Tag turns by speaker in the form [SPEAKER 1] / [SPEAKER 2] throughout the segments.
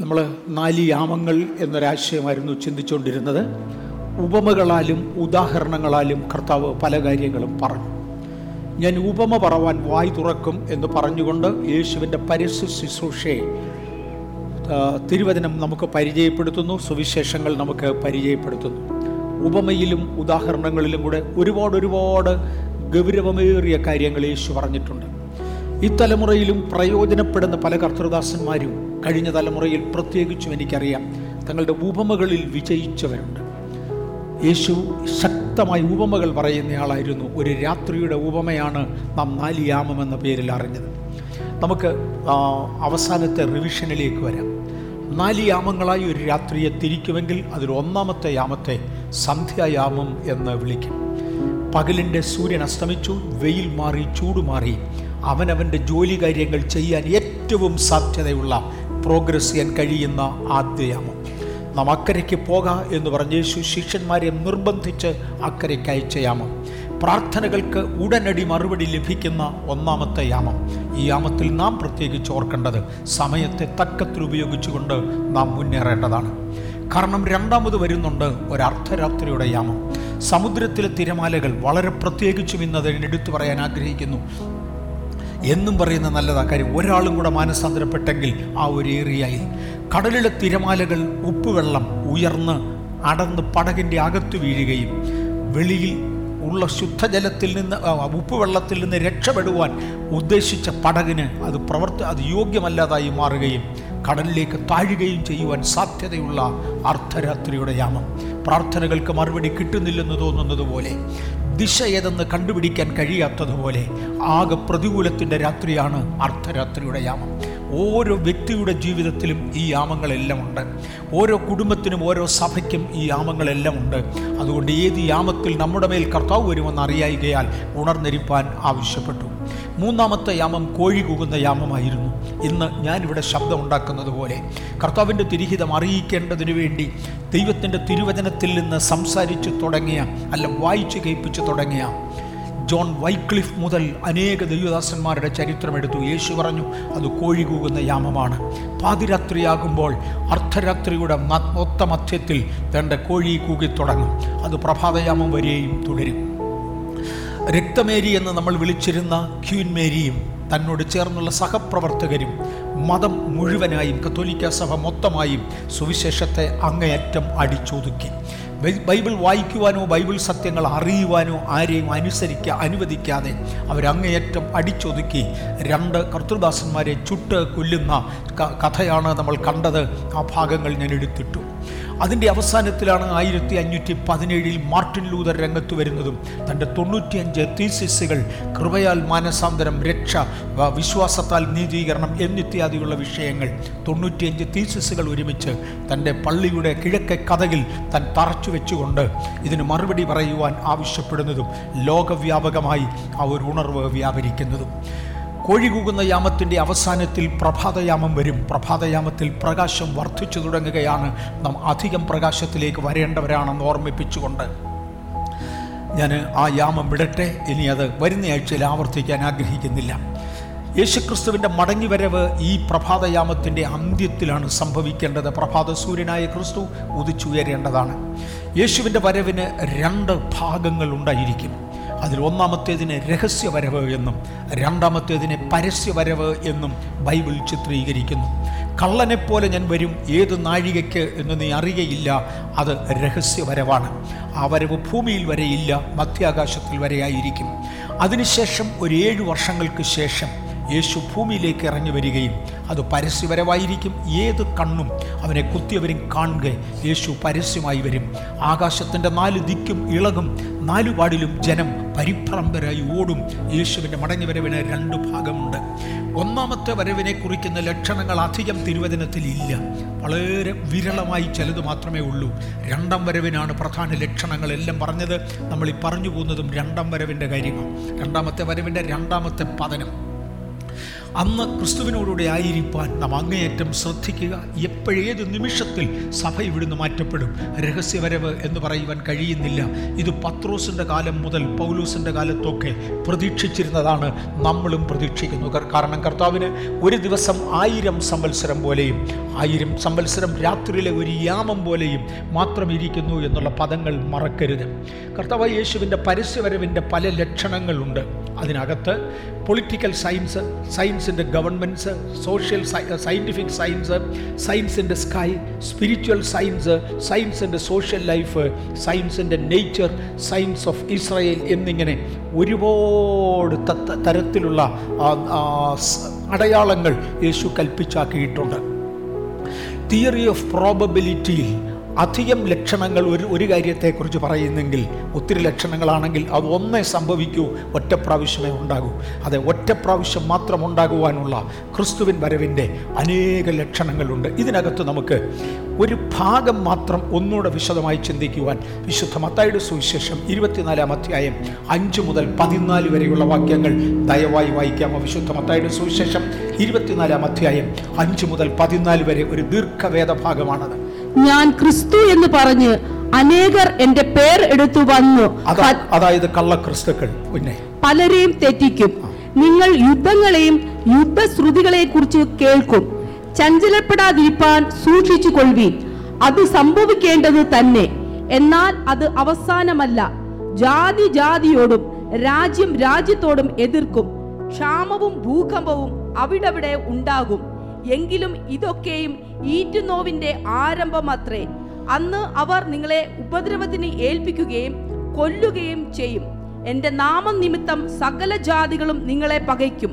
[SPEAKER 1] നമ്മൾ നാല് യാമങ്ങൾ എന്നൊരാശയമായിരുന്നു ചിന്തിച്ചുകൊണ്ടിരുന്നത്. ഉപമകളാലും ഉദാഹരണങ്ങളാലും കർത്താവ് പല കാര്യങ്ങളും പറഞ്ഞു. ഞാൻ ഉപമ പറവാൻ വായി തുറക്കും എന്ന് പറഞ്ഞുകൊണ്ട് യേശുവിന്റെ പരസ്യ ശുശ്രൂഷയെ തിരുവചനം നമുക്ക് പരിചയപ്പെടുത്തുന്നു സുവിശേഷങ്ങൾ നമുക്ക് പരിചയപ്പെടുത്തുന്നു. ഉപമയിലും ഉദാഹരണങ്ങളിലും കൂടെ ഒരുപാട് ഒരുപാട് ഗൗരവമേറിയ കാര്യങ്ങൾ യേശു പറഞ്ഞിട്ടുണ്ട്. ഈ തലമുറയിലും പ്രയോജനപ്പെടുന്ന പല കർത്തൃദാസന്മാരും കഴിഞ്ഞ തലമുറയിൽ പ്രത്യേകിച്ചും എനിക്കറിയാം. തങ്ങളുടെ ഉപമകളിൽ വിജയിച്ചവരുണ്ട്. യേശു ശക്തമായി ഉപമകൾ പറയുന്നയാളായിരുന്നു. ഒരു രാത്രിയുടെ ഉപമയാണ് നാം നാലിയാമം എന്ന പേരിൽ അറിഞ്ഞത്. നമുക്ക് അവസാനത്തെ റിവിഷനിലേക്ക് വരാം. നാല് യാമങ്ങളായി ഒരു രാത്രിയെ തിരിക്കുമെങ്കിൽ അതിൽ ഒന്നാമത്തെ യാമത്തെ സന്ധ്യായാമം എന്ന് വിളിക്കും. പകലിന്റെ സൂര്യൻ അസ്തമിച്ചു വെയിൽ മാറി ചൂട് മാറി. അവനവന്റെ ജോലി കാര്യങ്ങൾ ചെയ്യാൻ ഏറ്റവും സാധ്യതയുള്ള പ്രോഗ്രസ് ചെയ്യാൻ കഴിയുന്ന ആദ്യയാമം നാം അക്കരയ്ക്ക് പോക എന്ന് പറഞ്ഞ് യേശു ശിഷ്യന്മാരെ നിർബന്ധിച്ച് അക്കരയ്ക്ക് അയച്ച യാമം. പ്രാർത്ഥനകൾക്ക് ഉടനടി മറുപടി ലഭിക്കുന്ന ഒന്നാമത്തെ യാമം. ഈ യാമത്തിൽ നാം പ്രത്യേകിച്ച് ഓർക്കേണ്ടത് സമയത്തെ തക്കത്തിൽ ഉപയോഗിച്ചുകൊണ്ട് നാം മുന്നേറേണ്ടതാണ്. കാരണം രണ്ടാമത് വരുന്നുണ്ട് ഒരർദ്ധരാത്രിയുടെ യാമം. സമുദ്രത്തിലെ തിരമാലകൾ വളരെ പ്രത്യേകിച്ചും ഇന്ന് അതിനെടുത്തു പറയാൻ ആഗ്രഹിക്കുന്നു. എന്നും പറയുന്ന നല്ലതാ കാര്യം. ഒരാളും കൂടെ മാനസാന്തരപ്പെട്ടെങ്കിൽ ആ ഒരു ഏറിയായി. കടലിലെ തിരമാലകൾ ഉപ്പുവെള്ളം ഉയർന്ന് അടന്ന് പടകിന്റെ അകത്ത് വീഴുകയും വെളിയിൽ ഉള്ള ശുദ്ധജലത്തിൽ നിന്ന് ഉപ്പുവെള്ളത്തിൽ നിന്ന് രക്ഷപ്പെടുവാൻ ഉദ്ദേശിച്ച പടകിന് അത് പ്രവർത്തി അത് യോഗ്യമല്ലാതായി മാറുകയും കടലിലേക്ക് താഴുകയും ചെയ്യുവാൻ സാധ്യതയുള്ള അർദ്ധരാത്രിയുടെ യാമം. പ്രാർത്ഥനകൾക്ക് മറുപടി കിട്ടുന്നില്ലെന്ന് തോന്നുന്നത് പോലെ ദിശ ഏതെന്ന് കണ്ടുപിടിക്കാൻ കഴിയാത്തതുപോലെ ആകെ പ്രതികൂലത്തിന്റെ രാത്രിയാണ് അർദ്ധരാത്രിയുടെ യാമം. ഓരോ വ്യക്തിയുടെ ജീവിതത്തിലും ഈ യാമങ്ങളെല്ലാം ഉണ്ട്. ഓരോ കുടുംബത്തിനും ഓരോ സഭയ്ക്കും ഈ യാമങ്ങളെല്ലാം ഉണ്ട്. അതുകൊണ്ട് ഏത് യാമത്തിൽ നമ്മുടെ മേൽ കർത്താവ് വരുമെന്ന് അറിയായികയാൽ ഉണർന്നിരിപ്പാൻ ആവശ്യപ്പെട്ടു. മൂന്നാമത്തെ യാമം കോഴി കൂകുന്ന യാമമായിരുന്നു. ഇന്ന് ഞാനിവിടെ ശബ്ദമുണ്ടാക്കുന്നത് പോലെ കർത്താവിന്റെ തിരിഹിതം അറിയിക്കേണ്ടതിനു വേണ്ടി ദൈവത്തിന്റെ തിരുവചനത്തിൽ നിന്ന് സംസാരിച്ചു തുടങ്ങിയ അല്ല വായിച്ചു കേൾപ്പിച്ചു തുടങ്ങിയ ജോൺ വൈക്ലിഫ് മുതൽ അനേക ദൈവദാസന്മാരുടെ ചരിത്രം എടുത്തു യേശു പറഞ്ഞു അത് കോഴികൂകുന്ന യാമമാണ്. പാതിരാത്രിയാകുമ്പോൾ അർദ്ധരാത്രിയുടെ മധ്യത്തിൽ തന്റെ കോഴി കൂകിത്തുടങ്ങും അത് പ്രഭാതയാമം വരെയും തുടരും. രക്തമേരി എന്ന് നമ്മൾ വിളിച്ചിരുന്ന ക്യൂൻ മേരിയും തന്നോട് ചേർന്നുള്ള സഹപ്രവർത്തകരും മതം മുഴുവനായും കത്തോലിക്ക സഭ മൊത്തമായും സുവിശേഷത്തെ അങ്ങേയറ്റം അടിച്ചൊതുക്കി. ബൈബിൾ വായിക്കുവാനോ ബൈബിൾ സത്യങ്ങൾ അറിയുവാനോ ആരെയും അനുസരിക്കുക അനുവദിക്കാതെ അവരങ്ങേയറ്റം അടിച്ചൊതുക്കി രണ്ട് കർത്തൃദാസന്മാരെ ചുട്ട് കൊല്ലുന്ന കഥയാണ് നമ്മൾ കണ്ടത്. ആ ഭാഗങ്ങൾ ഞാൻ എടുത്തിട്ടു. അതിന്റെ അവസാനത്തിലാണ് ആയിരത്തി അഞ്ഞൂറ്റി പതിനേഴിൽ മാർട്ടിൻ ലൂതർ രംഗത്ത് വരുന്നതും. തന്റെ തൊണ്ണൂറ്റിയഞ്ച് തീസിസുകൾ കൃപയാൽ മാനസാന്തരം രക്ഷ വിശ്വാസത്താൽ നീതീകരണം എന്നിത്യാദിയുള്ള വിഷയങ്ങൾ. തൊണ്ണൂറ്റിയഞ്ച് തീസിസുകൾ ഒരുമിച്ച് തന്റെ പള്ളിയുടെ കിഴക്കെ കഥകിൽ താൻ തറച്ചു വെച്ചുകൊണ്ട് ഇതിന് മറുപടി പറയുവാൻ ആവശ്യപ്പെടുന്നതും ലോകവ്യാപകമായി ആ ഒരു ഉണർവ് വ്യാപരിക്കുന്നതും. കോഴി കൂകുന്ന യാമത്തിന്റെ അവസാനത്തിൽ പ്രഭാതയാമം വരും. പ്രഭാതയാമത്തിൽ പ്രകാശം വർദ്ധിച്ചു തുടങ്ങുകയാണ്. നാം അധികം പ്രകാശത്തിലേക്ക് വരേണ്ടവരാണെന്ന് ഓർമ്മിപ്പിച്ചുകൊണ്ട് ഞാൻ ആ യാമം വിടട്ടെ. ഇനി അത് വരുന്ന ആഴ്ചയിൽ ആവർത്തിക്കാൻ ആഗ്രഹിക്കുന്നില്ല. യേശുക്രിസ്തുവിന്റെ മടങ്ങിവരവ് ഈ പ്രഭാതയാമത്തിന്റെ അന്ത്യത്തിലാണ് സംഭവിക്കേണ്ടത്. പ്രഭാത സൂര്യനായ ക്രിസ്തു ഉദിച്ചുയരേണ്ടതാണ്. യേശുവിന്റെ വരവിന് രണ്ട് ഭാഗങ്ങൾ ഉണ്ടായിരിക്കും. അതിൽ ഒന്നാമത്തേതിനെ രഹസ്യവരവ് എന്നും രണ്ടാമത്തേതിനെ പരസ്യവരവ് എന്നും ബൈബിൾ ചിത്രീകരിക്കുന്നു. കള്ളനെപ്പോലെ ഞാൻ വരും ഏത് നാഴികയ്ക്ക് എന്ന് നീ അറിയയില്ല അത് രഹസ്യവരവാണ്. ആ വരവ് ഭൂമിയിൽ വരെയില്ല മധ്യാകാശത്തിൽ വരെയായിരിക്കും. അതിനുശേഷം ഒരു ഏഴു വർഷങ്ങൾക്ക് ശേഷം യേശു ഭൂമിയിലേക്ക് ഇറങ്ങി വരികയും അത് പരസ്യപരമായിരിക്കും ഏത് കണ്ണും അവനെ കുത്തിയവരും കാണുക യേശു പരസ്യമായി വരും. ആകാശത്തിന്റെ നാല് ദിക്കും ഇളകും നാലുപാടിലും ജനം പരിഭ്രാന്തരായി ഓടും. യേശുവിന്റെ മടങ്ങി വരവിന് രണ്ട് ഭാഗമുണ്ട്. ഒന്നാമത്തെ വരവിനെ കുറിക്കുന്ന ലക്ഷണങ്ങൾ അധികം തിരുവചനത്തിൽ ഇല്ല. വളരെ വിരളമായി ചിലത് മാത്രമേ ഉള്ളൂ. രണ്ടാം വരവിനാണ് പ്രധാന ലക്ഷണങ്ങളെല്ലാം പറഞ്ഞത്. നമ്മൾ ഈ പറഞ്ഞു പോകുന്നതും രണ്ടാം വരവിന്റെ കാര്യമാണ്. രണ്ടാമത്തെ വരവിന്റെ രണ്ടാമത്തെ പതനം. അന്ന് ക്രിസ്തുവിനോടുകൂടെ ആയിരിക്കാൻ നാം അങ്ങേയറ്റം ശ്രദ്ധിക്കുക. എപ്പോഴേത് നിമിഷത്തിൽ സഭ ഇവിടുന്ന് മാറ്റപ്പെടും? രഹസ്യവരവ് എന്ന് പറയുവാൻ കഴിയുന്നില്ല. ഇത് പത്രോസിന്റെ കാലം മുതൽ പൗലൂസിന്റെ കാലത്തൊക്കെ പ്രതീക്ഷിച്ചിരുന്നതാണ്. നമ്മളും പ്രതീക്ഷിക്കുന്നു. കാരണം കർത്താവിന് ഒരു ദിവസം ആയിരം സംവത്സരം പോലെയും ആയിരം സംവത്സരം രാത്രിയിലെ ഒരു യാമം പോലെയും മാത്രം ഇരിക്കുന്നു എന്നുള്ള പദങ്ങൾ മറക്കരുത്. കർത്താവ് യേശുവിന്റെ പരസ്യവരവിന്റെ പല ലക്ഷണങ്ങളുണ്ട്. അതിനകത്ത് പൊളിറ്റിക്കൽ സയൻസ് സയൻസ് സയൻസിന്റെ ഗവൺമെന്റ്സ് സോഷ്യൽ സയന്റിഫിക് സയൻസ് സയൻസിന്റെ സ്കൈ സ്പിരിച്വൽ സയൻസ് സയൻസിന്റെ സോഷ്യൽ ലൈഫ് സയൻസിന്റെ നേച്ചർ സയൻസ് ഓഫ് ഇസ്രായേൽ എന്നിങ്ങനെ ഒരുപാട് തരത്തിലുള്ള അടയാളങ്ങൾ യേശു കൽപ്പിച്ചാക്കിയിട്ടുണ്ട്. തിയറി ഓഫ് പ്രോബബിലിറ്റിയിൽ അധികം ലക്ഷണങ്ങൾ ഒരു ഒരു കാര്യത്തെക്കുറിച്ച് പറയുന്നെങ്കിൽ ഒത്തിരി ലക്ഷണങ്ങളാണെങ്കിൽ അത് ഒന്നേ സംഭവിക്കൂ ഒറ്റ പ്രാവശ്യമേ ഉണ്ടാകൂ. അതെ ഒറ്റ പ്രാവശ്യം മാത്രം ഉണ്ടാകുവാനുള്ള ക്രിസ്തുവിൻ വരവിന്റെ അനേക ലക്ഷണങ്ങളുണ്ട്. ഇതിനകത്ത് നമുക്ക് ഒരു ഭാഗം മാത്രം ഒന്നുകൂടെ വിശദമായി ചിന്തിക്കുവാൻ വിശുദ്ധ മത്തായുടെ സുവിശേഷം ഇരുപത്തിനാലാം അധ്യായം അഞ്ച് മുതൽ പതിനാല് വരെയുള്ള വാക്യങ്ങൾ ദയവായി വായിക്കാമോ വിശുദ്ധ മത്തായുടെ സുവിശേഷം ഇരുപത്തിനാലാം അധ്യായം അഞ്ച് മുതൽ പതിനാല് വരെ ഒരു ദീർഘവേദ ഭാഗമാണത്
[SPEAKER 2] ഞാൻ ക്രിസ്തു എന്ന് പറഞ്ഞ് അനേകർ എന്റെ പേർ എടുത്തു വന്നു.
[SPEAKER 1] അതായത് കള്ളക്രിസ്തുക്കൾ പിന്നെ.
[SPEAKER 2] പലരെയും തെറ്റിക്കും. നിങ്ങൾ യുദ്ധങ്ങളെയും യുദ്ധശ്രുതികളെയും കുറിച്ച് കേൾക്കും. ചഞ്ചലപ്പെടാതിരിപ്പാൻ സൂക്ഷിച്ചു കൊള്ളുവീൻ അത് സംഭവിക്കേണ്ടത് തന്നെ. എന്നാൽ അത് അവസാനമല്ല. ജാതി ജാതിയോടും രാജ്യം രാജ്യത്തോടും എതിർക്കും. ക്ഷാമവും ഭൂകമ്പവും അവിടവിടെ ഉണ്ടാകും. എങ്കിലും ഇതൊക്കെയും ഈറ്റുനോവിന്റെ ആരംഭമത്രേ. അന്ന് അവർ നിങ്ങളെ ഉപദ്രവത്തിന് ഏൽപ്പിക്കുകയും കൊല്ലുകയും ചെയ്യും. എന്റെ നാമം നിമിത്തം സകല ജാതികളും നിങ്ങളെ പകയ്ക്കും.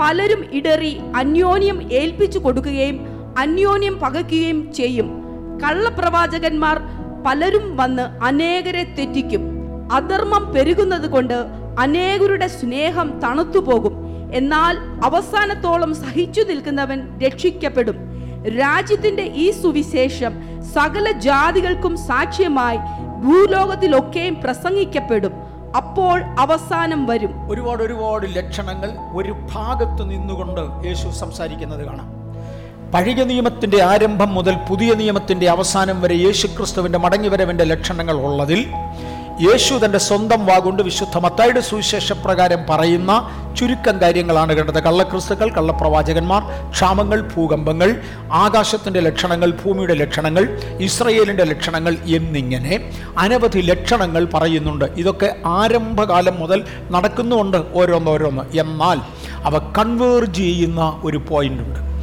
[SPEAKER 2] പലരും ഇടറി അന്യോന്യം ഏൽപ്പിച്ചു കൊടുക്കുകയും അന്യോന്യം പകയ്ക്കുകയും ചെയ്യും. കള്ളപ്രവാചകന്മാർ പലരും വന്ന് അനേകരെ തെറ്റിക്കും. അധർമ്മം പെരുകുന്നത് കൊണ്ട് അനേകരുടെ സ്നേഹം തണുത്തുപോകും. എന്നാൽ അവസാനത്തോളം സഹിച്ചു നിൽക്കുന്നവൻ രക്ഷിക്കപ്പെടും. രാജ്യത്തിന്റെ ഈ സുവിശേഷം സകല ജാതികൾക്കും സാക്ഷ്യമായി ഭൂലോകത്തിലൊക്കെയും പ്രസംഗിക്കപ്പെടും. അപ്പോൾ അവസാനം വരും.
[SPEAKER 1] ഒരുപാട് ഒരുപാട് ലക്ഷണങ്ങൾ ഒരു ഭാഗത്ത് നിന്നുകൊണ്ട് യേശു സംസാരിക്കുന്നത് കാണാം. പഴയ നിയമത്തിന്റെ ആരംഭം മുതൽ പുതിയ നിയമത്തിന്റെ അവസാനം വരെ യേശു ക്രിസ്തുവിന്റെ മടങ്ങിവരവിന്റെ ലക്ഷണങ്ങൾ ഉള്ളതിൽ യേശു തന്റെ സ്വന്തം വാഗുണ്ട് വിശുദ്ധ മത്തായുടെ സുവിശേഷ പ്രകാരം പറയുന്ന ചുരുക്കം കാര്യങ്ങളാണ് കണ്ടത്. കള്ളക്രിസ്തുക്കൾ കള്ളപ്രവാചകന്മാർ ക്ഷാമങ്ങൾ ഭൂകമ്പങ്ങൾ ആകാശത്തിന്റെ ലക്ഷണങ്ങൾ ഭൂമിയുടെ ലക്ഷണങ്ങൾ ഇസ്രയേലിന്റെ ലക്ഷണങ്ങൾ എന്നിങ്ങനെ അനവധി ലക്ഷണങ്ങൾ പറയുന്നുണ്ട്. ഇതൊക്കെ ആരംഭകാലം മുതൽ നടക്കുന്നുണ്ട് ഓരോന്നോരോന്ന്. എന്നാൽ അവ കൺവേർജ് ചെയ്യുന്ന ഒരു പോയിന്റ് ഉണ്ട്.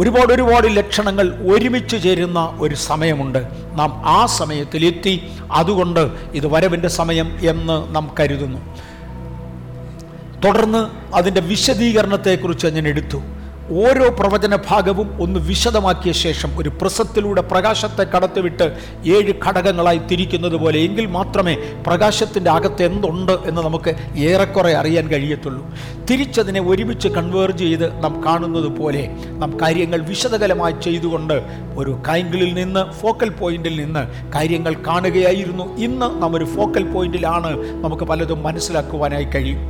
[SPEAKER 1] ഒരുപാട് ഒരുപാട് ലക്ഷണങ്ങൾ ഒരുമിച്ച് ചേരുന്ന ഒരു സമയമുണ്ട്. നാം ആ സമയത്തിലെത്തി അതുകൊണ്ട് ഇത് വരവിന്റെ സമയം എന്ന് നാം കരുതുന്നു. തുടർന്ന് അതിന്റെ വിശദീകരണത്തെക്കുറിച്ച് ഞാൻ എടുത്തു. ഓരോ പ്രവചന ഭാഗവും ഒന്ന് വിശദമാക്കിയ ശേഷം ഒരു പ്രസത്തിലൂടെ പ്രകാശത്തെ കടത്തിവിട്ട് ഏഴ് ഘടകങ്ങളായി തിരിക്കുന്നത് പോലെ എങ്കിൽ മാത്രമേ പ്രകാശത്തിന്റെ അകത്ത് എന്തുണ്ട് എന്ന് നമുക്ക് ഏറെക്കുറെ അറിയാൻ കഴിയത്തുള്ളൂ. തിരിച്ചതിനെ ഒരുമിച്ച് കൺവേർജ് ചെയ്ത് നാം കാണുന്നത് പോലെ നാം കാര്യങ്ങൾ വിശദകരമായി ചെയ്തുകൊണ്ട് ഒരു കൈങ്കിളിൽ നിന്ന് ഫോക്കൽ പോയിന്റിൽ നിന്ന് കാര്യങ്ങൾ കാണുകയായിരുന്നു. ഇന്ന് നാം ഒരു ഫോക്കൽ പോയിന്റിലാണ് നമുക്ക് പലതും മനസ്സിലാക്കുവാനായി കഴിയും.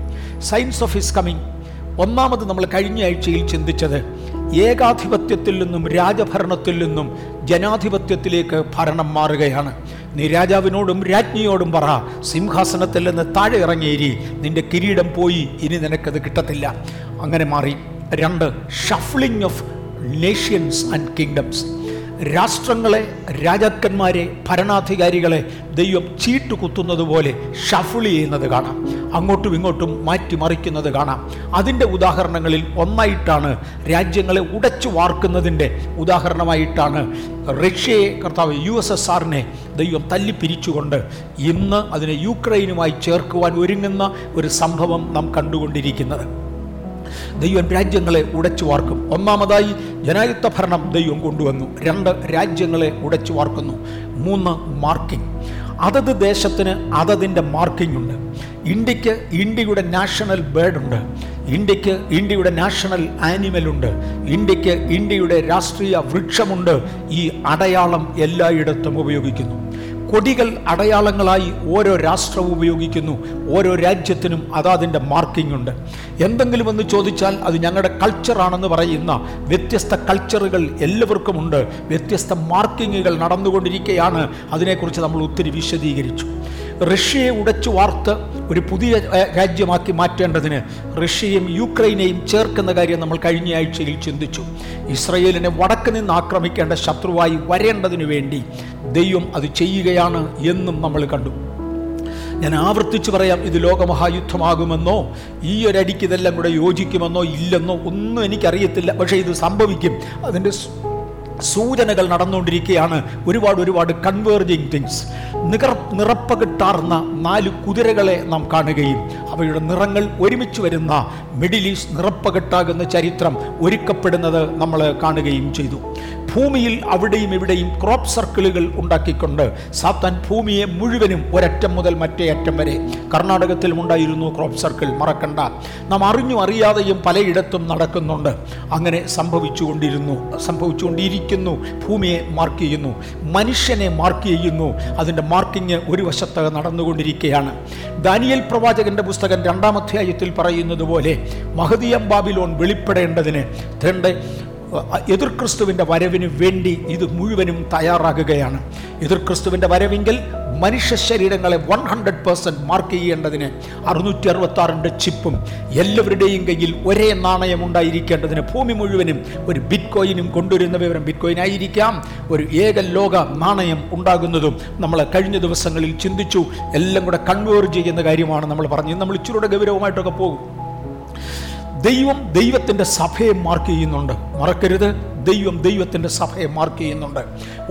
[SPEAKER 1] സയൻസ് ഓഫ് ഹിസ് കമ്മിങ് ഒന്നാമത് നമ്മൾ കഴിഞ്ഞ ആഴ്ചയിൽ ചിന്തിച്ചത് ഏകാധിപത്യത്തിൽ നിന്നും രാജഭരണത്തിൽ നിന്നും ജനാധിപത്യത്തിലേക്ക് ഭരണം മാറുകയാണ്. നീ രാജാവിനോടും രാജ്ഞിയോടും പറ സിംഹാസനത്തിൽ നിന്ന് താഴെ ഇറങ്ങിയേരി നിന്റെ കിരീടം പോയി ഇനി നിനക്കത് കിട്ടത്തില്ല. അങ്ങനെ മാറി. രണ്ട് shuffling of nations and kingdoms രാഷ്ട്രങ്ങളെ രാജാക്കന്മാരെ ഭരണാധികാരികളെ ദൈവം ചീട്ട് കുത്തുന്നത് പോലെ ഷഫിൾ ചെയ്യുന്നത് കാണാം. അങ്ങോട്ടും ഇങ്ങോട്ടും മാറ്റിമറിക്കുന്നത് കാണാം. അതിന്റെ ഉദാഹരണങ്ങളിൽ ഒന്നായിട്ടാണ് രാജ്യങ്ങളെ ഉടച്ചു വാർക്കുന്നതിന്റെ ഉദാഹരണമായിട്ടാണ് റഷ്യയെ കർത്താവ് യു എസ് എസ് ആറിനെ ദൈവം തല്ലിപ്പിരിച്ചുകൊണ്ട് ഇന്ന് അതിനെ യുക്രൈനുമായി ചേർക്കുവാൻ ഒരുങ്ങുന്ന ഒരു സംഭവം നാം കണ്ടുകൊണ്ടിരിക്കുന്നത്. ദൈവം രാജ്യങ്ങളെ ഉടച്ചു വാർക്കും. ഒന്നാമതായി ജനായുക്ത ഭരണം ദൈവം കൊണ്ടുവന്നു. രണ്ട് രാജ്യങ്ങളെ ഉടച്ചു വാർക്കുന്നു. മൂന്ന് മാർക്കിംഗ്. അതത് ദേശത്തിന് അതതിന്റെ മാർക്കിംഗ് ഉണ്ട്. ഇന്ത്യയ്ക്ക് ഇന്ത്യയുടെ നാഷണൽ ബേർഡ് ഉണ്ട്. ഇന്ത്യയ്ക്ക് ഇന്ത്യയുടെ നാഷണൽ ആനിമൽ ഉണ്ട്. ഇന്ത്യയ്ക്ക് ഇന്ത്യയുടെ രാഷ്ട്രീയ വൃക്ഷമുണ്ട്. ഈ അടയാളം എല്ലായിടത്തും ഉപയോഗിക്കുന്നു. കൊടികൾ അടയാളങ്ങളായി ഓരോ രാഷ്ട്രവും ഉപയോഗിക്കുന്നു. ഓരോ രാജ്യത്തിനും അതാതിന്റെ മാർക്കിംഗ് ഉണ്ട്. എന്തെങ്കിലും എന്ന് ചോദിച്ചാൽ അത് ഞങ്ങളുടെ കൾച്ചറാണെന്ന് പറയുന്ന വ്യത്യസ്ത കൾച്ചറുകൾ എല്ലാവർക്കും ഉണ്ട്. വ്യത്യസ്ത മാർക്കിങ്ങുകൾ നടന്നുകൊണ്ടിരിക്കുകയാണ് അതിനെക്കുറിച്ച് നമ്മൾ ഒത്തിരി വിശദീകരിച്ചു. റഷ്യയെ ഉടച്ചു വാർത്ത് ഒരു പുതിയ രാജ്യമാക്കി മാറ്റേണ്ടതിന് റഷ്യയും യുക്രൈനെയും ചേർക്കുന്ന കാര്യം നമ്മൾ കഴിഞ്ഞ ആഴ്ചയിൽ ചിന്തിച്ചു. ഇസ്രയേലിനെ വടക്ക് നിന്ന് ആക്രമിക്കേണ്ട ശത്രുവായി വരേണ്ടതിനു വേണ്ടി ദൈവം അത് ചെയ്യുകയാണ് എന്നും നമ്മൾ കണ്ടു. ഞാൻ ആവർത്തിച്ച് പറയാം ഇത് ലോകമഹായുദ്ധമാകുമെന്നോ ഈ ഒരടിക്ക് ഇതെല്ലാം കൂടെ യോജിക്കുമെന്നോ ഇല്ലെന്നോ ഒന്നും എനിക്കറിയത്തില്ല. പക്ഷേ ഇത് സംഭവിക്കും. അതിന്റെ സൂചനകൾ നടന്നുകൊണ്ടിരിക്കുകയാണ്. ഒരുപാട് ഒരുപാട് കൺവേർജിങ് തിങ്സ് നിറ നിറപ്പകിട്ടാർന്ന നാല് കുതിരകളെ നാം കാണുകയും അവയുടെ നിറങ്ങൾ ഒരുമിച്ച് വരുന്ന മിഡിൽ ഈസ്റ്റ് നിറപ്പകിട്ടാകുന്ന ചരിത്രം ഒരുക്കപ്പെടുന്നത് നമ്മൾ കാണുകയും ചെയ്തു. ഭൂമിയിൽ അവിടെയും ഇവിടെയും ക്രോപ്പ് സർക്കിളുകൾ ഉണ്ടാക്കിക്കൊണ്ട് സാത്താൻ ഭൂമിയെ മുഴുവനും ഒരറ്റം മുതൽ മറ്റേ അറ്റം വരെ കർണാടകത്തിലും ഉണ്ടായിരുന്നു ക്രോപ്പ് സർക്കിൾ മറക്കണ്ട. നാം അറിഞ്ഞും അറിയാതെയും പലയിടത്തും നടക്കുന്നുണ്ട്. അങ്ങനെ സംഭവിച്ചുകൊണ്ടിരുന്നു സംഭവിച്ചുകൊണ്ടിരിക്കുന്നു ഭൂമിയെ മാർക്ക് ചെയ്യുന്നു മനുഷ്യനെ മാർക്ക് ചെയ്യുന്നു. അതിന്റെ മാർക്കിങ് ഒരു വശത്ത് നടന്നുകൊണ്ടിരിക്കുകയാണ്. ദാനിയൽ പ്രവാചകന്റെ പുസ്തകം രണ്ടാം അധ്യായത്തിൽ പറയുന്നത് പോലെ മഹതിയം ബാബിലോൺ വെളിപ്പെടേണ്ടതിന് രണ്ട് എതിർ ക്രിസ്തുവിന്റെ വരവിന് വേണ്ടി ഇത് മുഴുവനും തയ്യാറാകുകയാണ്. എതിർ ക്രിസ്തുവിന്റെ വരവെങ്കിൽ മനുഷ്യ ശരീരങ്ങളെ വൺ ഹൺഡ്രഡ് പേഴ്സന്റ് മാർക്ക് ചെയ്യേണ്ടതിന് അറുന്നൂറ്റി അറുപത്താറിന്റെ ചിപ്പും എല്ലാവരുടെയും കയ്യിൽ ഒരേ നാണയം ഉണ്ടായിരിക്കേണ്ടതിന് ഭൂമി മുഴുവനും ഒരു ബിറ്റ് കോയിനും കൊണ്ടുവരുന്ന വിവരം ബിറ്റ് കോയിൻ ആയിരിക്കാം ഒരു ഏക ലോക നാണയം ഉണ്ടാകുന്നതും നമ്മൾ കഴിഞ്ഞ ദിവസങ്ങളിൽ ചിന്തിച്ചു എല്ലാം കൂടെ കൺവേർ ചെയ്യുന്ന കാര്യമാണ് നമ്മൾ പറഞ്ഞത്. നമ്മൾ ഇച്ചിരൂടെ ഗൗരവമായിട്ടൊക്കെ പോകും. ദൈവം ദൈവത്തിന്റെ സഭയെ മാർക്ക് ചെയ്യുന്നുണ്ട്. മറക്കരുത്. ദൈവം ദൈവത്തിന്റെ സഭയെ മാർക്ക് ചെയ്യുന്നുണ്ട്.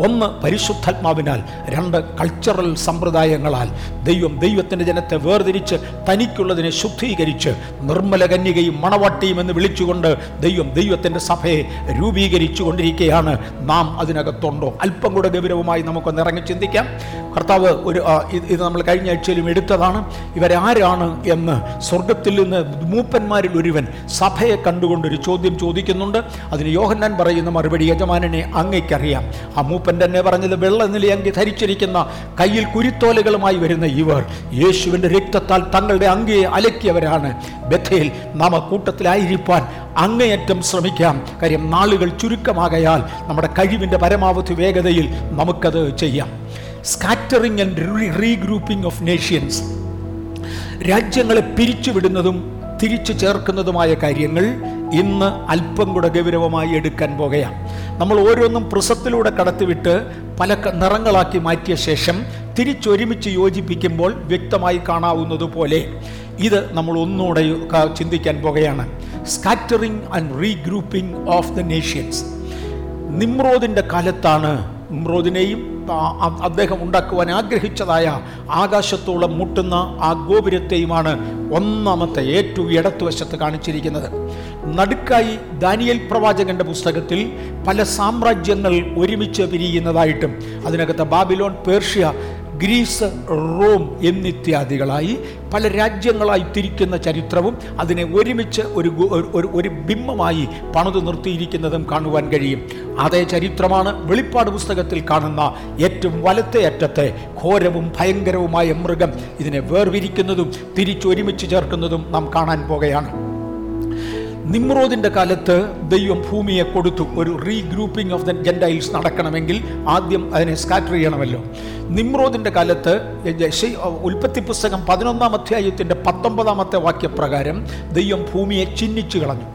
[SPEAKER 1] ഒന്ന് പരിശുദ്ധാത്മാവിനാൽ രണ്ട് കൾച്ചറൽ സമ്പ്രദായങ്ങളാൽ. ദൈവം ദൈവത്തിന്റെ ജനത്തെ വേർതിരിച്ച് തനിക്കുള്ളതിനെ ശുദ്ധീകരിച്ച് നിർമ്മല കന്യകയും മണവാട്ടിയും എന്ന് വിളിച്ചുകൊണ്ട് ദൈവം ദൈവത്തിന്റെ സഭയെ രൂപീകരിച്ചു കൊണ്ടിരിക്കുകയാണ്. നാം അതിനകത്തുണ്ടോ? അല്പം കൂടെ ഗൗരവമായി നമുക്കൊന്ന് ഇറങ്ങി ചിന്തിക്കാം. കർത്താവ് ഒരു ഇത് നമ്മൾ കഴിഞ്ഞ ആഴ്ചയിലും എടുത്തതാണ്. ഇവരാരാണ് എന്ന് സ്വർഗത്തിൽ നിന്ന് മൂപ്പന്മാരിൽ ഒരുവൻ സഭയെ കണ്ടുകൊണ്ടൊരു ചോദ്യം ചോദിക്കുന്നുണ്ട്. അതിന് യോഹന്നാൻ പറയുന്ന മറുപടി യജമാനനെ അങ്ങയ്ക്കറിയാം. ആ മൂപ്പൻ തന്നെ പറഞ്ഞത് വെള്ള നിലയങ്കി ധരിച്ചിരിക്കുന്ന കയ്യിൽ കുരുത്തോലുകളുമായി വരുന്ന ഇവർ യേശുവിന്റെ രക്തത്താൽ തങ്ങളുടെ അങ്കിയെ അലക്കിയവരാണ്. ബഥയിൽ നാം കൂട്ടത്തിലായിരിക്കാൻ അങ്ങേയറ്റം ശ്രമിക്കാം. കാര്യം നാളുകൾ ചുരുക്കമാകയാൽ നമ്മുടെ കഴിവിന്റെ പരമാവധി വേഗതയിൽ നമുക്കത് ചെയ്യാം. Scattering and regrouping of nations. രാജ്യങ്ങളെ പിരിച്ചുവിടുന്നതും തിരിച്ചു ചേർക്കുന്നതുമായ കാര്യങ്ങൾ ഇന്ന് അല്പം കൂടെ ഗൗരവമായി എടുക്കാൻ പോകുകയാണ് നമ്മൾ ഓരോന്നും പ്രസത്തിലൂടെ കടത്തിവിട്ട് പല നിറങ്ങളാക്കി മാറ്റിയ ശേഷം തിരിച്ചൊരുമിച്ച് യോജിപ്പിക്കുമ്പോൾ വ്യക്തമായി കാണാവുന്നതുപോലെ ഇത് നമ്മൾ ഒന്നുകൂടെ ചിന്തിക്കാൻ പോകുകയാണ് scattering and regrouping of the nations നിമ്രോദിന്റെ കാലത്താണ് ആ- അദ്ദേഹം ഉണ്ടാക്കുവാൻ ആഗ്രഹിച്ചതായ ആകാശത്തോളം മുട്ടുന്ന ആ ഗോപുരത്തെയുമാണ് ഒന്നാമത്തെ ഏറ്റവും ഇടത്തുവശത്ത് കാണിച്ചിരിക്കുന്നത്. നടുക്കായി ദാനിയൽ പ്രവാചകന്റെ പുസ്തകത്തിൽ പല സാമ്രാജ്യങ്ങൾ ഒരുമിച്ച് പിരിയുന്നതായിട്ടും അതിനകത്ത് ബാബിലോൺ പേർഷ്യ ഗ്രീസ് റോം എന്നിത്യാദികളായി പല രാജ്യങ്ങളായി തിരിക്കുന്ന ചരിത്രവും അതിനെ ഒരുമിച്ച് ഒരു ഒരു- ബിംബമായി പണിത് നിർത്തിയിരിക്കുന്നതും കാണുവാൻ കഴിയും. അതേ ചരിത്രമാണ് വെളിപ്പാട് പുസ്തകത്തിൽ കാണുന്ന ഏറ്റവും വലത്തെ അറ്റത്തെ ഘോരവും ഭയങ്കരവുമായ മൃഗം ഇതിനെ വേർവിരിക്കുന്നതും തിരിച്ചൊരുമിച്ച് ചേർക്കുന്നതും നാം കാണാൻ പോകുകയാണ്. നിമ്രോദിന്റെ കാലത്ത് ദൈവം ഭൂമിയെ കൊടുത്തു. ഒരു റീഗ്രൂപ്പിംഗ് ഓഫ് ദ ജെൻഡൈൽസ് നടക്കണമെങ്കിൽ ആദ്യം അതിനെ സ്കാറ്റർ ചെയ്യണമല്ലോ. നിമ്രോദിന്റെ കാലത്ത് ഉൽപ്പത്തി പുസ്തകം പതിനൊന്നാം അധ്യായത്തിന്റെ പത്തൊമ്പതാമത്തെ വാക്യപ്രകാരം ദൈവം ഭൂമിയെ ചിഹ്നിച്ചു കളഞ്ഞു.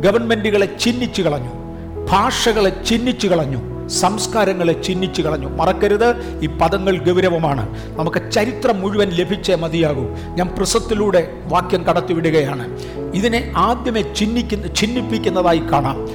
[SPEAKER 1] ഗവൺമെന്റുകളെ ചിഹ്നിച്ചു കളഞ്ഞു. ഭാഷകളെ ചിഹ്നിച്ചു കളഞ്ഞു. സംസ്കാരങ്ങളെ ചിഹ്നിച്ചു കളഞ്ഞു. മറക്കരുത്. ഈ പദങ്ങൾ ഗൗരവമാണ്. നമുക്ക് ചരിത്രം മുഴുവൻ ലഭിച്ചേ മതിയാകൂ. ഞാൻ പ്രസത്തിലൂടെ വാക്യം കടത്തിവിടുകയാണ്. ഇതിനെ ആദ്യമേ ചിഹ്നിക്കുന്ന ചിഹ്നിപ്പിക്കുന്നതായി കാണാം.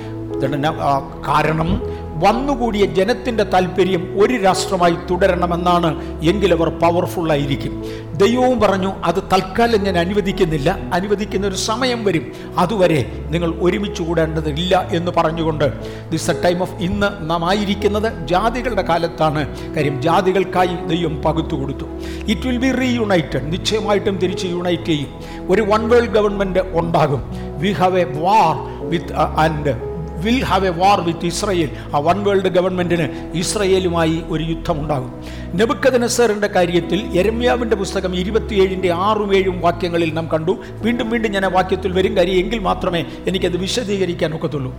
[SPEAKER 1] കാരണം. വന്നുകൂടിയ ജനത്തിന്റെ താല്പര്യം ഒരു രാഷ്ട്രമായി തുടരണമെന്നാണ് എങ്കിലവർ പവർഫുള്ളായിരിക്കും ദൈവവും പറഞ്ഞു അത് തൽക്കാലം ഞാൻ അനുവദിക്കുന്നില്ല. അനുവദിക്കുന്ന ഒരു സമയം വരും. അതുവരെ നിങ്ങൾ ഒരുമിച്ച് കൂടേണ്ടതില്ല എന്ന് പറഞ്ഞുകൊണ്ട് ദിസ് എ ടൈം ഓഫ് ഇന്ന് നാം ആയിരിക്കുന്നത് ജാതികളുടെ കാലത്താണ്. കാര്യം ജാതികൾക്കായി ദൈവം പകുത്തു കൊടുത്തു. ഇറ്റ് വിൽ ബി റീയുണൈറ്റഡ് നിശ്ചയമായിട്ടും തിരിച്ച് യുണൈറ്റ് ചെയ്യും. ഒരു വൺ വേൾഡ് ഗവൺമെന്റ് ഉണ്ടാകും. We have a war with and will have a war with Israel ആ വൺ വേൾഡ് ഗവൺമെന്റിന് ഇസ്രയേലുമായി ഒരു യുദ്ധമുണ്ടാകും. നെബുക്കദനസറിന്റെ കാര്യത്തിൽ എരമ്യാവിന്റെ പുസ്തകം ഇരുപത്തിയേഴിന്റെ ആറും ഏഴും വാക്യങ്ങളിൽ നാം കണ്ടു. വീണ്ടും വീണ്ടും ഞാൻ ആ വാക്യത്തിൽ വരും. കാര്യം എങ്കിൽ മാത്രമേ എനിക്കത് വിശദീകരിക്കാൻ ഒക്കത്തുള്ളൂ.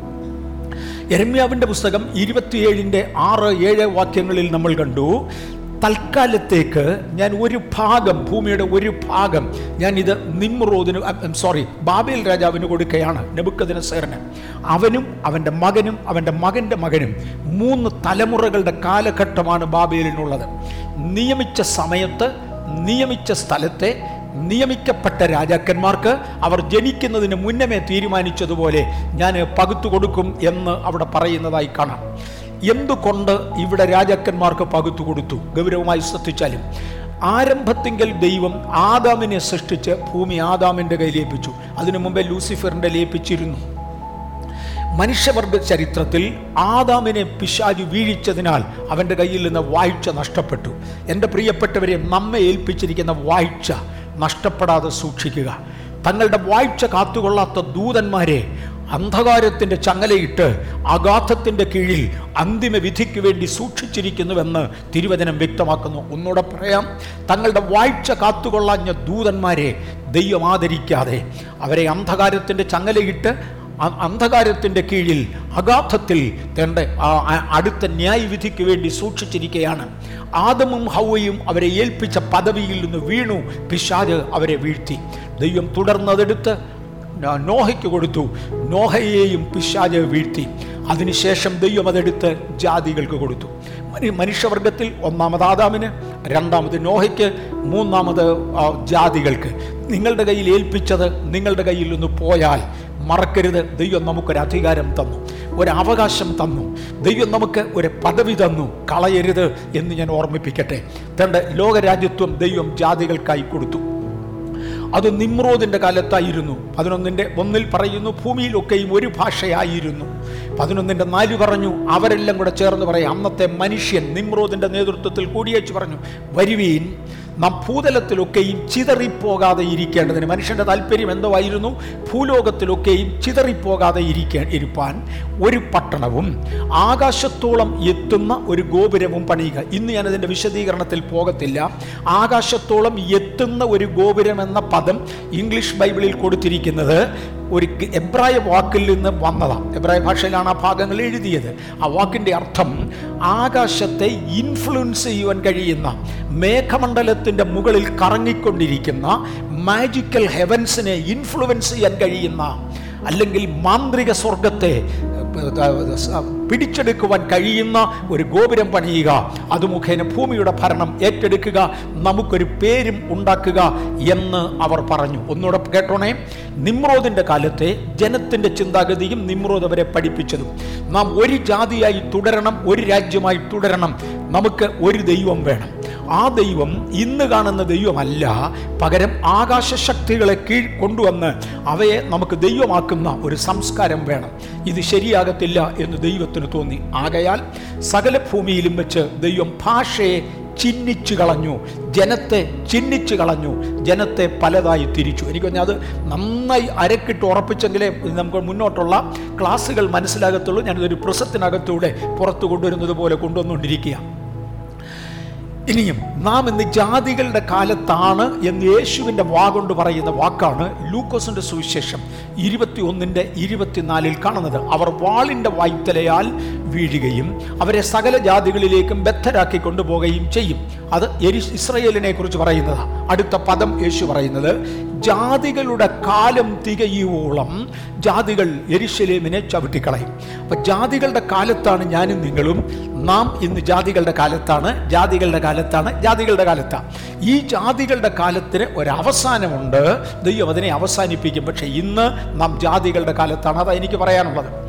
[SPEAKER 1] എരമ്യാവിന്റെ പുസ്തകം ഇരുപത്തിയേഴിന്റെ ആറ് ഏഴ് വാക്യങ്ങളിൽ നമ്മൾ കണ്ടു. തൽക്കാലത്തേക്ക് ഞാൻ ഒരു ഭാഗം ഭൂമിയുടെ ഒരു ഭാഗം ഞാൻ ഇത് നിമ്രോദിന് സോറി ബാബേൽ രാജാവിന് കൊടുക്കുകയാണ് നെബുക്കതിന് സേറിന് അവനും അവന്റെ മകനും അവന്റെ മകന്റെ മകനും മൂന്ന് തലമുറകളുടെ കാലഘട്ടമാണ് ബാബേലിനുള്ളത്. നിയമിച്ച സമയത്ത് നിയമിച്ച സ്ഥലത്തെ നിയമിക്കപ്പെട്ട രാജാക്കന്മാർക്ക് അവർ ജനിക്കുന്നതിന് മുന്നമേ തീരുമാനിച്ചതുപോലെ ഞാൻ പകുത്തു കൊടുക്കും എന്ന് അവിടെ പറയുന്നതായി കാണാം. എന്തുകൊണ്ട് ഇവിടെ രാജാക്കന്മാർക്ക് പകുത്തു കൊടുത്തു? ഗൗരവമായി ശ്രദ്ധിച്ചാലും. ആരംഭത്തിങ്കൽ ദൈവം ആദാമിനെ സൃഷ്ടിച്ച് ഭൂമി ആദാമിന്റെ കയ്യിൽ ഏൽപ്പിച്ചു. അതിനു മുമ്പേ ലൂസിഫറിന്റെ ലയിപ്പിച്ചിരുന്നു മനുഷ്യവർഗ ചരിത്രത്തിൽ ആദാമിനെ പിശാജു വീഴിച്ചതിനാൽ അവന്റെ കയ്യിൽ നിന്ന് വാഴ്ച നഷ്ടപ്പെട്ടു. എന്റെ പ്രിയപ്പെട്ടവരെ നമ്മെ ഏൽപ്പിച്ചിരിക്കുന്ന വാഴ്ച നഷ്ടപ്പെടാതെ സൂക്ഷിക്കുക. തങ്ങളുടെ വാഴ്ച കാത്തുകൊള്ളാത്ത ദൂതന്മാരെ അന്ധകാരത്തിന്റെ ചങ്ങലയിട്ട് അഗാധത്തിന്റെ കീഴിൽ അന്തിമ വിധിക്ക് വേണ്ടി സൂക്ഷിച്ചിരിക്കുന്നുവെന്ന് തിരുവചനം വ്യക്തമാക്കുന്നു. ഒന്നുകൂടെ പറയാം. തങ്ങളുടെ വാഴ്ച കാത്തുകൊള്ളാഞ്ഞ ദൂതന്മാരെ ദൈവം ആദരിക്കാതെ അവരെ അന്ധകാരത്തിന്റെ ചങ്ങലയിട്ട് അന്ധകാരത്തിന്റെ കീഴിൽ അഗാധത്തിൽ തന്റെ അടുത്ത ന്യായവിധിക്ക് വേണ്ടി സൂക്ഷിച്ചിരിക്കുകയാണ് ആദമും ഹൗവയും അവരെ ഏൽപ്പിച്ച പദവിയിൽ നിന്ന് വീണു. പിശാജ് അവരെ വീഴ്ത്തി. ദൈവം തുടർന്നതെടുത്ത് നോഹയ്ക്ക് കൊടുത്തു. നോഹയെയും പിശാജ് വീഴ്ത്തി. അതിനുശേഷം ദൈവം അതെടുത്ത് ജാതികൾക്ക് കൊടുത്തു. മനി- മനുഷ്യവർഗത്തിൽ ഒന്നാമത് ആദാമിന് രണ്ടാമത് നോഹയ്ക്ക് മൂന്നാമത് ജാതികൾക്ക്. നിങ്ങളുടെ കയ്യിൽ ഏൽപ്പിച്ചത് നിങ്ങളുടെ കയ്യിൽ നിന്ന് പോയാൽ മറക്കരുത്. ദൈവം നമുക്കൊരു അധികാരം തന്നു. ഒരു അവകാശം തന്നു. ദൈവം നമുക്ക് ഒരു പദവി തന്നു. കളയരുത് എന്ന് ഞാൻ ഓർമ്മിപ്പിക്കട്ടെ. തന്റെ ലോകരാജ്യത്വം ദൈവം ജാതികൾക്കായി കൊടുത്തു. അത് നിമ്രോദിന്റെ കാലത്തായിരുന്നു. പതിനൊന്നിന്റെ ഒന്നിൽ പറയുന്നു ഭൂമിയിലൊക്കെയും ഒരു ഭാഷയായിരുന്നു. പതിനൊന്നിന്റെ നാല് പറഞ്ഞു അവരെല്ലാം കൂടെ ചേർന്ന് പറയും അന്നത്തെ മനുഷ്യൻ നിമ്രോദിന്റെ നേതൃത്വത്തിൽ കൂടിയേച്ച് പറഞ്ഞു വരുവീൻ നാം ഭൂതലത്തിലൊക്കെയും ചിതറിപ്പോകാതെ ഇരിക്കേണ്ടതിന് മനുഷ്യന്റെ താല്പര്യം എന്തോ ആയിരുന്നു? ഭൂലോകത്തിലൊക്കെയും ചിതറിപ്പോകാതെ ഇരിക്കാൻ ഇരുപ്പാൻ ഒരു പട്ടണവും ആകാശത്തോളം എത്തുന്ന ഒരു ഗോപുരവും പണിയുക. ഇന്ന് ഞാനതിന്റെ വിശദീകരണത്തിൽ പോകത്തില്ല. ആകാശത്തോളം എത്തുന്ന ഒരു ഗോപുരം എന്ന പദം ഇംഗ്ലീഷ് ബൈബിളിൽ കൊടുത്തിരിക്കുന്നത് ഒരു എബ്രായ വാക്കിൽ നിന്ന് വന്നതാണ് എബ്രായ ഭാഷയിലാണ് ആ ഭാഗങ്ങൾ എഴുതിയത്. ആ വാക്കിന്റെ അർത്ഥം ആകാശത്തെ ഇൻഫ്ലുവൻസ് ചെയ്യുവാൻ കഴിയുന്ന മേഘമണ്ഡലത്തിന്റെ മുകളിൽ കറങ്ങിക്കൊണ്ടിരിക്കുന്ന മാജിക്കൽ ഹെവൻസിനെ ഇൻഫ്ലുവൻസ് ചെയ്യാൻ കഴിയുന്ന അല്ലെങ്കിൽ മാന്ത്രിക സ്വർഗത്തെ പിടിച്ചെടുക്കുവാൻ കഴിയുന്ന ഒരു ഗോപുരം പണിയുക. അത് മുഖേന ഭൂമിയുടെ ഭരണം ഏറ്റെടുക്കുക നമുക്കൊരു പേരും ഉണ്ടാക്കുക എന്ന് അവർ പറഞ്ഞു. ഒന്നുകൂടെ കേട്ടോണേ? നിമ്രോദിന്റെ കാലത്തെ ജനത്തിന്റെ ചിന്താഗതിയും നിമ്രോദ് അവരെ പഠിപ്പിച്ചതും. നാം ഒരു ജാതിയായി തുടരണം ഒരു രാജ്യമായി തുടരണം. നമുക്ക് ഒരു ദൈവം വേണം. ആ ദൈവം ഇന്ന് കാണുന്ന ദൈവമല്ല. പകരം ആകാശ ശക്തികളെ കീഴ് കൊണ്ടുവന്ന് അവയെ നമുക്ക് ദൈവമാക്കുന്ന ഒരു സംസ്കാരം വേണം. ഇത് ശരിയാകത്തില്ല എന്ന് ദൈവത്തിന് തോന്നി. ആകയാൽ സകല ഭൂമിയിലും വെച്ച് ദൈവം ഭാഷയെ ചിഹ്നിച്ചു കളഞ്ഞു. ജനത്തെ ചിഹ്നിച്ചു കളഞ്ഞു. ജനത്തെ പലതായി തിരിച്ചു. എനിക്ക് അത് നന്നായി അരക്കിട്ട് ഉറപ്പിച്ചെങ്കിലേ നമുക്ക് മുന്നോട്ടുള്ള ക്ലാസ്സുകൾ മനസ്സിലാകത്തുള്ളൂ. ഞാനിതൊരു പ്രസത്തിനകത്തൂടെ പുറത്തു കൊണ്ടുവരുന്നത് പോലെ കൊണ്ടുവന്നുകൊണ്ടിരിക്കുക ഇനിയും നാം ഇന്ന് ജാതികളുടെ കാലത്താണ് എന്ന് യേശുവിന്റെ വാഗൊണ്ട് പറയുന്ന വാക്കാണ് ലൂക്കോസിന്റെ സുവിശേഷം ഇരുപത്തി ഒന്നിന്റെ ഇരുപത്തിനാലിൽ കാണുന്നത്. അവർ വാളിന്റെ വായ്ത്തലയാൽ വീഴുകയും അവരെ സകല ജാതികളിലേക്കും ബദ്ധരാക്കി കൊണ്ടുപോകുകയും ചെയ്യും. അത് ഇസ്രയേലിനെ കുറിച്ച് പറയുന്നതാണ് അടുത്ത പദം യേശു പറയുന്നത് ജാതികളുടെ കാലം തികയുവോളം ജാതികൾ എരിശലേമിനെ ചവിട്ടിക്കളയും. അപ്പൊ ജാതികളുടെ കാലത്താണ് ഞാനും നിങ്ങളും നാം ഇന്ന് ജാതികളുടെ കാലത്താണ് ജാതികളുടെ കാലത്താണ് ജാതികളുടെ കാലത്താണ്. ഈ ജാതികളുടെ കാലത്തിന് ഒരവസാനമുണ്ട്. ദൈവം അതിനെ അവസാനിപ്പിക്കും. പക്ഷെ ഇന്ന് നാം ജാതികളുടെ കാലത്താണ്. അതാ എനിക്ക് പറയാനുള്ളത്.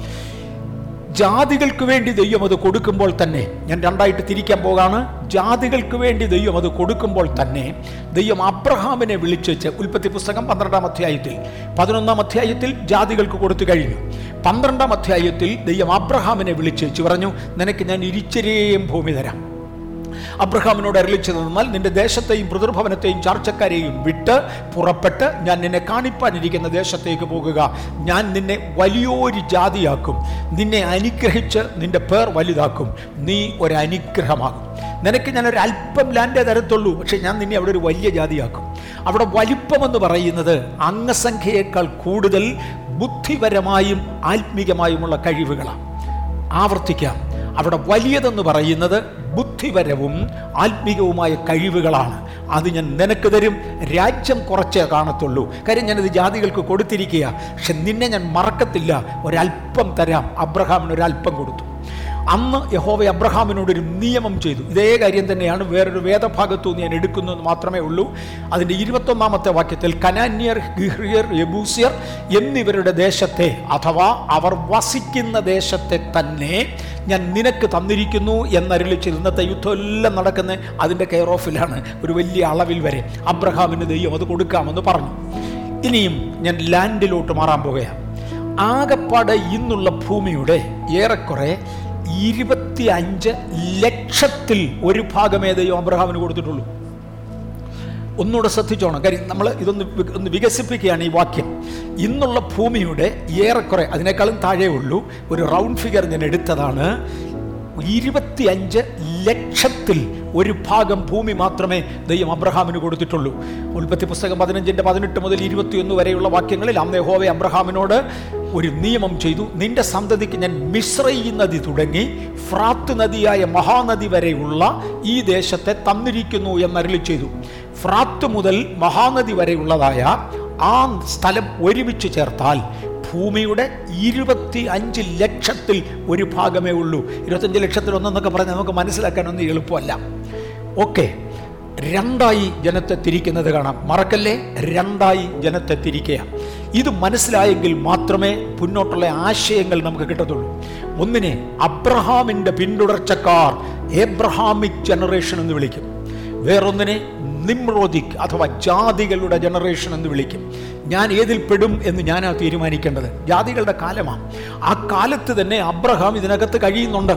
[SPEAKER 1] ജാതികൾക്ക് വേണ്ടി ദൈവം അത് കൊടുക്കുമ്പോൾ തന്നെ ഞാൻ രണ്ടായിട്ട് തിരിക്കാൻ പോകാണ്. ജാതികൾക്ക് വേണ്ടി ദൈവം അത് കൊടുക്കുമ്പോൾ തന്നെ ദൈവം അബ്രഹാമിനെ വിളിച്ചുവെച്ച് ഉൽപ്പത്തി പുസ്തകം പന്ത്രണ്ടാം അധ്യായത്തിൽ പതിനൊന്നാം അധ്യായത്തിൽ ജാതികൾക്ക് കൊടുത്തു കഴിഞ്ഞു. പന്ത്രണ്ടാം അധ്യായത്തിൽ ദൈവം അബ്രഹാമിനെ വിളിച്ചുവെച്ച് പറഞ്ഞു നിനക്ക് ഞാൻ ഇരിച്ചരേയും ഭൂമി തരാം. അബ്രഹാമിനോട് തന്നാൽ നിന്റെ ദേശത്തെയും പിതൃഭവനത്തെയും ചാർച്ചക്കാരെയും വിട്ട് വിട്ട് പുറപ്പെട്ട് ഞാൻ നിന്നെ കാണിപ്പാനിരിക്കുന്ന ദേശത്തേക്ക് പോകുക. ഞാൻ നിന്നെ വലിയൊരു ജാതിയാക്കും. നിന്നെ അനുഗ്രഹിച്ച് നിന്റെ പേർ വലുതാക്കും. നീ ഒരു അനുഗ്രഹമാകും നിനക്ക് ഞാൻ ഒരു അല്പം ലാൻഡേ തരത്തുള്ളൂ. പക്ഷെ ഞാൻ നിന്നെ അവിടെ ഒരു വലിയ ജാതിയാക്കും. അവിടെ വലിപ്പമെന്ന് പറയുന്നത് അംഗസംഖ്യയേക്കാൾ കൂടുതൽ ബുദ്ധിപരമായും ആത്മീകമായുമുള്ള കഴിവുകളാണ് ആവർത്തിക്കാം. അവിടെ വലിയതെന്ന് പറയുന്നത് ബുദ്ധിപരവും ആത്മീകവുമായ കഴിവുകളാണ്. അത് ഞാൻ നിനക്ക് തരും. രാജ്യം കുറച്ചേ കാണത്തുള്ളൂ. കാര്യം ഞാനത് ജാതികൾക്ക് കൊടുത്തിരിക്കുക പക്ഷെ നിന്നെ ഞാൻ മറക്കത്തില്ല. ഒരല്പം തരാം. അബ്രഹാമിന് ഒരല്പം കൊടുത്തു. അന്ന് യഹോവ അബ്രഹാമിനോട് ഒരു നിയമം ചെയ്തു. ഇതേ കാര്യം തന്നെയാണ് വേറൊരു വേദഭാഗത്തു ഞാൻ എടുക്കുന്നു എന്ന് മാത്രമേ ഉള്ളൂ. അതിന്റെ ഇരുപത്തൊന്നാമത്തെ വാക്യത്തിൽ കനാന്യർ ഗിഹ്രിയർ യബൂസിയർ എന്നിവരുടെ ദേശത്തെ അഥവാ അവർ വസിക്കുന്ന ദേശത്തെ തന്നെ ഞാൻ നിനക്ക് തന്നിരിക്കുന്നു എന്നരുളിച്ച് ഇന്നത്തെ യുദ്ധം എല്ലാം നടക്കുന്ന അതിന്റെ കെയർ ഓഫിലാണ്. ഒരു വലിയ അളവിൽ വരെ അബ്രഹാമിന് ദൈവം അത് കൊടുക്കാമെന്ന് പറഞ്ഞു. ഇനിയും ഞാൻ ലാൻഡിലോട്ട് മാറാൻ പോകുകയാണ് ആകപ്പാട് ഇന്നുള്ള ഭൂമിയുടെ ഏറെക്കുറെ ഇരുപത്തി അഞ്ച് ലക്ഷത്തിൽ ഒരു ഭാഗമേ ദൈവം അബ്രഹാമിന് കൊടുത്തിട്ടുള്ളൂ. ഒന്നുകൂടെ ശ്രദ്ധിച്ചോണം. കാര്യം നമ്മൾ ഇതൊന്ന് ഒന്ന് വികസിപ്പിക്കുകയാണ് ഈ വാക്യം. ഇന്നുള്ള ഭൂമിയുടെ ഏറെക്കുറെ അതിനേക്കാളും താഴെ ഉള്ളൂ ഒരു റൗണ്ട് ഫിഗർ ഞാൻ എടുത്തതാണ്. ഇരുപത്തിയഞ്ച് ലക്ഷത്തിൽ ഒരു ഭാഗം ഭൂമി മാത്രമേ ദൈവം അബ്രഹാമിന് കൊടുത്തിട്ടുള്ളൂ. ഉൽപ്പത്തി പുസ്തകം പതിനഞ്ചിന്റെ പതിനെട്ട് മുതൽ ഇരുപത്തിയൊന്ന് വരെയുള്ള വാക്യങ്ങളിൽ അന്നേ ഹോവെ അബ്രഹാമിനോട് ഒരു നിയമം ചെയ്തു. നിന്റെ സന്തതിക്ക് ഞാൻ മിശ്രയി നദി തുടങ്ങി ഫ്രാത്ത് നദിയായ മഹാനദി വരെയുള്ള ഈ ദേശത്തെ തന്നിരിക്കുന്നു എന്നരളി ചെയ്തു. ഫ്രാത്ത് മുതൽ മഹാനദി വരെയുള്ളതായ ആ സ്ഥലം ഒരുമിച്ച് ചേർത്താൽ ഭൂമിയുടെ ഇരുപത്തി അഞ്ച് ലക്ഷത്തിൽ ഒരു ഭാഗമേ ഉള്ളൂ. ഇരുപത്തഞ്ച് ലക്ഷത്തിൽ ഒന്നെന്നൊക്കെ പറഞ്ഞാൽ നമുക്ക് മനസ്സിലാക്കാനൊന്നും എളുപ്പമല്ല. ഓക്കെ. രണ്ടായി ജനത്തെ തിരിക്കുന്നത് കാണാം. മറക്കല്ലേ? രണ്ടായി ജനത്തെ തിരിക്കുക. ഇത് മനസ്സിലായെങ്കിൽ മാത്രമേ മുന്നോട്ടുള്ള ആശയങ്ങൾ നമുക്ക് കിട്ടത്തുള്ളൂ. ഒന്നിനെ അബ്രഹാമിന്റെ പിന്തുടർച്ചക്കാർ എബ്രഹാമിക് ജനറേഷൻ എന്ന് വിളിക്കും. വേറൊന്നിനെ നിമ്രോദിക് അഥവാ ജാതികളുടെ ജനറേഷൻ എന്ന് വിളിക്കും. ഞാൻ ഏതിൽ പെടും എന്ന് ഞാനാ തീരുമാനിക്കേണ്ടത്? ജാതികളുടെ കാലമാണ് ആ കാലത്ത് തന്നെ അബ്രഹാം ഇതിനകത്ത് കഴിയുന്നുണ്ട്.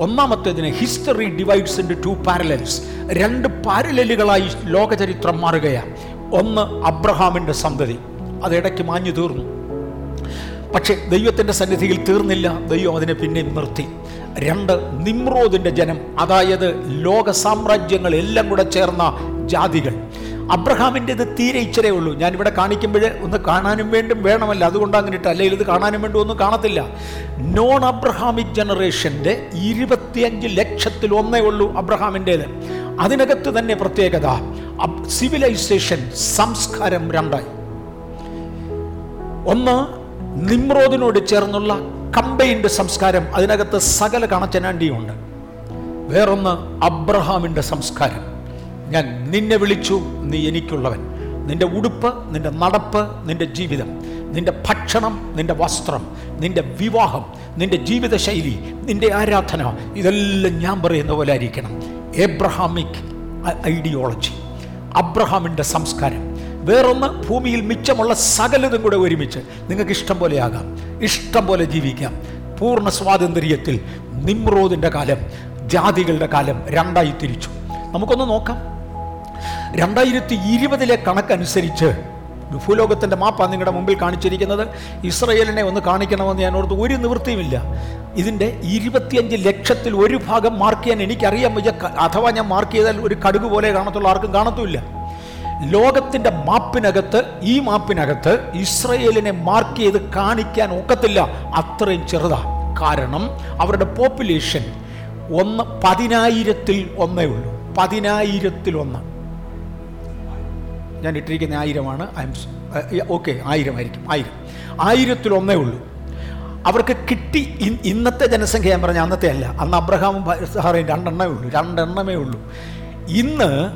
[SPEAKER 1] ഒന്നാമത്തേതിന് history divides into parallels രണ്ട് പാരലലുകളായി ലോകചരിത്രം മാറുകയാണ് ഒന്ന് അബ്രഹാമിന്റെ സന്തതി. അത് ഇടയ്ക്ക് മാഞ്ഞു തീർന്നു. പക്ഷേ ദൈവത്തിന്റെ സന്നിധിയിൽ തീർന്നില്ല. ദൈവം അതിനെ പിന്നെയും നിർത്തി. രണ്ട് നിമ്രോദിന്റെ ജനം അതായത് ലോക സാമ്രാജ്യങ്ങൾ എല്ലാം കൂടെ ചേർന്ന ജാതികൾ. അബ്രഹാമിന്റെത് തീരെ ഇച്ചിരേ ഉള്ളൂ. ഞാനിവിടെ കാണിക്കുമ്പോൾ ഒന്ന് കാണാനും വേണ്ടും വേണമല്ല. അതുകൊണ്ട് അങ്ങനെ ഇട്ട് അല്ലെങ്കിൽ ഇത് കാണാനും വേണ്ടി ഒന്നും കാണത്തില്ല. നോൺ അബ്രഹാമിക് ജനറേഷന്റെ ഇരുപത്തിയഞ്ച് ലക്ഷത്തിൽ ഒന്നേ ഉള്ളൂ അബ്രഹാമിന്റേത്. അതിനകത്ത് തന്നെ പ്രത്യേകത. സിവിലൈസേഷൻ സംസ്കാരം രണ്ടായി. ഒന്ന് നിമ്രോദിനോട് ചേർന്നുള്ള കമ്പൈൻഡ് സംസ്കാരം. അതിനകത്ത് സകല കണച്ചനാണ്ടിയുണ്ട് വേറൊന്ന് അബ്രഹാമിന്റെ സംസ്കാരം. ഞാൻ നിന്നെ വിളിച്ചു നീ എനിക്കുള്ളവൻ. നിന്റെ ഉടുപ്പ് നിന്റെ നടപ്പ് നിന്റെ ജീവിതം നിന്റെ ഭക്ഷണം നിന്റെ വസ്ത്രം നിന്റെ വിവാഹം നിന്റെ ജീവിതശൈലി നിന്റെ ആരാധന ഇതെല്ലാം ഞാൻ പറയുന്ന പോലെ ആയിരിക്കണം. എബ്രഹാമിക് ഐഡിയോളജി അബ്രഹാമിന്റെ സംസ്കാരം. വേറൊന്ന് ഭൂമിയിൽ മിച്ചമുള്ള സകലതും കൂടെ ഒരുമിച്ച് നിങ്ങൾക്ക് ഇഷ്ടം പോലെ ആകാം ഇഷ്ടം പോലെ ജീവിക്കാം. പൂർണ സ്വാതന്ത്ര്യത്തിൽ നിമ്രോദിന്റെ കാലം ജാതികളുടെ കാലം രണ്ടായി തിരിച്ചു. നമുക്കൊന്ന് നോക്കാം. രണ്ടായിരത്തി ഇരുപതിലെ കണക്കനുസരിച്ച് ഭൂലോകത്തിന്റെ മാപ്പാണ് നിങ്ങളുടെ മുമ്പിൽ കാണിച്ചിരിക്കുന്നത് ഇസ്രയേലിനെ ഒന്ന് കാണിക്കണമെന്ന് ഞാൻ ഓർത്ത് ഒരു നിവൃത്തിയുമില്ല. ഇതിന്റെ ഇരുപത്തിയഞ്ച് ലക്ഷത്തിൽ ഒരു ഭാഗം മാർക്ക് ചെയ്യാൻ എനിക്കറിയാൻ വയ്യ. അഥവാ ഞാൻ മാർക്ക് ചെയ്താൽ ഒരു കടുക് പോലെ കാണത്തുള്ള ആർക്കും കാണത്തുമില്ല. ലോകത്തിന്റെ മാപ്പിനകത്ത് ഈ മാപ്പിനകത്ത് ഇസ്രയേലിനെ മാർക്ക് ചെയ്ത് കാണിക്കാൻ ഒക്കത്തില്ല. അത്രയും ചെറുതാ. കാരണം അവരുടെ പോപ്പുലേഷൻ ഒന്ന് പതിനായിരത്തിൽ ഒന്നേ ഉള്ളൂ. പതിനായിരത്തിൽ ഒന്ന്. ഞാൻ ഇട്ടിരിക്കുന്ന ആയിരമാണ് ഐ എം ഓക്കെ ആയിരമായിരിക്കും. ആയിരം. ആയിരത്തിൽ ഒന്നേ ഉള്ളൂ. അവർക്ക് കിട്ടി ഇന്നത്തെ ജനസംഖ്യ ഞാൻ പറഞ്ഞ അന്നത്തെ അല്ല. അന്ന് അബ്രഹാമും ഭ- സഹാറയും രണ്ടെണ്ണമേ ഉള്ളൂ. രണ്ടെണ്ണമേ ഉള്ളൂ. ഇന്ന്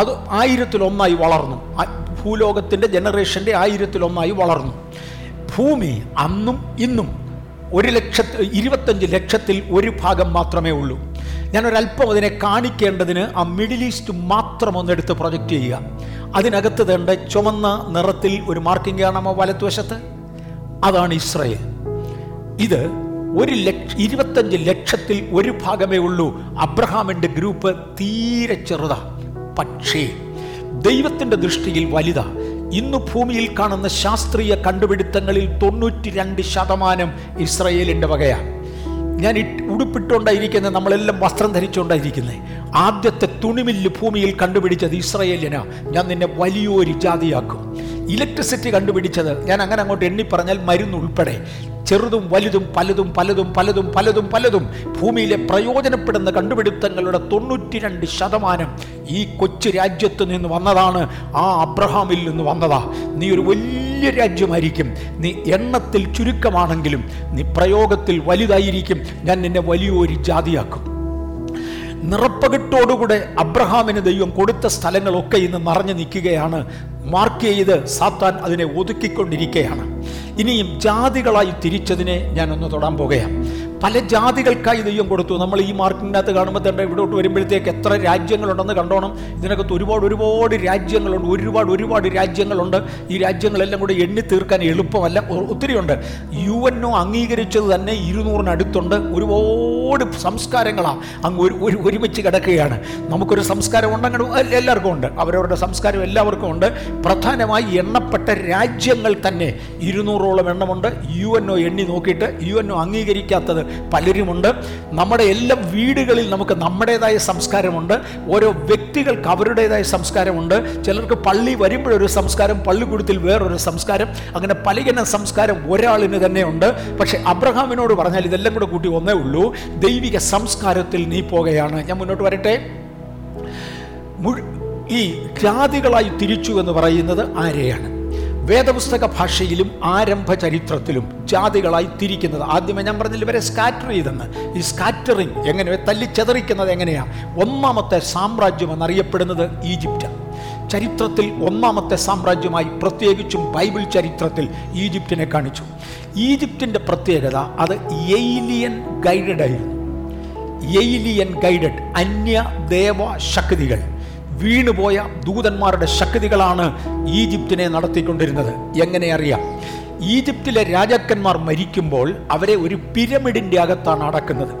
[SPEAKER 1] അത് ആയിരത്തിലൊന്നായി വളർന്നു. ഭൂലോകത്തിന്റെ ജനറേഷന്റെ ആയിരത്തിലൊന്നായി വളർന്നു. ഭൂമി അന്നും ഇന്നും ഒരു ലക്ഷത്തി ഇരുപത്തഞ്ച് ലക്ഷത്തിൽ ഒരു ഭാഗം മാത്രമേ ഉള്ളൂ. ഞാനൊരല്പം അതിനെ കാണിക്കേണ്ടതിന് ആ മിഡിൽ ഈസ്റ്റ് മാത്രം ഒന്നെടുത്ത് പ്രൊജക്റ്റ് ചെയ്യുക. അതിനകത്ത് തേണ്ട ചുമന്ന നിറത്തിൽ ഒരു മാർക്കിംഗ് കാണാമോ വലത്തുവശത്ത് അതാണ് ഇസ്രയേൽ. ഇത് ഒരു ലക്ഷ ഇരുപത്തഞ്ച് ലക്ഷത്തിൽ ഒരു ഭാഗമേ ഉള്ളൂ. അബ്രഹാമിന്റെ ഗ്രൂപ്പ് തീരെ ചെറുതാ. പക്ഷേ ദൈവത്തിന്റെ ദൃഷ്ടിയിൽ വലുതാ. ഇന്ന് ഭൂമിയിൽ കാണുന്ന ശാസ്ത്രീയ കണ്ടുപിടുത്തങ്ങളിൽ തൊണ്ണൂറ്റി രണ്ട് ശതമാനം ഇസ്രയേലിന്റെ വകയാണ് ഞാൻ ഉടുപ്പിട്ടുകൊണ്ടായിരിക്കുന്നത് നമ്മളെല്ലാം വസ്ത്രം ധരിച്ചുകൊണ്ടായിരിക്കുന്നത് ആദ്യത്തെ തുണിമില്ല് ഭൂമിയിൽ കണ്ടുപിടിച്ചത് ഇസ്രയേലിനാ. ഞാൻ നിന്നെ വലിയൊരു ജാതിയാക്കും. ഇലക്ട്രിസിറ്റി കണ്ടുപിടിച്ചത് ഞാൻ അങ്ങനെ അങ്ങോട്ട് എണ്ണി പറഞ്ഞാൽ മരുന്ന് ഉൾപ്പെടെ. ചെറുതും വലുതും പലതും പലതും പലതും പലതും പലതും ഭൂമിയിലെ പ്രയോജനപ്പെടുന്ന കണ്ടുപിടുത്തങ്ങളുടെ തൊണ്ണൂറ്റി രണ്ട് ശതമാനം ഈ കൊച്ചു രാജ്യത്ത് നിന്ന് വന്നതാണ്. ആ അബ്രഹാമിൽ നിന്ന് വന്നതാ. നീ ഒരു വലിയ രാജ്യമായിരിക്കും. നീ എണ്ണത്തിൽ ചുരുക്കമാണെങ്കിലും നീ പ്രയോഗത്തിൽ വലുതായിരിക്കും. ഞാൻ നിന്നെ വലിയൊരു ജാതിയാക്കും. നിറപ്പകിട്ടോടുകൂടെ അബ്രഹാമിന് ദൈവം കൊടുത്ത സ്ഥലങ്ങളൊക്കെ ഇന്ന് നിറഞ്ഞു നിൽക്കുകയാണ്. മാർക്ക് ചെയ്ത് സാത്താൻ അതിനെ ഒതുക്കിക്കൊണ്ടിരിക്കുകയാണ് ഇനിയും ജാതികളായി തിരിച്ചതിനെ ഞാനൊന്ന് തൊടാൻ പോകുകയാണ് പല ജാതികൾക്കായി ദൈവം കൊടുത്തു. നമ്മൾ ഈ മാർക്കിനകത്ത് കാണുമ്പോൾ തന്നെ ഇവിടോട്ട് വരുമ്പോഴത്തേക്ക് എത്ര രാജ്യങ്ങളുണ്ടെന്ന് കണ്ടോണം. ഇതിനകത്ത് ഒരുപാട് ഒരുപാട് രാജ്യങ്ങളുണ്ട്. ഒരുപാട് ഒരുപാട് രാജ്യങ്ങളുണ്ട്. ഈ രാജ്യങ്ങളെല്ലാം കൂടി എണ്ണി തീർക്കാൻ എളുപ്പമല്ല. ഒത്തിരിയുണ്ട് യു എൻ ഒ അംഗീകരിച്ചത് തന്നെ ഇരുന്നൂറിനടുത്തുണ്ട്. ഒരുപാട് സംസ്കാരങ്ങളാണ് അങ്ങ് ഒരു ഒരു ഒരുമിച്ച് കിടക്കുകയാണ്. നമുക്കൊരു സംസ്കാരം ഉണ്ടെങ്കിൽ എല്ലാവർക്കും ഉണ്ട്. അവരവരുടെ സംസ്കാരം എല്ലാവർക്കും ഉണ്ട്. പ്രധാനമായി എണ്ണപ്പെട്ട രാജ്യങ്ങൾ തന്നെ ഇരുന്നൂറോളം എണ്ണമുണ്ട്. യു എൻ ഒ എണ്ണി നോക്കിയിട്ട് യു എൻ ഒ അംഗീകരിക്കാത്തത് പലരുമുണ്ട്. നമ്മുടെ എല്ലാ വീടുകളിൽ നമുക്ക് നമ്മുടേതായ സംസ്കാരമുണ്ട്. ഓരോ വ്യക്തികൾക്ക് അവരുടേതായ സംസ്കാരമുണ്ട്. ചിലർക്ക് പള്ളി വരുമ്പോഴൊരു സംസ്കാരം പള്ളിക്കൂടത്തിൽ വേറൊരു സംസ്കാരം. അങ്ങനെ പലകിന സംസ്കാരം ഒരാളിന് തന്നെയുണ്ട് പക്ഷെ അബ്രഹാമിനോട് പറഞ്ഞാൽ ഇതെല്ലാം കൂടെ കൂട്ടി ഒന്നേ ഉള്ളൂ. ദൈവിക സംസ്കാരത്തിൽ നീ പോകുകയാണ്. ഞാൻ മുന്നോട്ട് വരട്ടെ. ഈ ജാതികളായി തിരിച്ചു എന്ന് പറയുന്നത് ആരെയാണ്? വേദപുസ്തക ഭാഷയിലും ആരംഭ ചരിത്രത്തിലും ജാതികളായി തിരിക്കുന്നത്. ആദ്യമേ ഞാൻ പറഞ്ഞില്ല ഇവരെ സ്കാറ്റർ ചെയ്തെന്ന്. ഈ സ്കാറ്ററിങ് എങ്ങനെ തല്ലിച്ചെതറിക്കുന്നത് എങ്ങനെയാണ് ഒന്നാമത്തെ സാമ്രാജ്യം എന്നറിയപ്പെടുന്നത് ഈജിപ്റ്റ്. ചരിത്രത്തിൽ ഒന്നാമത്തെ സാമ്രാജ്യമായി പ്രത്യേകിച്ചും ബൈബിൾ ചരിത്രത്തിൽ ഈജിപ്തിനെ കാണിച്ചു. ഈജിപ്തിന്റെ പ്രത്യേകത അത് എയിലിയൻ ഗൈഡഡ് ആയിരുന്നു. എയിലിയൻ ഗൈഡഡ് അന്യ ദേവ ശക്തികൾ വീണുപോയ ദൂതന്മാരുടെ ശക്തികളാണ് ഈജിപ്തിനെ നടത്തിക്കൊണ്ടിരുന്നത്. എങ്ങനെ അറിയാം? ഈജിപ്തിലെ രാജാക്കന്മാർ മരിക്കുമ്പോൾ അവരെ ഒരു പിരമിഡിന്റെ അകത്താണ് അടക്കുന്നത്.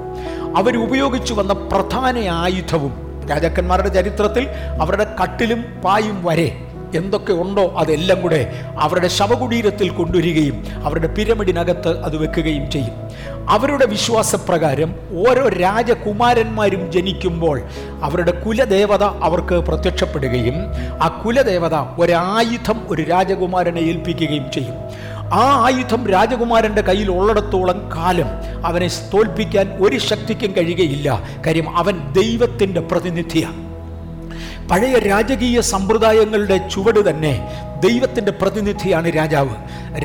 [SPEAKER 1] അവരുപയോഗിച്ചു വന്ന പ്രധാന ആയുധവും രാജാക്കന്മാരുടെ ചരിത്രത്തിൽ അവരുടെ കട്ടിലും പായും വരെ. എന്തൊക്കെ ഉണ്ടോ അതെല്ലാം കൂടെ അവരുടെ ശവകുടീരത്തിൽ കൊണ്ടുവരികയും അവരുടെ പിരമിഡിനകത്ത് അത് വെക്കുകയും ചെയ്യും. അവരുടെ വിശ്വാസപ്രകാരം ഓരോ രാജകുമാരന്മാരും ജനിക്കുമ്പോൾ അവരുടെ കുലദേവത അവർക്ക് പ്രത്യക്ഷപ്പെടുകയും ആ കുലദേവത ഒരായുധം ഒരു രാജകുമാരനെ ഏൽപ്പിക്കുകയും ചെയ്യും. ആ ആയുധം രാജകുമാരന്റെ കയ്യിൽ ഉള്ളിടത്തോളം കാലം അവനെ തോൽപ്പിക്കാൻ ഒരു ശക്തിക്കും കഴിയുകയില്ല. കാര്യം അവൻ ദൈവത്തിന്റെ പ്രതിനിധിയാണ്. പഴയ രാജകീയ സമ്പ്രദായങ്ങളുടെ ചുവട് തന്നെ ദൈവത്തിന്റെ പ്രതിനിധിയാണ് രാജാവ്.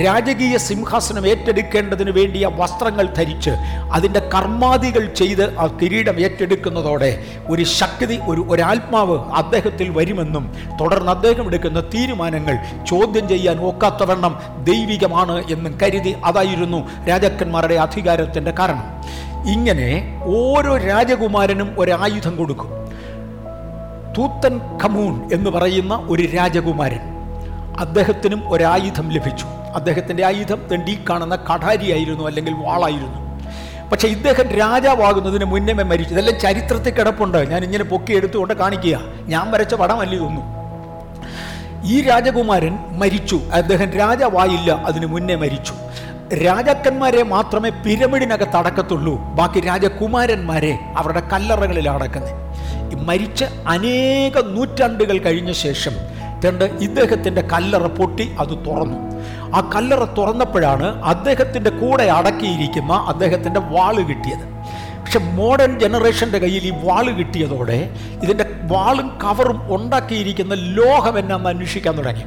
[SPEAKER 1] രാജകീയ സിംഹാസനം ഏറ്റെടുക്കേണ്ടതിന് വേണ്ടിയ വസ്ത്രങ്ങൾ ധരിച്ച് അതിന്റെ കർമാദികൾ ചെയ്ത് ആ കിരീടം ഏറ്റെടുക്കുന്നതോടെ ഒരു ശക്തി ഒരു ഒരാത്മാവ് അദ്ദേഹത്തിൽ വരുമെന്നും തുടർന്ന് അദ്ദേഹം എടുക്കുന്ന തീരുമാനങ്ങൾ ചോദ്യം ചെയ്യാൻ ഒക്കാത്തവണ്ണം ദൈവികമാണ് എന്നും കരുതി അതായിരുന്നു രാജാക്കന്മാരുടെ അധികാരത്തിന്റെ കാരണം. ഇങ്ങനെ ഓരോ രാജകുമാരനും ഒരായുധം കൊടുക്കും. തൂത്തൻ ഖമൂൺ എന്ന് പറയുന്ന ഒരു രാജകുമാരൻ അദ്ദേഹത്തിനും ഒരായുധം ലഭിച്ചു. അദ്ദേഹത്തിന്റെ ആയുധം തെണ്ടി കാണുന്ന കഠാരിയായിരുന്നു അല്ലെങ്കിൽ വാളായിരുന്നു. പക്ഷേ ഇദ്ദേഹം രാജാവാകുന്നതിന് മുന്നേ മരിച്ചു. ഇതെല്ലാം ചരിത്രത്തിൽ കിടപ്പുണ്ട്. ഞാൻ ഇങ്ങനെ പൊക്കി എടുത്തുകൊണ്ട് കാണിക്കുക. ഞാൻ വരച്ച പടമല്ല ഇതൊന്നും. ഈ രാജകുമാരൻ മരിച്ചു. അദ്ദേഹം രാജാവായില്ല. അതിനു മുന്നേ മരിച്ചു. രാജാക്കന്മാരെ മാത്രമേ പിരമിഡിനകത്ത് അടക്കത്തുള്ളൂ. ബാക്കി രാജകുമാരന്മാരെ അവരുടെ കല്ലറകളിൽ അടക്കുന്നത് മരിച്ച അനേക നൂറ്റാണ്ടുകൾ കഴിഞ്ഞ ശേഷം രണ്ട് ഇദ്ദേഹത്തിന്റെ കല്ലറ പൊട്ടി അത് തുറന്നു. ആ കല്ലറ തുറന്നപ്പോഴാണ് അദ്ദേഹത്തിന്റെ കൂടെ അടക്കിയിരിക്കുന്ന അദ്ദേഹത്തിന്റെ വാൾ കിട്ടിയത്. പക്ഷെ മോഡേൺ ജനറേഷന്റെ കയ്യിൽ ഈ വാൾ കിട്ടിയതോടെ ഇതിന്റെ വാളും കവറും ഉണ്ടാക്കിയിരിക്കുന്ന ലോഹം എന്നാന്ന് അന്വേഷിക്കാൻ തുടങ്ങി.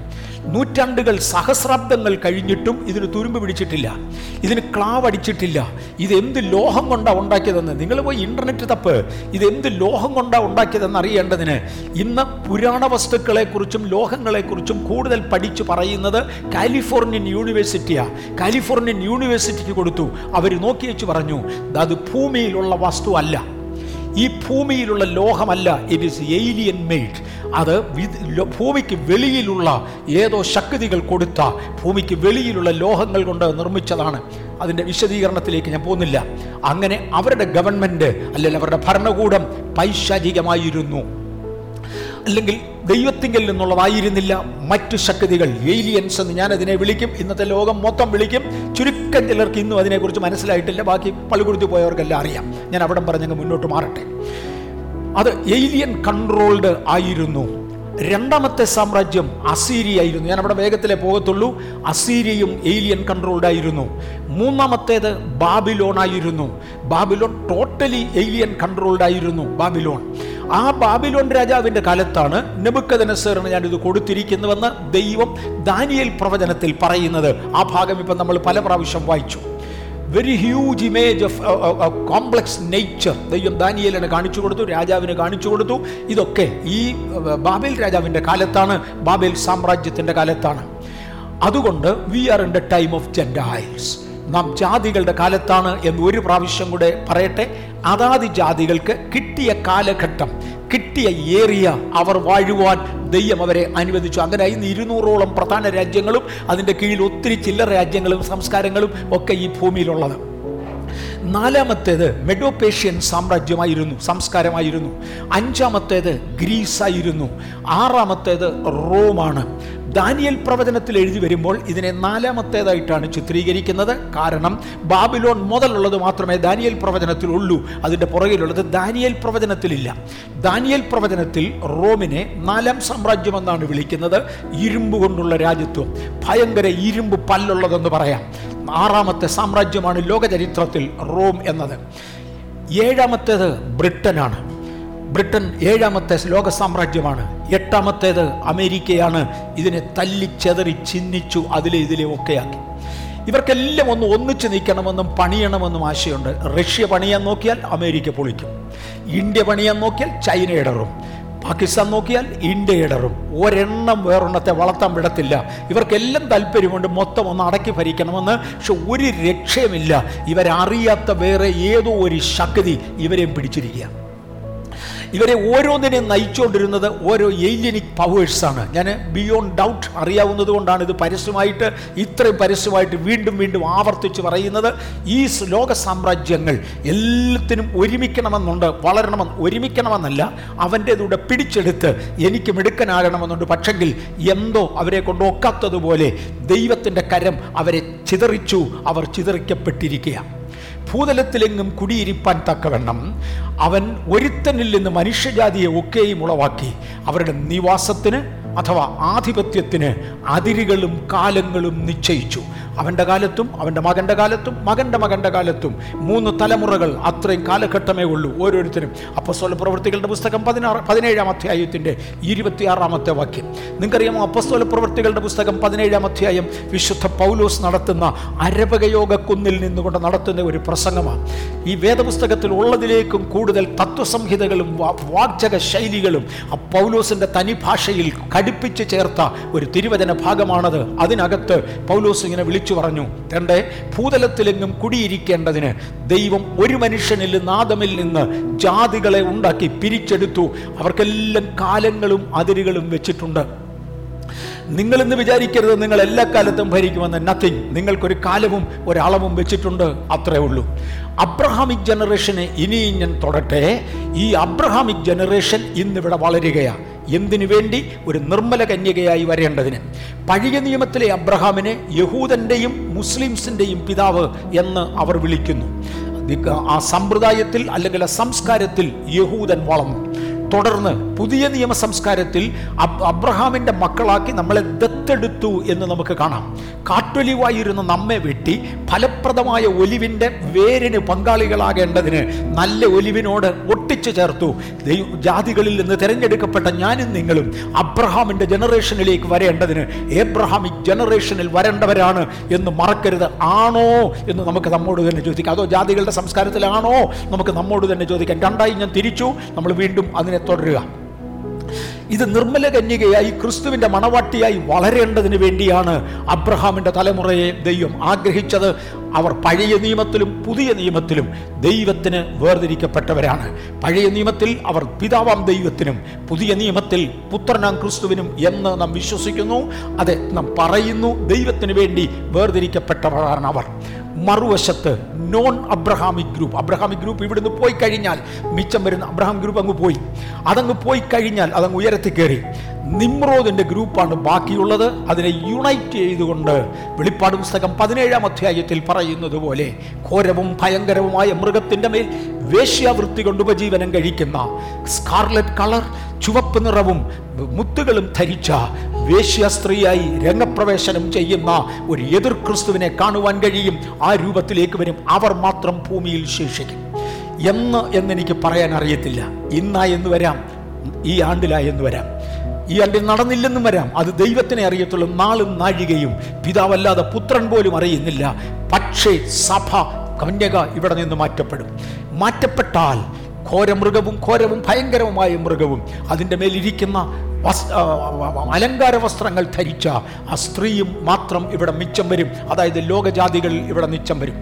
[SPEAKER 1] നൂറ്റാണ്ടുകൾ സഹസ്രാബ്ദങ്ങൾ കഴിഞ്ഞിട്ടും ഇതിന് തുരുമ്പ് പിടിച്ചിട്ടില്ല. ഇതിന് ക്ലാവ് അടിച്ചിട്ടില്ല ഇത് എന്ത് ലോഹം കൊണ്ടാണ് ഉണ്ടാക്കിയതെന്ന്? നിങ്ങൾ പോയി ഇന്റർനെറ്റ് തപ്പ്. ഇത് എന്ത് ലോഹം കൊണ്ടാണ് ഉണ്ടാക്കിയതെന്ന് അറിയേണ്ടതിന്? ഇന്ന് പുരാണ വസ്തുക്കളെക്കുറിച്ചും ലോഹങ്ങളെക്കുറിച്ചും കൂടുതൽ പഠിച്ചു പറയുന്നത് കാലിഫോർണിയൻ യൂണിവേഴ്സിറ്റിയാണ് കാലിഫോർണിയൻ യൂണിവേഴ്സിറ്റിക്ക് കൊടുത്തു. അവർ നോക്കി വെച്ച് പറഞ്ഞു അത് ഭൂമിയിലുള്ള വസ്തു അല്ല. ഈ ഭൂമിയിലുള്ള ലോഹമല്ല. ഇറ്റ് ഇസ് എയിലിയൻ മെയ്ഡ് അത് ഭൂമിക്ക് വെളിയിലുള്ള ഏതോ ശക്തികൾ കൊടുത്ത ഭൂമിക്ക് വെളിയിലുള്ള ലോഹങ്ങൾ കൊണ്ട് നിർമ്മിച്ചതാണ്. അതിന്റെ വിശദീകരണത്തിലേക്ക് ഞാൻ പോകുന്നില്ല. അങ്ങനെ അവരുടെ ഗവൺമെന്റ് അല്ലെങ്കിൽ അവരുടെ ഭരണകൂടം പൈശാചികമായിരുന്നു. അല്ലെങ്കിൽ ദൈവത്തിങ്കിൽ നിന്നുള്ളതായിരുന്നില്ല. മറ്റു ശക്തികൾ ഏലിയൻസ് എന്ന് ഞാൻ അതിനെ വിളിക്കും. ഇന്നത്തെ ലോകം മൊത്തം വിളിക്കും. ചുരുക്കം ചിലർക്ക് ഇന്നും അതിനെക്കുറിച്ച് മനസ്സിലായിട്ടില്ല. ബാക്കി പള്ളിക്കുടുത്തി പോയവർക്കെല്ലാം അറിയാം. ഞാൻ അവിടെ പറഞ്ഞങ്ങ് മുന്നോട്ട് മാറട്ടെ. അത് ഏലിയൻ കൺട്രോൾഡ് ആയിരുന്നു. രണ്ടാമത്തെ സാമ്രാജ്യം അസീരിയ ആയിരുന്നു ഞാൻ അവിടെ വേഗത്തിലേ പോകത്തുള്ളൂ. അസീരിയയും ഏലിയൻ കൺട്രോൾഡ് ആയിരുന്നു. മൂന്നാമത്തേത് ബാബിലോൺ ആയിരുന്നു. ബാബിലോൺ ടോട്ടലി ഏലിയൻ കൺട്രോൾഡ് ആയിരുന്നു. ബാബിലോൺ. ആ ബാബിലോൺ രാജാവിന്റെ കാലത്താണ് നെബുക്കദനസറിന് ഞാനിത് കൊടുത്തിരിക്കുന്നുവെന്ന് ദൈവം ദാനിയൽ പ്രവചനത്തിൽ പറയുന്നത്. ആ ഭാഗം ഇപ്പം നമ്മൾ പല പ്രാവശ്യം വായിച്ചു. Very huge image of complex nature ദൈവം ദാനിയേലിന് കാണിച്ചു കൊടുത്തു രാജാവിന് കാണിച്ചു കൊടുത്തു. ഇതൊക്കെ ഈ ബാബേൽ രാജാവിന്റെ കാലത്താണ് ബാബേൽ സാമ്രാജ്യത്തിന്റെ കാലത്താണ്. അതുകൊണ്ട് we are in the time of gentiles നാം ജാതികളുടെ കാലത്താണ് എന്ന് ഒരു പ്രാവശ്യം കൂടെ പറയട്ടെ. അതാത് ജാതികൾക്ക് കിട്ടിയ കാലഘട്ടം കിട്ടിയ ഏറിയ അവർ വാഴുവാൻ ദൈവം അവരെ അനുവദിച്ചു. അങ്ങനെ ഇന്ന് ഇരുന്നൂറോളം പ്രധാന രാജ്യങ്ങളും അതിന്റെ കീഴിൽ ഒത്തിരി ചില്ലറ രാജ്യങ്ങളും സംസ്കാരങ്ങളും ഒക്കെ ഈ ഭൂമിയിലുള്ളത്. നാലാമത്തേത് മെഡോപേഷ്യൻ സാമ്രാജ്യമായിരുന്നു സംസ്കാരമായിരുന്നു. അഞ്ചാമത്തേത് ഗ്രീസായിരുന്നു. ആറാമത്തേത് റോമാണ്. ദാനിയൽ പ്രവചനത്തിൽ എഴുതി വരുമ്പോൾ ഇതിനെ നാലാമത്തേതായിട്ടാണ് ചിത്രീകരിക്കുന്നത്. കാരണം ബാബിലോൺ മുതലുള്ളത് മാത്രമേ ദാനിയൽ പ്രവചനത്തിൽ ഉള്ളൂ. അതിന്റെ പുറകിലുള്ളത് ദാനിയൽ പ്രവചനത്തിലില്ല. ദാനിയൽ പ്രവചനത്തിൽ റോമിനെ നാലാം സാമ്രാജ്യം എന്നാണ് വിളിക്കുന്നത്. ഇരുമ്പ് കൊണ്ടുള്ള രാജ്യത്വം. ഭയങ്കര ഇരുമ്പ് പല്ലുള്ളതെന്ന് പറയാം. ആറാമത്തെ സാമ്രാജ്യമാണ് ലോകചരിത്രത്തിൽ റോം എന്നത്. ഏഴാമത്തേത് ബ്രിട്ടനാണ്. ബ്രിട്ടൻ ഏഴാമത്തെ ലോക സാമ്രാജ്യമാണ്. എട്ടാമത്തേത് അമേരിക്കയാണ്. ഇതിനെ തല്ലിച്ചെതറി ചിഹ്നിച്ചു അതിലെ ഇതിലെ ഒക്കെയാക്കി. ഇവർക്കെല്ലാം ഒന്ന് ഒന്നിച്ച് നിൽക്കണമെന്നും പണിയണമെന്നും ആശയമുണ്ട് റഷ്യ പണിയാൻ നോക്കിയാൽ അമേരിക്ക പൊളിക്കും. ഇന്ത്യ പണിയാൻ നോക്കിയാൽ ചൈന ഇടറും. പാകിസ്ഥാൻ നോക്കിയാൽ ഇന്ത്യ ഇടറും. ഒരെണ്ണം വേറൊണ്ണത്തെ വളർത്താൻ വിടത്തില്ല. ഇവർക്കെല്ലാം താല്പര്യമുണ്ട് മൊത്തം ഒന്ന് അടക്കി ഭരിക്കണമെന്ന്. പക്ഷെ ഒരു രക്ഷയുമില്ല. ഇവരറിയാത്ത വേറെ ഏതോ ഒരു ശക്തി ഇവരെയും പിടിച്ചിരിക്കുക ഇവരെ ഓരോന്നിനെയും നയിച്ചുകൊണ്ടിരുന്നത് ഓരോ ഏലിയനിക് പവേഴ്സാണ് ഞാൻ ബിയോണ്ട് ഡൗട്ട് അറിയാവുന്നത് കൊണ്ടാണ് ഇത് പരസ്യമായിട്ട് ഇത്രയും പരസ്യമായിട്ട് വീണ്ടും വീണ്ടും ആവർത്തിച്ച് പറയുന്നത്. ഈ ലോക സാമ്രാജ്യങ്ങൾ എല്ലാത്തിനും ഒരുമിക്കണമെന്നുണ്ട് വളരണമെന്ന് ഒരുമിക്കണമെന്നല്ല അവന്റെതൂടെ പിടിച്ചെടുത്ത് എനിക്ക് മിടുക്കനാകണമെന്നുണ്ട്. പക്ഷെങ്കിൽ എന്തോ അവരെ കൊണ്ട് ഒക്കാത്തതുപോലെ ദൈവത്തിന്റെ കരം അവരെ ചിതറിച്ചു അവർ ചിതറിക്കപ്പെട്ടിരിക്കുക ഭൂതലത്തിലെങ്ങും കുടിയിരിപ്പാൻ തക്കവണ്ണം അവൻ ഒരുത്തനിൽ നിന്ന് മനുഷ്യജാതിയെ ഒക്കെയും ഉളവാക്കി അവരുടെ നിവാസത്തിന് അഥവാ ആധിപത്യത്തിന് അതിരുകളും കാലങ്ങളും നിശ്ചയിച്ചു. അവന്റെ കാലത്തും അവന്റെ മകന്റെ കാലത്തും മകന്റെ മകന്റെ കാലത്തും മൂന്ന് തലമുറകൾ അത്രയും കാലഘട്ടമേ ഉള്ളൂ ഓരോരുത്തരും. അപ്പസ്തോല പ്രവൃത്തികളുടെ പുസ്തകം പതിനാറ് പതിനേഴാം അധ്യായത്തിന്റെ ഇരുപത്തിയാറാമത്തെ വാക്യം. നിങ്ങൾക്കറിയാമോ അപ്പസ്തോല പ്രവൃത്തികളുടെ പുസ്തകം പതിനേഴാം അധ്യായം? വിശുദ്ധ പൗലോസ് നടത്തുന്ന അരപകയോഗ കുന്നിൽ നിന്നുകൊണ്ട് നടത്തുന്ന ഒരു പ്രസംഗമാണ്. ഈ വേദപുസ്തകത്തിൽ ഉള്ളതിലേക്കും കൂടുതൽ തത്വസംഹിതകളും വാചക ശൈലികളും ആ പൗലോസിന്റെ തനി ഭാഷയിൽ കടുപ്പിച്ച് ചേർത്ത ഒരു തിരുവചന ഭാഗമാണത്. അതിനകത്ത് പൗലോസ് ഇങ്ങനെ വിളിച്ചു പറഞ്ഞു തന്റെ ഭൂതലത്തിലെങ്ങും കുടിയിരിക്കേണ്ടതിന് ദൈവം ഒരു മനുഷ്യനിൽ നാദമിൽ നിന്ന് ജാതികളെ ഉണ്ടാക്കി പിരിച്ചെടുത്തു. അവർക്കെല്ലാം കാലങ്ങളും അതിരുകളും വെച്ചിട്ടുണ്ട്. നിങ്ങൾ ഇന്ന് വിചാരിക്കരുത് നിങ്ങൾ എല്ലാ കാലത്തും ഭരിക്കുമെന്ന്. നത്തിങ് നിങ്ങൾക്കൊരു കാലവും ഒരളവും വെച്ചിട്ടുണ്ട്. അത്രേ ഉള്ളൂ. അബ്രഹാമിക് ജനറേഷനെ ഇനിയും ഞാൻ തൊടട്ടെ. ഈ അബ്രഹാമിക് ജനറേഷൻ ഇന്നിവിടെ വളരുകയാണ് എന്തിനു വേണ്ടി ഒരു നിർമ്മല കന്യകയായി വരേണ്ടതിന്? പഴയ നിയമത്തിലെ അബ്രഹാമിനെ യഹൂദന്റെയും മുസ്ലിംസിന്റെയും പിതാവ് എന്ന് അവർ വിളിക്കുന്നു. ആ സമ്പ്രദായത്തിൽ അല്ലെങ്കിൽ ആ സംസ്കാരത്തിൽ യഹൂദൻ വളർന്നു. തുടർന്ന് പുതിയ നിയമ സംസ്കാരത്തിൽ അബ് അബ്രഹാമിന്റെ മക്കളാക്കി നമ്മളെ ദത്തെടുത്തു എന്ന് നമുക്ക് കാണാം. കാട്ടൊലിവായിരുന്ന നമ്മെ വെട്ടി ഫലപ്രദമായ ഒലിവിന്റെ വേരിന് പങ്കാളികളാകേണ്ടതിന് നല്ല ഒലിവിനോട് ഒട്ടിച്ചു ചേർത്തു. ജാതികളിൽ നിന്ന് തിരഞ്ഞെടുക്കപ്പെട്ട ഞാനും നിങ്ങളും അബ്രഹാമിന്റെ ജനറേഷനിലേക്ക് വരേണ്ടതിന് ഏബ്രഹാമിക് ജനറേഷനിൽ വരേണ്ടവരാണ് എന്ന് മറക്കരുത്. ആണോ എന്ന് നമുക്ക് നമ്മോട് തന്നെ ചോദിക്കാം. അതോ ജാതികളുടെ സംസ്കാരത്തിലാണോ നമുക്ക് നമ്മോട് തന്നെ ചോദിക്കാം. രണ്ടായി ഞാൻ തിരിച്ചു. നമ്മൾ വീണ്ടും അതിനെ തുടരുക. ഇത് നിർമ്മല കന്യകയായി ക്രിസ്തുവിന്റെ മണവാട്ടിയായി വളരേണ്ടതിന് വേണ്ടിയാണ് അബ്രഹാമിന്റെ തലമുറയെ ദൈവം ആഗ്രഹിച്ചത്. അവർ പഴയ നിയമത്തിലും പുതിയ നിയമത്തിലും ദൈവത്തിന് വേർതിരിക്കപ്പെട്ടവരാണ്. പഴയ നിയമത്തിൽ അവർ പിതാവാം ദൈവത്തിനും പുതിയ നിയമത്തിൽ പുത്രനാം ക്രിസ്തുവിനും എന്ന് നാം വിശ്വസിക്കുന്നു. അതെ നാം പറയുന്നു ദൈവത്തിന് വേണ്ടി വേർതിരിക്കപ്പെട്ടവരാണ് അവർ. മറുവശത്ത് non Abrahamic group Abrahamic group ഇവിടുന്ന് പോയി കഴിഞ്ഞാൽ മിച്ചം വരുന്ന അബ്രഹാം ഗ്രൂപ്പ് അങ്ങ് പോയി. അതങ്ങ് പോയി കഴിഞ്ഞാൽ അതങ്ങ് ഉയരത്തിൽ കയറി. നിമ്രോദിന്റെ ഗ്രൂപ്പാണ് ബാക്കിയുള്ളത്. അതിനെ യുണൈറ്റ് ചെയ്തുകൊണ്ട് വെളിപ്പാട് പുസ്തകം പതിനേഴാം അധ്യായത്തിൽ പറയുന്നത് പോലെ ഘോരവും ഭയങ്കരവുമായ മൃഗത്തിന്റെ മേൽ വേശ്യാവൃത്തി കൊണ്ട് ഉപജീവനം കഴിക്കുന്ന സ്കാർലറ്റ് കളർ ചുവപ്പ് നിറവും മുത്തുകളും ധരിച്ച വേശ്യ സ്ത്രീയായി രംഗപ്രവേശനം ചെയ്യുന്ന ഒരു എതിർ ക്രിസ്തുവിനെ കാണുവാൻ കഴിയും. ആ രൂപത്തിലേക്ക് വരും. അവർ മാത്രം ഭൂമിയിൽ ശേഷിക്കും. എന്ന് എന്നെനിക്ക് പറയാൻ അറിയത്തില്ല. ഇന്നാ എന്ന് വരാം. ഈ ആണ്ടിലാ എന്ന് വരാം. ഈ ആണ്ടിൽ നടന്നില്ലെന്നും വരാം. അത് ദൈവത്തിനെ അറിയത്തുള്ളൂ. നാളും നാഴികയും പിതാവല്ലാതെ പുത്രൻ പോലും അറിയുന്നില്ല. പക്ഷേ സഭ കന്യക ഇവിടെ നിന്ന് മാറ്റപ്പെടും. മാറ്റപ്പെട്ടാൽ ഘോരമൃഗവും ഘോരവും ഭയങ്കരവുമായ മൃഗവും അതിന്റെ മേലിരിക്കുന്ന അലങ്കാര വസ്ത്രങ്ങൾ ധരിച്ച ആ സ്ത്രീയും മാത്രം ഇവിടെ മിച്ചം വരും. അതായത് ലോകജാതികൾ ഇവിടെ മിച്ചം വരും.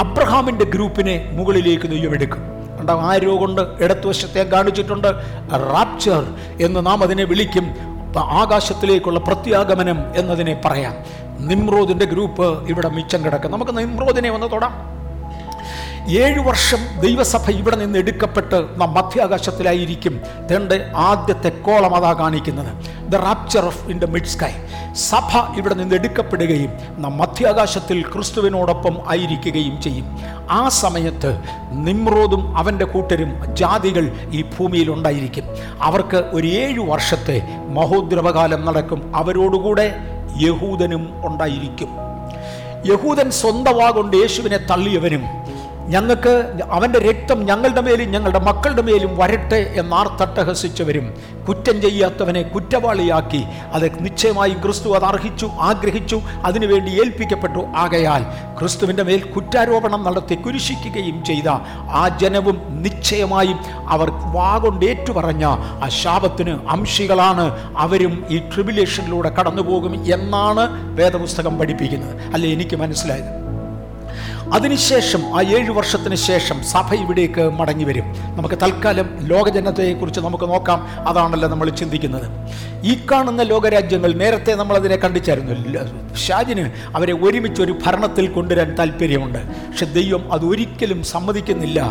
[SPEAKER 1] അബ്രഹാമിന്റെ ഗ്രൂപ്പിനെ മുകളിലേക്ക് നെയ്യം എടുക്കും. ഉണ്ടാവും ആരോ കൊണ്ട് ഇടത്തുവശത്തെ കാണിച്ചിട്ടുണ്ട്. റാപ്ചർ എന്ന് നാം അതിനെ വിളിക്കും. ആകാശത്തിലേക്കുള്ള പ്രത്യാഗമനം എന്നതിനെ പറയാം. നിമ്രോദിന്റെ ഗ്രൂപ്പ് ഇവിടെ മിച്ചം കിടക്കും. നമുക്ക് നിമ്രോദിനെ ഒന്ന് തൊടാം. ഏഴു വർഷം ദൈവസഭ ഇവിടെ നിന്ന് എടുക്കപ്പെട്ട് നാം മധ്യാകാശത്തിലായിരിക്കും. തന്റെ ആദ്യത്തെ കോളം അതാ കാണിക്കുന്നത്. The rapture of in the mid sky സഭ ഇവിടെ നിന്ന് എടുക്കപ്പെടുകയും നാം മധ്യാകാശത്തിൽ ക്രിസ്തുവിനോടൊപ്പം ആയിരിക്കുകയും ചെയ്യും. ആ സമയത്ത് നിമ്രോദും അവന്റെ കൂട്ടരും ജാതികൾ ഈ ഭൂമിയിൽ ഉണ്ടായിരിക്കും. അവർക്ക് ഒരു ഏഴു വർഷത്തെ മഹോദ്രവകാലം നടക്കും. അവരോടുകൂടെ യഹൂദനും ഉണ്ടായിരിക്കും. യഹൂദൻ സ്വന്തമാകൊണ്ട് യേശുവിനെ തള്ളിയവനും ഞങ്ങൾക്ക് അവന്റെ രക്തം ഞങ്ങളുടെ മേലും ഞങ്ങളുടെ മക്കളുടെ മേലും വരട്ടെ എന്നാർത്തട്ടഹസിച്ചവരും കുറ്റം ചെയ്യാത്തവനെ കുറ്റവാളിയാക്കി. അത് നിശ്ചയമായും ക്രിസ്തു അത് അർഹിച്ചു ആഗ്രഹിച്ചു അതിനുവേണ്ടി ഏൽപ്പിക്കപ്പെട്ടു. ആകയാൽ ക്രിസ്തുവിന്റെ മേൽ കുറ്റാരോപണം നടത്തി കുരിശിക്കുകയും ചെയ്ത ആ ജനവും നിശ്ചയമായും അവർ വാഗൊണ്ട് ഏറ്റുപറഞ്ഞ ആ ശാപത്തിന് അംശികളാണ്. അവരും ഈ ട്രിബുലേഷനിലൂടെ കടന്നുപോകും എന്നാണ് വേദപുസ്തകം പഠിപ്പിക്കുന്നത്. അല്ലെ എനിക്ക് മനസ്സിലായത്? അതിനുശേഷം ആ ഏഴു വർഷത്തിന് ശേഷം സഭ ഇവിടേക്ക് മടങ്ങി വരും. നമുക്ക് തൽക്കാലം ലോകജനതയെക്കുറിച്ച് നമുക്ക് നോക്കാം. അതാണല്ലോ നമ്മൾ ചിന്തിക്കുന്നത്. ഈ കാണുന്ന ലോകരാജ്യങ്ങൾ നേരത്തെ നമ്മൾ അതിനെ കണ്ടിച്ചായിരുന്നു ഷാജിന് അവരെ ഒരുമിച്ച് ഒരു ഭരണത്തിൽ കൊണ്ടുവരാൻ താല്പര്യമുണ്ട്. പക്ഷെ ദൈവം അത് ഒരിക്കലും സമ്മതിക്കുന്നില്ല.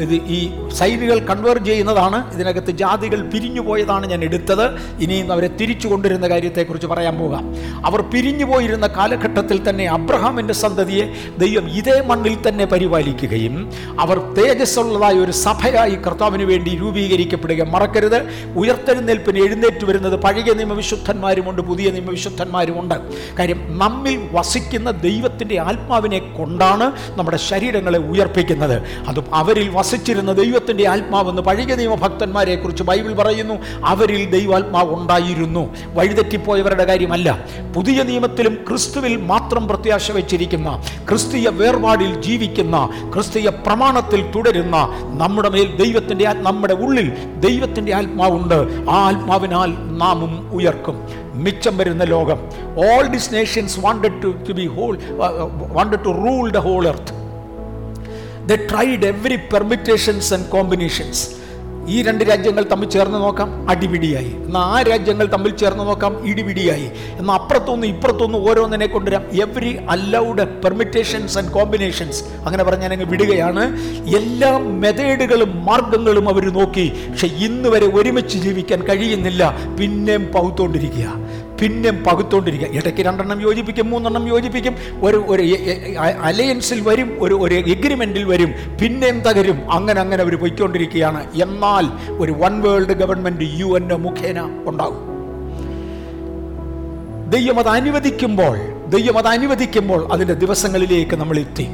[SPEAKER 1] ഇത് ഈ സൈഡുകൾ കൺവേർജ് ചെയ്യുന്നതാണ്. ഇതിനകത്ത് ജാതികൾ പിരിഞ്ഞു പോയതാണ് ഞാൻ എടുത്തത്. ഇനിയും അവരെ തിരിച്ചു കൊണ്ടിരുന്ന കാര്യത്തെക്കുറിച്ച് പറയാൻ പോകാം. അവർ പിരിഞ്ഞു പോയിരുന്ന കാലഘട്ടത്തിൽ തന്നെ അബ്രഹാമിന്റെ സന്തതിയെ ദൈവം ഇതേ മണ്ണിൽ തന്നെ പരിപാലിക്കുകയും അവർ തേജസ്സുള്ളതായ ഒരു സഭയായി കർത്താവിന് വേണ്ടി രൂപീകരിക്കപ്പെടുക മറക്കരുത്. ഉയർത്തെഴുന്നേൽപ്പിന് എഴുന്നേറ്റ് വരുന്നത് പഴയ നിയമവിശുദ്ധന്മാരുമുണ്ട് പുതിയ നിയമവിശുദ്ധന്മാരുമുണ്ട് കാര്യം നമ്മിൽ വസിക്കുന്ന ദൈവത്തിന്റെ ആത്മാവിനെ കൊണ്ടാണ് നമ്മുടെ ശരീരങ്ങളെ ഉയർപ്പിക്കുന്നത്. അത് അവരിൽ വസിച്ചിരുന്ന ദൈവത്തിന്റെ ആത്മാവെന്ന് പഴയ നിയമഭക്തന്മാരെ കുറിച്ച് ബൈബിൾ പറയുന്നു. അവരിൽ ദൈവാത്മാവ് ഉണ്ടായിരുന്നു. വഴിതെറ്റിപ്പോയവരുടെ കാര്യമല്ല. പുതിയ നിയമത്തിലും ക്രിസ്തുവിൽ മാത്രം പ്രത്യാശ വെച്ചിരിക്കുന്ന ക്രിസ്തീയ വേർപാടിൽ ജീവിക്കുന്ന ക്രിസ്തീയ പ്രമാണത്തിൽ തുടരുന്ന നമ്മുടെ മേൽ ദൈവത്തിന്റെ നമ്മുടെ ഉള്ളിൽ ദൈവത്തിന്റെ ആത്മാവുണ്ട്. ആ ആത്മാവിനാൽ നാമും ഉയർക്കും. മിച്ചം വരുന്ന ലോകം. All this nations wanted to be whole wanted to rule the whole earth the tried every permutations and combinations ഈ രണ്ട് രാജ്യങ്ങൾ തമ്മിൽ ചേർന്ന് നോക്കാം അടിപിടിയായി. എന്നാൽ ആ രാജ്യങ്ങൾ തമ്മിൽ ചേർന്ന് നോക്കാം ഇടിപിടിയായി. എന്നാൽ അപ്പുറത്തൊന്ന് ഇപ്പുറത്തൊന്ന് ഓരോന്നിനെ കൊണ്ടുവരാം. Every allowed permutations and combinations അങ്ങനെ പറഞ്ഞാൽ അങ്ങ് വിടുകയാണ്. എല്ലാ മെതേഡുകളും മാർഗങ്ങളും അവർ നോക്കി. പക്ഷെ ഇന്ന് വരെ ഒരുമിച്ച് ജീവിക്കാൻ കഴിയുന്നില്ല. പിന്നെയും പകുത്തോണ്ടിരിക്കുക പിന്നെയും പകുത്തോണ്ടിരിക്കുക. ഇടയ്ക്ക് രണ്ടെണ്ണം യോജിപ്പിക്കും മൂന്നെണ്ണം യോജിപ്പിക്കും. ഒരു ഒരു അലയൻസിൽ വരും ഒരു ഒരു എഗ്രിമെന്റിൽ വരും പിന്നെയും തകരും. അങ്ങനെ അങ്ങനെ അവർ പൊയ്ക്കൊണ്ടിരിക്കുകയാണ്. എന്നാൽ ഒരു one world government U N മുഖേന ഉണ്ടാകും. ദൈവം അത് അനുവദിക്കുമ്പോൾ ദൈവം അത് അനുവദിക്കുമ്പോൾ അതിന്റെ ദിവസങ്ങളിലേക്ക് നമ്മൾ എത്തി.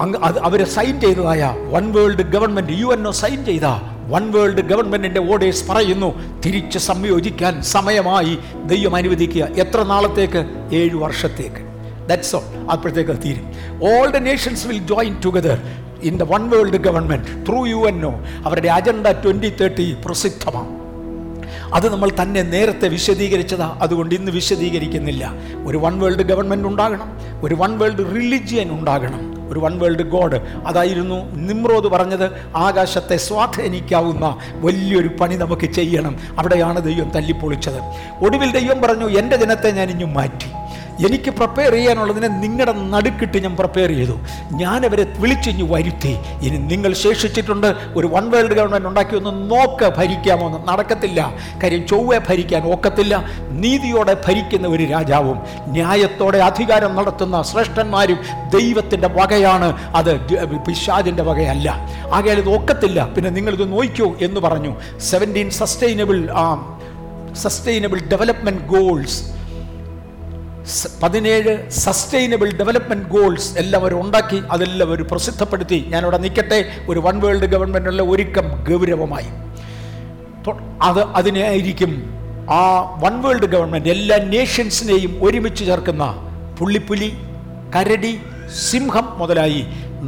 [SPEAKER 1] അങ്ങ് അത് sign ചെയ്തതായ one world government U N O sign ചെയ്ത വൺ വേൾഡ് ഗവൺമെന്റിന്റെ ഓർഡേഴ്സ് പറയുന്നു തിരിച്ച് സംയോജിക്കാൻ സമയമായി ദൈവം അനുവദിക്കുക. എത്ര നാളത്തേക്ക്? ഏഴു വർഷത്തേക്ക്. ദാറ്റ്സ് ഓൾ അപ്പോഴത്തേക്ക് തീരും. All the nations will join together in the one world government through U N O അവരുടെ അജണ്ട ട്വന്റി തേർട്ടി പ്രസിദ്ധമാണ്. അത് നമ്മൾ തന്നെ നേരത്തെ വിശദീകരിച്ചതാ. അതുകൊണ്ട് ഇന്ന് വിശദീകരിക്കുന്നില്ല. ഒരു വൺ വേൾഡ് ഗവൺമെന്റ് ഉണ്ടാകണം. ഒരു വൺ വേൾഡ് റിലിജിയൻ ഉണ്ടാകണം. ഒരു വൺ വേൾഡ് ഗോഡ് അതായിരുന്നു നിമ്രോദ് പറഞ്ഞത് ആകാശത്തെ സ്വാധീനിക്കാവുന്ന വലിയൊരു പണി നമുക്ക് ചെയ്യണം. അവിടെയാണ് ദൈവം തല്ലിപ്പൊളിച്ചത്. ഒടുവിൽ ദൈവം പറഞ്ഞു എന്റെ ജനത്തെ ഞാൻ ഇഞ്ഞു മാറ്റി. എനിക്ക് പ്രിപ്പയർ ചെയ്യാനുള്ളതിനെ നിങ്ങളുടെ നടുക്കിട്ട് ഞാൻ പ്രിപ്പയർ ചെയ്തു. ഞാൻ അവരെ വിളിച്ചിഞ്ഞ് വരുത്തി. ഇനി നിങ്ങൾ ശേഷിച്ചിട്ടുണ്ട് ഒരു വൺ വേൾഡ് ഗവൺമെന്റ് ഉണ്ടാക്കി ഒന്ന് നോക്ക് ഭരിക്കാമോ എന്ന് നടക്കത്തില്ല. കാര്യം ചൊവ്വെ ഭരിക്കാൻ ഒക്കത്തില്ല. നീതിയോടെ ഭരിക്കുന്ന ഒരു രാജാവും ന്യായത്തോടെ അധികാരം നടത്തുന്ന ശ്രേഷ്ഠന്മാരും ദൈവത്തിന്റെ വകയാണ്. അത് പിശാദിന്റെ വകയല്ല. ആകയാൽ ഇത് ഒക്കത്തില്ല. പിന്നെ നിങ്ങളിത് നോയിക്കൂ എന്ന് പറഞ്ഞു. Seventeen sustainable sustainable development goals പതിനേഴ് സസ്റ്റൈനബിൾ ഡെവലപ്മെന്റ് ഗോൾസ് എല്ലാം അവർ ഉണ്ടാക്കി അതെല്ലാം അവർ പ്രസിദ്ധപ്പെടുത്തി. ഞാനിവിടെ നിൽക്കട്ടെ ഒരു വൺ വേൾഡ് ഗവൺമെന്റുള്ള ഒരുക്കം ഗൗരവമായി. അത് അതിനായിരിക്കും ആ വൺ വേൾഡ് ഗവൺമെന്റ് എല്ലാ നേഷൻസിനെയും ഒരുമിച്ച് ചേർക്കുന്ന പുള്ളിപ്പുലി കരടി സിംഹം മുതലായി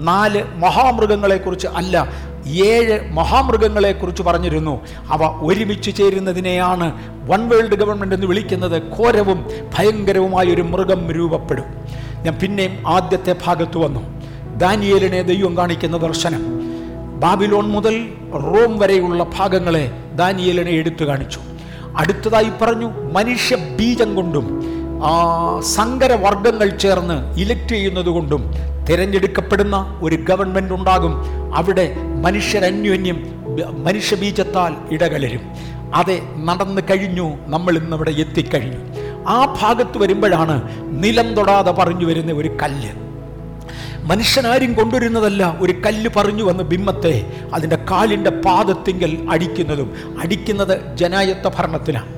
[SPEAKER 1] നാല് മഹാമൃഗങ്ങളെക്കുറിച്ച് അല്ല ഏഴ് മഹാമൃഗങ്ങളെക്കുറിച്ച് പറഞ്ഞിരുന്നു. അവ ഒരുമിച്ച് ചേരുന്നതിനെയാണ് വൺ വേൾഡ് ഗവൺമെന്റ് എന്ന് വിളിക്കുന്നത്. ഘോരവും ഭയങ്കരവുമായ ഒരു മൃഗം രൂപപ്പെടും. ഞാൻ പിന്നെയും ആദ്യത്തെ ഭാഗത്ത് വന്നു. ദാനിയേലിനെ ദൈവം കാണിക്കുന്ന ദർശനം. ബാബിലോൺ മുതൽ റോം വരെയുള്ള ഭാഗങ്ങളെ ദാനിയേലിനെ എടുത്തു കാണിച്ചു. അടുത്തതായി പറഞ്ഞു മനുഷ്യ ബീജം കൊണ്ടും സങ്കരവർഗങ്ങൾ ചേർന്ന് ഇലക്ട് ചെയ്യുന്നത് കൊണ്ടും തിരഞ്ഞെടുക്കപ്പെടുന്ന ഒരു ഗവൺമെന്റ് ഉണ്ടാകും. അവിടെ മനുഷ്യരന്യോന്യം മനുഷ്യബീജത്താൽ ഇടകലരും. അതെ നടന്നു കഴിഞ്ഞു. നമ്മൾ ഇന്നിവിടെ എത്തിക്കഴിഞ്ഞു. ആ ഭാഗത്ത് വരുമ്പോഴാണ് നിലം തൊടാതെ പറഞ്ഞു വരുന്ന ഒരു കല്ല്. മനുഷ്യനാരും കൊണ്ടുവരുന്നതല്ല ഒരു കല്ല് പറഞ്ഞു വന്ന ബിംബത്തെ അതിന്റെ കാലിന്റെ പാദത്തിങ്കൽ അടിക്കുന്നതും. അടിക്കുന്നത് ജനായത്ത ഭരണത്തിനാണ്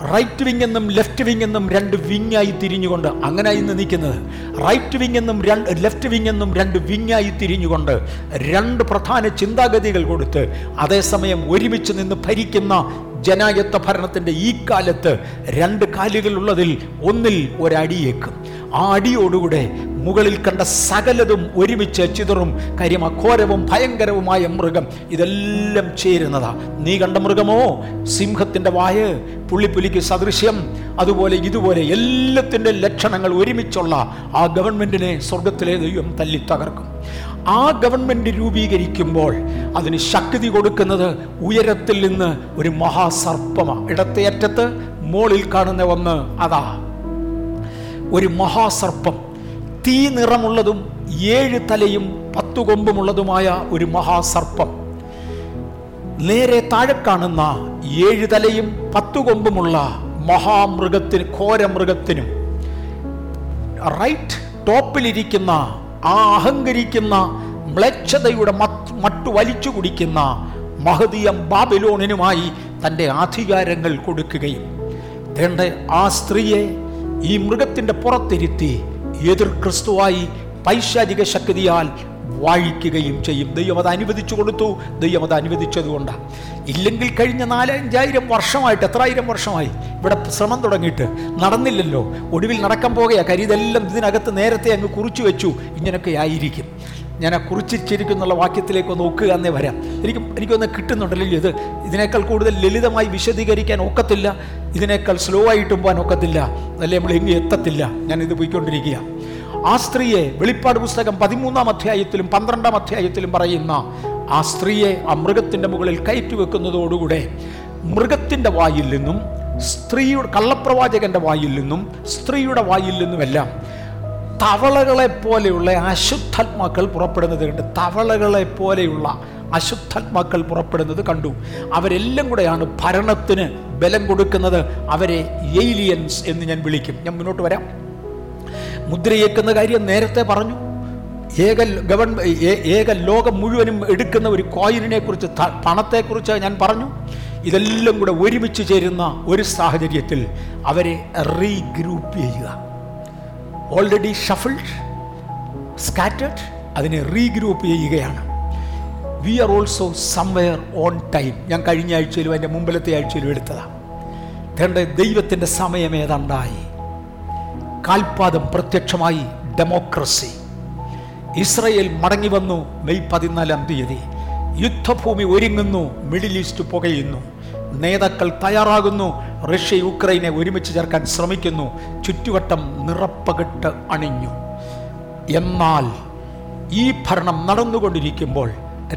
[SPEAKER 1] റൈറ്റ് വിങ് എന്നും ലെഫ്റ്റ് വിങ് എന്നും രണ്ട് വിങ്ങായി തിരിഞ്ഞുകൊണ്ട് അങ്ങനെ ഇന്ന് നിൽക്കുന്നത്. റൈറ്റ് വിങ് എന്നും രണ്ട് ലെഫ്റ്റ് വിങ് എന്നും രണ്ട് വിങ്ങായി തിരിഞ്ഞുകൊണ്ട് രണ്ട് പ്രധാന ചിന്താഗതികൾ കൊടുത്ത് അതേസമയം ഒരുമിച്ച് നിന്ന് ഭരിക്കുന്ന ജനായത്വ ഭരണത്തിന്റെ ഈ കാലത്ത് രണ്ട് കാലുകളുള്ളതിൽ ഒന്നിൽ ഒരടിയേക്കും. ആ അടിയോടുകൂടെ മുകളിൽ കണ്ട സകലതും ഒരുമിച്ച് ചിതറും കാര്യം അഘോരവും ഭയങ്കരവുമായ മൃഗം ഇതെല്ലാം ചേരുന്നതാ. നീ കണ്ട മൃഗമോ? സിംഹത്തിന്റെ വായ് പുള്ളിപ്പുലിക്ക് സദൃശ്യം അതുപോലെ ഇതുപോലെ എല്ലാത്തിന്റെ ലക്ഷണങ്ങൾ ഒരുമിച്ചുള്ള ആ ഗവൺമെന്റിനെ സ്വർഗത്തിലെ ദൈവം തല്ലി തകർക്കും ആ ഗവൺമെന്റ് രൂപീകരിക്കുമ്പോൾ അതിന് ശക്തി കൊടുക്കുന്നത് ഉയരത്തിൽ നിന്ന് ഒരു മഹാസർപ്പമാണ് ഇടത്തെ അറ്റത്ത് മോളിൽ കാണുന്ന ഒന്ന് അതാ. ഒരു മഹാസർപ്പം. തീ നിറമുള്ളതും ഏഴ് തലയും പത്തു കൊമ്പുമുള്ളതുമായ ഒരു മഹാസർപ്പം. നേരെ താഴെ കാണുന്ന ഏഴ് തലയും പത്തു കൊമ്പുമുള്ള മഹാമൃഗത്തിന് ഘോരമൃഗത്തിനും റൈറ്റ് ടോപ്പിലിരിക്കുന്ന ആ അഹങ്കരിക്കുന്ന മ്ലച്ഛതയുടെ മട്ടു വലിച്ചു കുടിക്കുന്ന മഹതിയം ബാബിലോണിനുമായി തന്റെ അധികാരങ്ങൾ കൊടുക്കുകയും. തേണ്ട ആ സ്ത്രീയെ ഈ മൃഗത്തിന്റെ പുറത്തിരുത്തി എതിർ ക്രിസ്തുവായി പൈശാചിക ശക്തിയാൽ വാഴിക്കുകയും ചെയ്യും. ദൈവം അത് അനുവദിച്ചു കൊടുത്തു. ദൈവം അത് അനുവദിച്ചതുകൊണ്ടാണ് ഇല്ലെങ്കിൽ കഴിഞ്ഞ നാലഞ്ചായിരം വർഷമായിട്ട് എത്രായിരം വർഷമായി ഇവിടെ ശ്രമം തുടങ്ങിയിട്ട് നടന്നില്ലല്ലോ. ഒടുവിൽ നടക്കാൻ പോകുകയാ. കരിതെല്ലാം ഇതിനകത്ത് നേരത്തെ അങ്ങ് കുറിച്ചു വെച്ചു. ഇങ്ങനൊക്കെ ആയിരിക്കും. ഞാൻ ആ കുറിച്ചിരിക്കുന്നുള്ള വാക്യത്തിലേക്ക് ഒന്ന് നോക്കുക എന്നേ വരാം. എനിക്ക് എനിക്കൊന്ന് കിട്ടുന്നുണ്ടല്ലോ ഇത് ഇതിനേക്കാൾ കൂടുതൽ ലളിതമായി വിശദീകരിക്കാൻ ഒക്കത്തില്ല. ഇതിനേക്കാൾ സ്ലോ ആയിട്ടും പോകാൻ ഒക്കത്തില്ല. അല്ലെ നമ്മൾ എങ്ങും എത്തത്തില്ല. ഞാൻ ഇത് പോയിക്കൊണ്ടിരിക്കുക. ആ സ്ത്രീയെ വെളിപ്പാട് പുസ്തകം പതിമൂന്നാം അധ്യായത്തിലും പന്ത്രണ്ടാം അധ്യായത്തിലും പറയുന്ന ആ സ്ത്രീയെ ആ മൃഗത്തിന്റെ മുകളിൽ കയറ്റി വെക്കുന്നതോടുകൂടെ മൃഗത്തിന്റെ വായിൽ നിന്നും സ്ത്രീയുടെ കള്ളപ്രവാചകന്റെ വായിൽ നിന്നും സ്ത്രീയുടെ വായിൽ നിന്നുമെല്ലാം തവളകളെ പോലെയുള്ള അശുദ്ധാത്മാക്കൾ പുറപ്പെടുന്നത് കണ്ട് തവളകളെ പോലെയുള്ള അശുദ്ധാത്മാക്കൾ പുറപ്പെടുന്നത് കണ്ടു. അവരെല്ലാം കൂടെയാണ് ഭരണത്തിന് ബലം കൊടുക്കുന്നത്. അവരെ ഏലിയൻസ് എന്ന് ഞാൻ വിളിക്കും. ഞാൻ മുന്നോട്ട് വരാം. മുദ്രയേക്കുന്ന കാര്യം നേരത്തെ പറഞ്ഞു. ഏക ഗവൺ ഏക ലോകം മുഴുവനും എടുക്കുന്ന ഒരു കോയിനിനെ കുറിച്ച് പണത്തെക്കുറിച്ച് ഞാൻ പറഞ്ഞു. ഇതെല്ലാം കൂടെ ഒരുമിച്ച് ചേരുന്ന ഒരു സാഹചര്യത്തിൽ അവരെ റീഗ്രൂപ്പ് ചെയ്യുക. ഓൾറെഡി ഷഫിൾഡ് സ്കാറ്റേഡ് അതിനെ റീഗ്രൂപ്പ് ചെയ്യുകയാണ്. We are also somewhere on time ഞാൻ കഴിഞ്ഞ ആഴ്ചയിലും അതിന്റെ മുമ്പിലത്തെ ആഴ്ചയിലും എടുത്തതാണ്. തേണ്ട ദൈവത്തിന്റെ സമയം ഏതാണ്ടായി? കാൽപാദം പ്രത്യക്ഷമായി ഡെമോക്രസി ഇസ്രയേൽ മടങ്ങി വന്നു മെയ് പതിനാലാം തീയതി. യുദ്ധഭൂമി ഒരുങ്ങുന്നു മിഡിൽ ഈസ്റ്റ് പുകയുന്നു. നേതാക്കൾ തയ്യാറാകുന്നു. റഷ്യ യുക്രൈനെ ഒരുമിച്ച് ചേർക്കാൻ ശ്രമിക്കുന്നു. ചുറ്റുവട്ടം നിറപ്പകിട്ട് അണിഞ്ഞു. എന്നാൽ ഈ ഭരണം നടന്നുകൊണ്ടിരിക്കുമ്പോൾ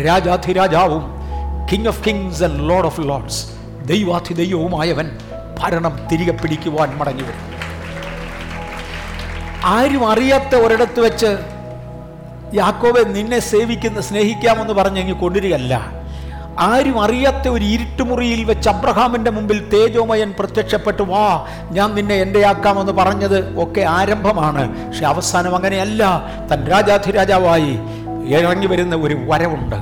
[SPEAKER 1] രാജാധിരാജാവും king of kings and lord of lords ദൈവാധിദൈവവുമായവൻ ഭരണം തിരികെ പിടിക്കുവാൻ മടങ്ങി വരും. ആരും അറിയാത്ത ഒരിടത്ത് വെച്ച് യാക്കോബെ നിന്നെ സേവിക്കുന്ന സ്നേഹിക്കാമെന്ന് പറഞ്ഞെങ്കിൽ കൊണ്ടുവരികയല്ല. ആരും അറിയാത്ത ഒരു ഇരുട്ടുമുറിയിൽ വെച്ച് അബ്രഹാമിന്റെ മുമ്പിൽ തേജോമയൻ പ്രത്യക്ഷപ്പെട്ടു വാ ഞാൻ നിന്നെ എന്റെ ആക്കാമെന്ന് പറഞ്ഞത് ഒക്കെ ആരംഭമാണ്. പക്ഷെ അവസാനം അങ്ങനെയല്ല. തൻ രാജാധിരാജാവായി ഇറങ്ങി വരുന്ന ഒരു വരവുണ്ട്.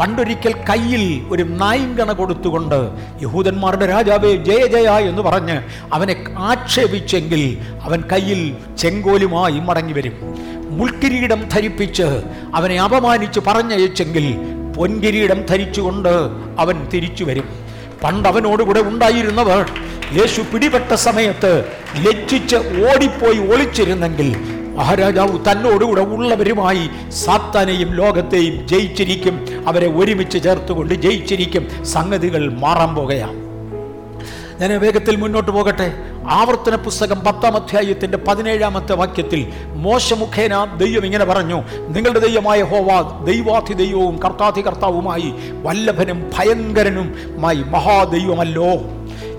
[SPEAKER 1] പണ്ടൊരിക്കൽ കയ്യിൽ ഒരു നായിങ്കണ കൊടുത്തുകൊണ്ട് യഹൂദന്മാരുടെ രാജാവേ ജയ ജയ എന്ന് പറഞ്ഞ് അവനെ ആക്ഷേപിച്ചെങ്കിൽ അവൻ കയ്യിൽ ചെങ്കോലുമായി മടങ്ങി വരും. മുൾക്കിരീടം ധരിപ്പിച്ച് അവനെ അപമാനിച്ച് പറഞ്ഞയച്ചെങ്കിൽ പൊൻകിരീടം ധരിച്ചുകൊണ്ട് അവൻ തിരിച്ചു വരും. പണ്ട് അവനോടുകൂടെ ഉണ്ടായിരുന്നവർ യേശു പിടിപെട്ട സമയത്ത് ലജ്ജിച്ച് ഓടിപ്പോയി ഒളിച്ചിരുന്നെങ്കിൽ മഹാരാജാവ് തന്നോടുകൂടെ ഉള്ളവരുമായി സാത്താനെയും ലോകത്തെയും ജയിച്ചിരിക്കും. അവരെ ഒരുമിച്ച് ചേർത്തുകൊണ്ട് ജയിച്ചിരിക്കും. സംഗതികൾ മാറാൻ പോകുകയാണ്. ഞാൻ വേഗത്തിൽ മുന്നോട്ട് പോകട്ടെ. ആവർത്തന പുസ്തകം പത്താം അധ്യായത്തിന്റെ പതിനേഴാമത്തെ വാക്യത്തിൽ മോശ മുഖേന ദൈവം ഇങ്ങനെ പറഞ്ഞു നിങ്ങളുടെ ദൈവമായ ഹോവാ ദൈവാധി ദൈവവും കർത്താധി കർത്താവുമായി വല്ലഭനും ഭയങ്കരനുമായി മഹാദൈവമല്ലോ.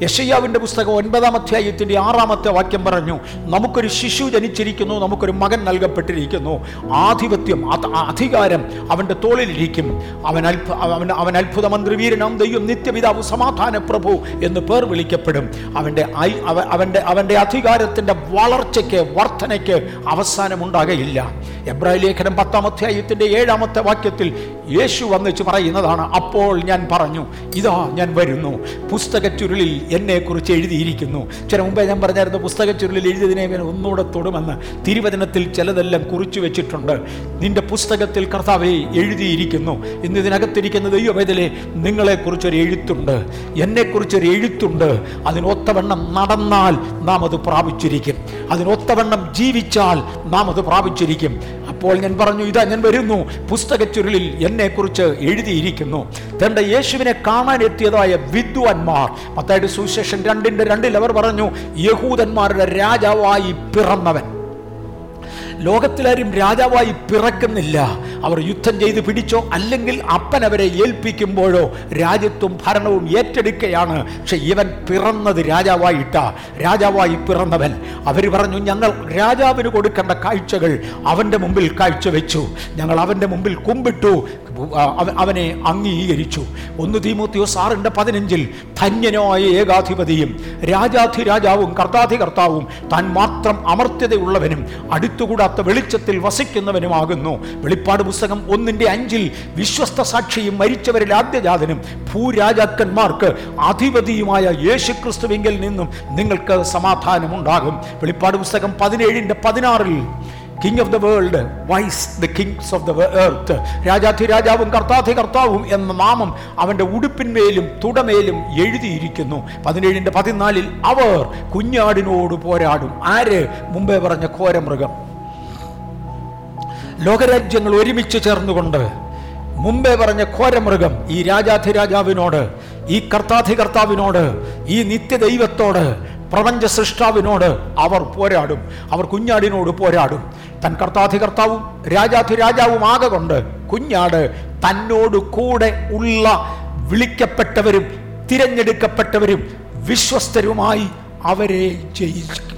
[SPEAKER 1] യശയ്യാവിന്റെ പുസ്തകം ഒൻപതാം അധ്യായത്തിന്റെ ആറാമത്തെ വാക്യം പറഞ്ഞു നമുക്കൊരു ശിശു ജനിച്ചിരിക്കുന്നു നമുക്കൊരു മകൻ നൽകപ്പെട്ടിരിക്കുന്നു. ആധിപത്യം അധികാരം അവന്റെ തോളിലിരിക്കും. അവൻ അത്ഭു അവൻ അവൻ അത്ഭുത മന്ത്രിവീരനാം ദൈവം നിത്യപിതാവ് സമാധാന പ്രഭു എന്ന് പേർ വിളിക്കപ്പെടും. അവന്റെ ഐ- അവ- അവന്റെ അവന്റെ അധികാരത്തിന്റെ വളർച്ചയ്ക്ക് വർധനയ്ക്ക് അവസാനമുണ്ടാകയില്ല. എബ്രാഹിം ലേഖനം പത്താം അധ്യായത്തിന്റെ ഏഴാമത്തെ വാക്യത്തിൽ യേശു വന്നിച്ച് പറയുന്നതാണ് അപ്പോൾ ഞാൻ പറഞ്ഞു ഇതാ ഞാൻ വരുന്നു. പുസ്തക ചുരുളിൽ എന്നെ കുറിച്ച് എഴുതിയിരിക്കുന്നു. ചില മുമ്പേ ഞാൻ പറഞ്ഞായിരുന്നു പുസ്തക ചുരുളിൽ എഴുതിയതിനെ ഒന്നുകൂടെ തൊടുമെന്ന്. തിരുവചനത്തിൽ ചിലതെല്ലാം കുറിച്ചു വെച്ചിട്ടുണ്ട്. നിന്റെ പുസ്തകത്തിൽ കർത്താവെ എഴുതിയിരിക്കുന്നു. ഇന്ന് ഇതിനകത്തിരിക്കുന്ന ദൈവവേദലെ നിങ്ങളെക്കുറിച്ചൊരു എഴുത്തുണ്ട്. എന്നെക്കുറിച്ചൊരു എഴുത്തുണ്ട്. അതിനൊത്തവണ്ണം നടന്നാൽ നാം അത് പ്രാപിച്ചിരിക്കും. അതിനൊത്തവണ്ണം ജീവിച്ചാൽ നാം അത് പ്രാപിച്ചിരിക്കും. അപ്പോൾ ഞാൻ പറഞ്ഞു ഇതാ ഞാൻ വരുന്നു. പുസ്തക ചുരുളിൽ എന്നെക്കുറിച്ച് എഴുതിയിരിക്കുന്നു. തന്റെ യേശുവിനെ കാണാൻ എത്തിയതായ വിദ്വാൻമാർ. മത്തായിട്ട് സുവിശേഷൻ രണ്ടിന്റെ രണ്ടിൽ അവർ പറഞ്ഞു യഹൂദന്മാരുടെ രാജാവായി പിറന്നവൻ. ലോകത്തിലാരും രാജാവായി പിറക്കുന്നില്ല. അവർ യുദ്ധം ചെയ്ത് പിടിച്ചോ അല്ലെങ്കിൽ അപ്പൻ അവരെ ഏൽപ്പിക്കുമ്പോഴോ രാജ്യത്വം ഭരണവും ഏറ്റെടുക്കുകയാണ് പക്ഷെ ഇവൻ പിറന്നത് രാജാവായിട്ട. രാജാവായി പിറന്നവൻ. അവർ പറഞ്ഞു ഞങ്ങൾ രാജാവിന് കൊടുക്കേണ്ട കാഴ്ചകൾ അവന്റെ മുമ്പിൽ കാഴ്ചവെച്ചു. ഞങ്ങൾ അവന്റെ മുമ്പിൽ കുമ്പിട്ടു. അവനെ അംഗീകരിച്ചു. ഒന്ന് തീമൂത്തിയോ സാറിന്റെ പതിനഞ്ചിൽ ധന്യനായ ഏകാധിപതിയും രാജാധിരാജാവും കർത്താധികർത്താവും താൻ മാത്രം അമർത്യതയുള്ളവനും അടുത്തുകൂടാത്ത വെളിച്ചത്തിൽ വസിക്കുന്നവനുമാകുന്നു. വെളിപ്പാട് പുസ്തകം ഒന്നിന്റെ അഞ്ചിൽ വിശ്വസ്ത സാക്ഷിയും മരിച്ചവരിൽ ആദ്യജാതനും ഭൂരാജാക്കന്മാർക്ക് അധിപതിയുമായ യേശു ക്രിസ്തുവിങ്കിൽ നിന്നും നിങ്ങൾക്ക് സമാധാനമുണ്ടാകും. വെളിപ്പാട് പുസ്തകം പതിനേഴിന്റെ പതിനാറിൽ king of the world wise the kings of the earth Rajadhi രാജാവും കർത്താധി കർത്താവും എന്ന നാമം അവന്റെ ഉടുപ്പിന്മേലും തുടമേലും എഴുതിയിരിക്കുന്നു. പതിനേഴിന്റെ പതിനാലിൽ അവർ കുഞ്ഞാടിനോട് പോരാടും. ആര്? മുമ്പേ പറഞ്ഞ ഘോരമൃഗം. ലോകരാജ്യങ്ങൾ ഒരുമിച്ച് ചേർന്നുകൊണ്ട് മുമ്പേ പറഞ്ഞ ഘോരമൃഗം ഈ രാജാധിരാജാവിനോട് ഈ കർത്താധികർത്താവിനോട് ഈ നിത്യദൈവത്തോട് പ്രപഞ്ച സൃഷ്ടാവിനോട് അവർ പോരാടും. അവർ കുഞ്ഞാടിനോട് പോരാടും. തൻ കർത്താധികർത്താവും രാജാധിരാജാവും ആകെ കൊണ്ട് കുഞ്ഞാട് തന്നോട് കൂടെ ഉള്ള വിളിക്കപ്പെട്ടവരും തിരഞ്ഞെടുക്കപ്പെട്ടവരും വിശ്വസ്തരുമായി അവരെ ജയിക്കും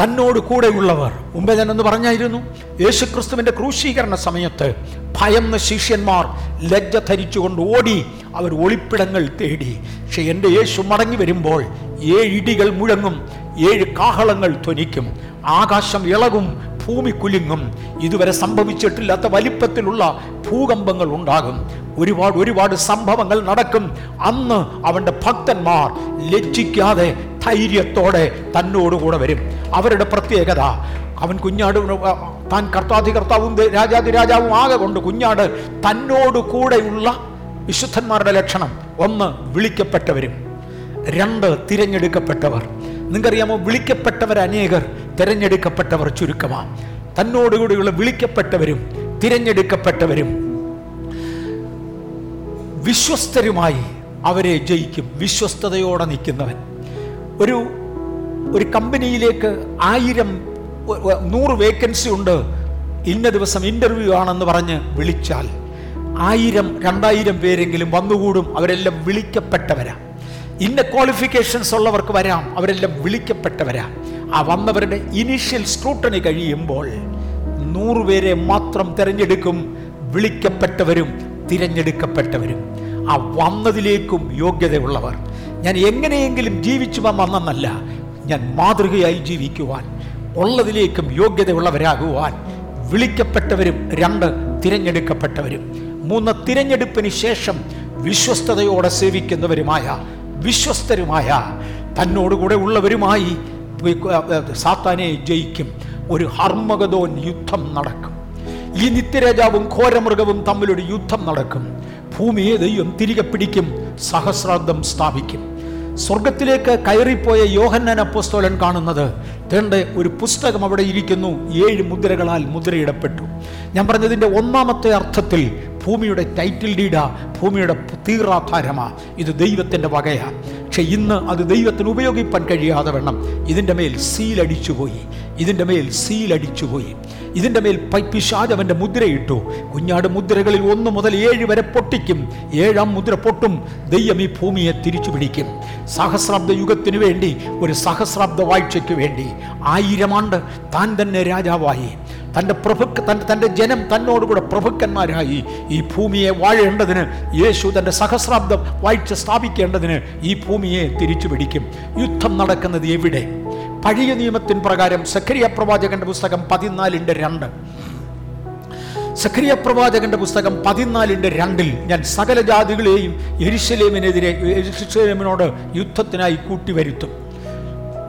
[SPEAKER 1] തന്നോട് കൂടെയുള്ളവർ. മുമ്പേ ഞാനൊന്ന് പറഞ്ഞായിരുന്നു യേശുക്രിസ്തുവിന്റെ ക്രൂശീകരണ സമയത്ത് ഭയന്ന ശിഷ്യന്മാർ ലജ്ജ ധരിച്ചുകൊണ്ട് ഓടി അവർ ഒളിപ്പിടങ്ങൾ തേടി. പക്ഷെ എന്റെ യേശു മടങ്ങി വരുമ്പോൾ ഏഴിടികൾ മുഴങ്ങും ഏഴ് കാഹളങ്ങൾ ധ്വനിക്കും. ആകാശം ഇളകും ഭൂമി കുലുങ്ങും. ഇതുവരെ സംഭവിച്ചിട്ടില്ലാത്ത വലിപ്പത്തിലുള്ള ഭൂകമ്പങ്ങൾ ഉണ്ടാകും. ഒരുപാട് ഒരുപാട് സംഭവങ്ങൾ നടക്കും. അന്ന് അവന്റെ ഭക്തന്മാർ ലജ്ജിക്കാതെ ധൈര്യത്തോടെ തന്നോടുകൂടെ വരും. അവരുടെ പ്രത്യേകത അവൻ കുഞ്ഞാട് താൻ കർത്താധികർത്താവും രാജാതിരാജാവും ആകെ കൊണ്ട് കുഞ്ഞാട് തന്നോട് കൂടെയുള്ള വിശുദ്ധന്മാരുടെ ലക്ഷണം. ഒന്ന് വിളിക്കപ്പെട്ടവരും. രണ്ട് തിരഞ്ഞെടുക്കപ്പെട്ടവർ. നിങ്ങൾക്കറിയാമോ വിളിക്കപ്പെട്ടവർ അനേകർ തിരഞ്ഞെടുക്കപ്പെട്ടവർ ചുരുക്കമാണ് തന്നോടുകൂടിയുള്ള വിളിക്കപ്പെട്ടവരും തിരഞ്ഞെടുക്കപ്പെട്ടവരും വിശ്വസ്തരുമായി അവരെ ജയിക്കും. വിശ്വസ്തയോടെ നിൽക്കുന്നവൻ. ഒരു ഒരു കമ്പനിയിലേക്ക് ആയിരം നൂറ് വേക്കൻസി ഉണ്ട്. ഇന്ന ദിവസം ഇന്റർവ്യൂ ആണെന്ന് പറഞ്ഞ് വിളിച്ചാൽ ആയിരം രണ്ടായിരം പേരെങ്കിലും വന്നുകൂടും. അവരെല്ലാം വിളിക്കപ്പെട്ടവരാ. ഇന്ന ക്വാളിഫിക്കേഷൻസ് ഉള്ളവർക്ക് വരാം. അവരെല്ലാം വിളിക്കപ്പെട്ടവരാ. ആ വന്നവരുടെ ഇനീഷ്യൽ സ്ക്രൂട്ടണി കഴിയുമ്പോൾ നൂറുപേരെ മാത്രം തിരഞ്ഞെടുക്കും വിളിക്കപ്പെട്ടവരും തിരഞ്ഞെടുക്കപ്പെട്ടവരും. ആ വന്നതിലേക്കും യോഗ്യതയുള്ളവർ. ഞാൻ എങ്ങനെയെങ്കിലും ജീവിച്ചു വന്നെന്നല്ല ഞാൻ മാതൃകയായി ജീവിക്കുവാൻ ഉള്ളതിലേക്കും യോഗ്യതയുള്ളവരാകുവാൻ വിളിക്കപ്പെട്ടവരും രണ്ട് തിരഞ്ഞെടുക്കപ്പെട്ടവരും. മൂന്ന് തിരഞ്ഞെടുപ്പിന് ശേഷം വിശ്വസ്തയോടെ സേവിക്കുന്നവരുമായ വിശ്വസ്തരുമായ തന്നോടുകൂടെ ഉള്ളവരുമായി സാത്താനെ ജയിക്കും. ഒരു ഹർമഗതോൻ യുദ്ധം നടക്കും. ഈ നിത്യരാജാവും ഘോരമൃഗവും തമ്മിലൊരു യുദ്ധം നടക്കും. ഭൂമിയെ ദൈവം തിരികെ പിടിക്കും സഹസ്രാബ്ദം സ്ഥാപിക്കും. സ്വർഗത്തിലേക്ക് കയറിപ്പോയ യോഹന്നാൻ അപ്പോസ്തോലൻ കാണുന്നത് തേണ്ട ഒരു പുസ്തകം അവിടെ ഇരിക്കുന്നു ഏഴ് മുദ്രകളാൽ മുദ്രയിടപ്പെട്ടു. ഞാൻ പറഞ്ഞതിന്റെ ഒന്നാമത്തെ അർത്ഥത്തിൽ ഭൂമിയുടെ ടൈറ്റിൽ ഡീഡാ ഭൂമിയുടെ തീറാധാരമാ ഇത് ദൈവത്തിന്റെ വകയാ. പക്ഷെ ഇന്ന് അത് ദൈവത്തിന് ഉപയോഗിപ്പാൻ കഴിയാതെ വേണം ഇതിന്റെ മേൽ സീലടിച്ചുപോയി ഇതിന്റെ മേൽ സീലടിച്ചുപോയി ഇതിന്റെ മേൽ പൈപ്പിഷാജ് അവന്റെ മുദ്രയിട്ടു. കുഞ്ഞാട് മുദ്രകളിൽ ഒന്ന് മുതൽ ഏഴ് വരെ പൊട്ടിക്കും. ഏഴാം മുദ്ര പൊട്ടും. ദൈവം ഈ ഭൂമിയെ തിരിച്ചു പിടിക്കും. സഹസ്രാബ്ദ യുഗത്തിനു വേണ്ടി ഒരു സഹസ്രാബ്ദ വാഴ്ചയ്ക്ക് വേണ്ടി ആയിരം ആണ്ട് താൻ തന്നെ രാജാവായി. തന്റെ പ്രഭുക്ക് തന്റെ തന്റെ ജനം തന്നോടുകൂടെ പ്രഭുക്കന്മാരായി ഈ ഭൂമിയെ വാഴേണ്ടതിന് യേശു തന്റെ സഹസ്രാബ്ദം വായിച്ച് സ്ഥാപിക്കേണ്ടതിന് ഈ ഭൂമിയെ തിരിച്ചു പിടിക്കും. യുദ്ധം നടക്കുന്നത് എവിടെ? പഴയ നിയമത്തിൻ പ്രകാരം സക്രിയ പ്രവാചകന്റെ പുസ്തകം പതിനാലിന്റെ രണ്ട്. സക്രിയ പ്രവാചകന്റെ പുസ്തകം പതിനാലിന്റെ രണ്ടിൽ ഞാൻ സകല ജാതികളെയും എരിശലേമിനെതിരെ എരിശലേമിനോട് യുദ്ധത്തിനായി കൂട്ടിവരുത്തും.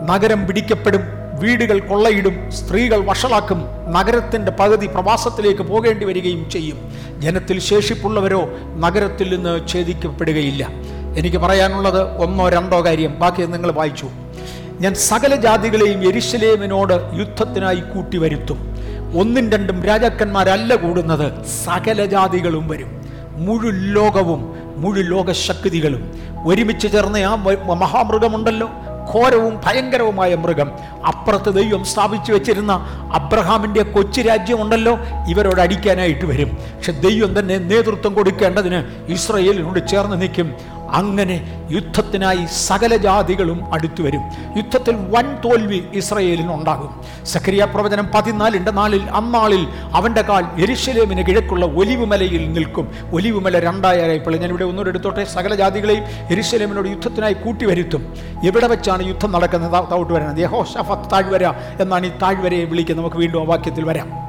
[SPEAKER 1] നഗരം പിടിക്കപ്പെടും. വീടുകൾ കൊള്ളയിടും സ്ത്രീകൾ വഷളാക്കും നഗരത്തിന്റെ പകുതി പ്രവാസത്തിലേക്ക് പോകേണ്ടി വരികയും ചെയ്യും. ജനത്തിൽ ശേഷിപ്പുള്ളവരോ നഗരത്തിൽ നിന്ന് ഛേദിക്കപ്പെടുകയില്ല. എനിക്ക് പറയാനുള്ളത് ഒന്നോ രണ്ടോ കാര്യം. ബാക്കി നിങ്ങൾ വായിച്ചു. ഞാൻ സകല ജാതികളെയും എരിശലേമിനോട് യുദ്ധത്തിനായി കൂട്ടി വരുത്തും ഒന്നും രണ്ടും രാജാക്കന്മാരല്ല കൂടുന്നത്. സകല ജാതികളും വരും. മുഴു ലോകവും മുഴു ലോകശക്തികളും. ഒരുമിച്ച് ചേർന്ന ആ മഹാമൃഗമുണ്ടല്ലോ. ഘോരവും ഭയങ്കരവുമായ മൃഗം. അപ്പുറത്ത് ദൈവം സ്ഥാപിച്ചു വെച്ചിരുന്ന അബ്രഹാമിന്റെ കൊച്ചു രാജ്യമുണ്ടല്ലോ ഇവരോട് അടിക്കാനായിട്ട് വരും. പക്ഷെ ദൈവം തന്നെ നേതൃത്വം കൊടുക്കേണ്ടതിന് ഇസ്രയേലിനോട് ചേർന്ന് നിൽക്കും. അങ്ങനെ യുദ്ധത്തിനായി സകല ജാതികളും അടുത്തു വരും. യുദ്ധത്തിൽ വൻ തോൽവി ഇസ്രയേലിനുണ്ടാകും സക്രിയ പ്രവചനം പതിനാലിന്റെ നാളിൽ അന്നാളിൽ അവന്റെ കാൽ എരിശലേമിന് കിഴക്കുള്ള ഒലിവുമലയിൽ നിൽക്കും. ഒലിവുമല രണ്ടായപ്പോൾ ഞാൻ ഇവിടെ ഒന്നുകൂടെ എടുത്തോട്ടെ. സകല ജാതികളെയും എരിശലേമിനോട് യുദ്ധത്തിനായി കൂട്ടിവരുത്തും. എവിടെ വെച്ചാണ് യുദ്ധം നടക്കുന്നത്? താഴോട്ട് വരുന്നത് യഹോഷഫത്ത് താഴ്വര എന്നാണ് ഈ താഴ്വരയെ വിളിക്കുന്നത്. നമുക്ക് വീണ്ടും ആ വാക്യത്തിൽ വരാം.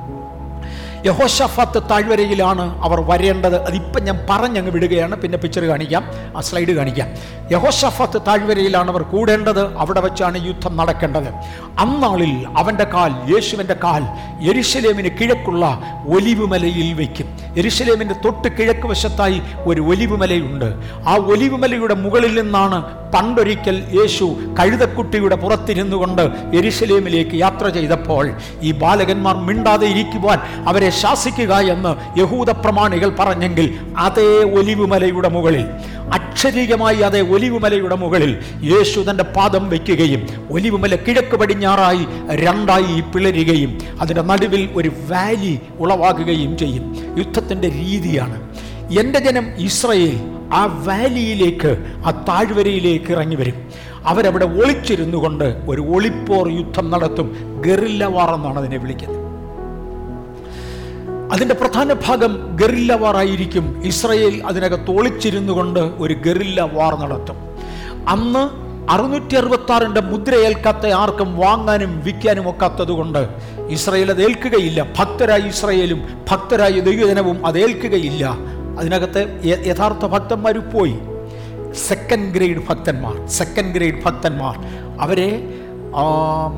[SPEAKER 1] യഹോഷഫത്ത് താഴ്വരയിലാണ് അവർ വരേണ്ടത്. അതിപ്പം ഞാൻ പറഞ്ഞങ്ങ് വിടുകയാണ്. പിന്നെ പിക്ചർ കാണിക്കാം. ആ സ്ലൈഡ് കാണിക്കാം. യഹോഷഫത്ത് താഴ്വരയിലാണ് അവർ കൂടേണ്ടത്. അവിടെ വെച്ചാണ് യുദ്ധം നടക്കേണ്ടത്. അന്നാളിൽ അവന്റെ കാൽ യേശുവിന്റെ കാൽ എരിശലേമിന് കിഴക്കുള്ള ഒലിവുമലയിൽ വയ്ക്കും. എരിശലേമിന്റെ തൊട്ട് കിഴക്ക് വശത്തായി ഒരു ഒലിവുമലയുണ്ട്. ആ ഒലിവുമലയുടെ മുകളിൽ നിന്നാണ് പണ്ടൊരിക്കൽ യേശു കഴുതക്കുട്ടിയുടെ പുറത്തിരുന്നു കൊണ്ട് എരിശലേമിലേക്ക് യാത്ര ചെയ്തപ്പോൾ ഈ ബാലകന്മാർ മിണ്ടാതെ ഇരിക്കുവാൻ അവരെ ശാസിക്കുക എന്ന് യഹൂദ പ്രമാണികൾ പറഞ്ഞെങ്കിൽ അതേ ഒലിവുമലയുടെ മുകളിൽ അക്ഷരീകമായി അതേ ഒലിവുമലയുടെ മുകളിൽ യേശു തന്റെ പാദം വയ്ക്കുകയും ഒലിവുമല കിഴക്ക് പടിഞ്ഞാറായി രണ്ടായി പിളരുകയും അതിന്റെ നടുവിൽ ഒരു വാലി ഉളവാകുകയും ചെയ്യും. യുദ്ധത്തിന്റെ രീതിയാണ്. എന്റെ ജനം ഇസ്രയേൽ ആ വാലിയിലേക്ക് ആ താഴ്വരയിലേക്ക് ഇറങ്ങി വരും. അവരവിടെ ഒളിച്ചിരുന്നു കൊണ്ട് ഒരു ഒളിപ്പോർ യുദ്ധം നടത്തും. ഗറില്ല വാർ എന്നാണ് അതിനെ വിളിക്കുന്നത്. അതിന്റെ പ്രധാന ഭാഗം ഗറില്ല വാറായിരിക്കും ഇസ്രയേൽ അതിനകത്ത് ഒളിച്ചിരുന്നു കൊണ്ട് ഒരു ഗറില്ല വാർ നടത്തും. അന്ന് അറുന്നൂറ്റി അറുപത്തി ആറിന്റെ മുദ്രയേൽക്കാത്ത ആർക്കും വാങ്ങാനും വിൽക്കാനും ഒക്കാത്തത് കൊണ്ട് ഇസ്രയേൽ അത് ഏൽക്കുകയില്ല. ഭക്തരായ ഇസ്രയേലും ഭക്തരായ ദൈവജനവും അത് ഏൽക്കുകയില്ല. അതിനകത്ത് യഥാർത്ഥ ഭക്തന്മാർ പോയി സെക്കൻഡ് ഗ്രേഡ് ഭക്തന്മാർ സെക്കൻഡ് ഗ്രേഡ് ഭക്തന്മാർ. അവരെ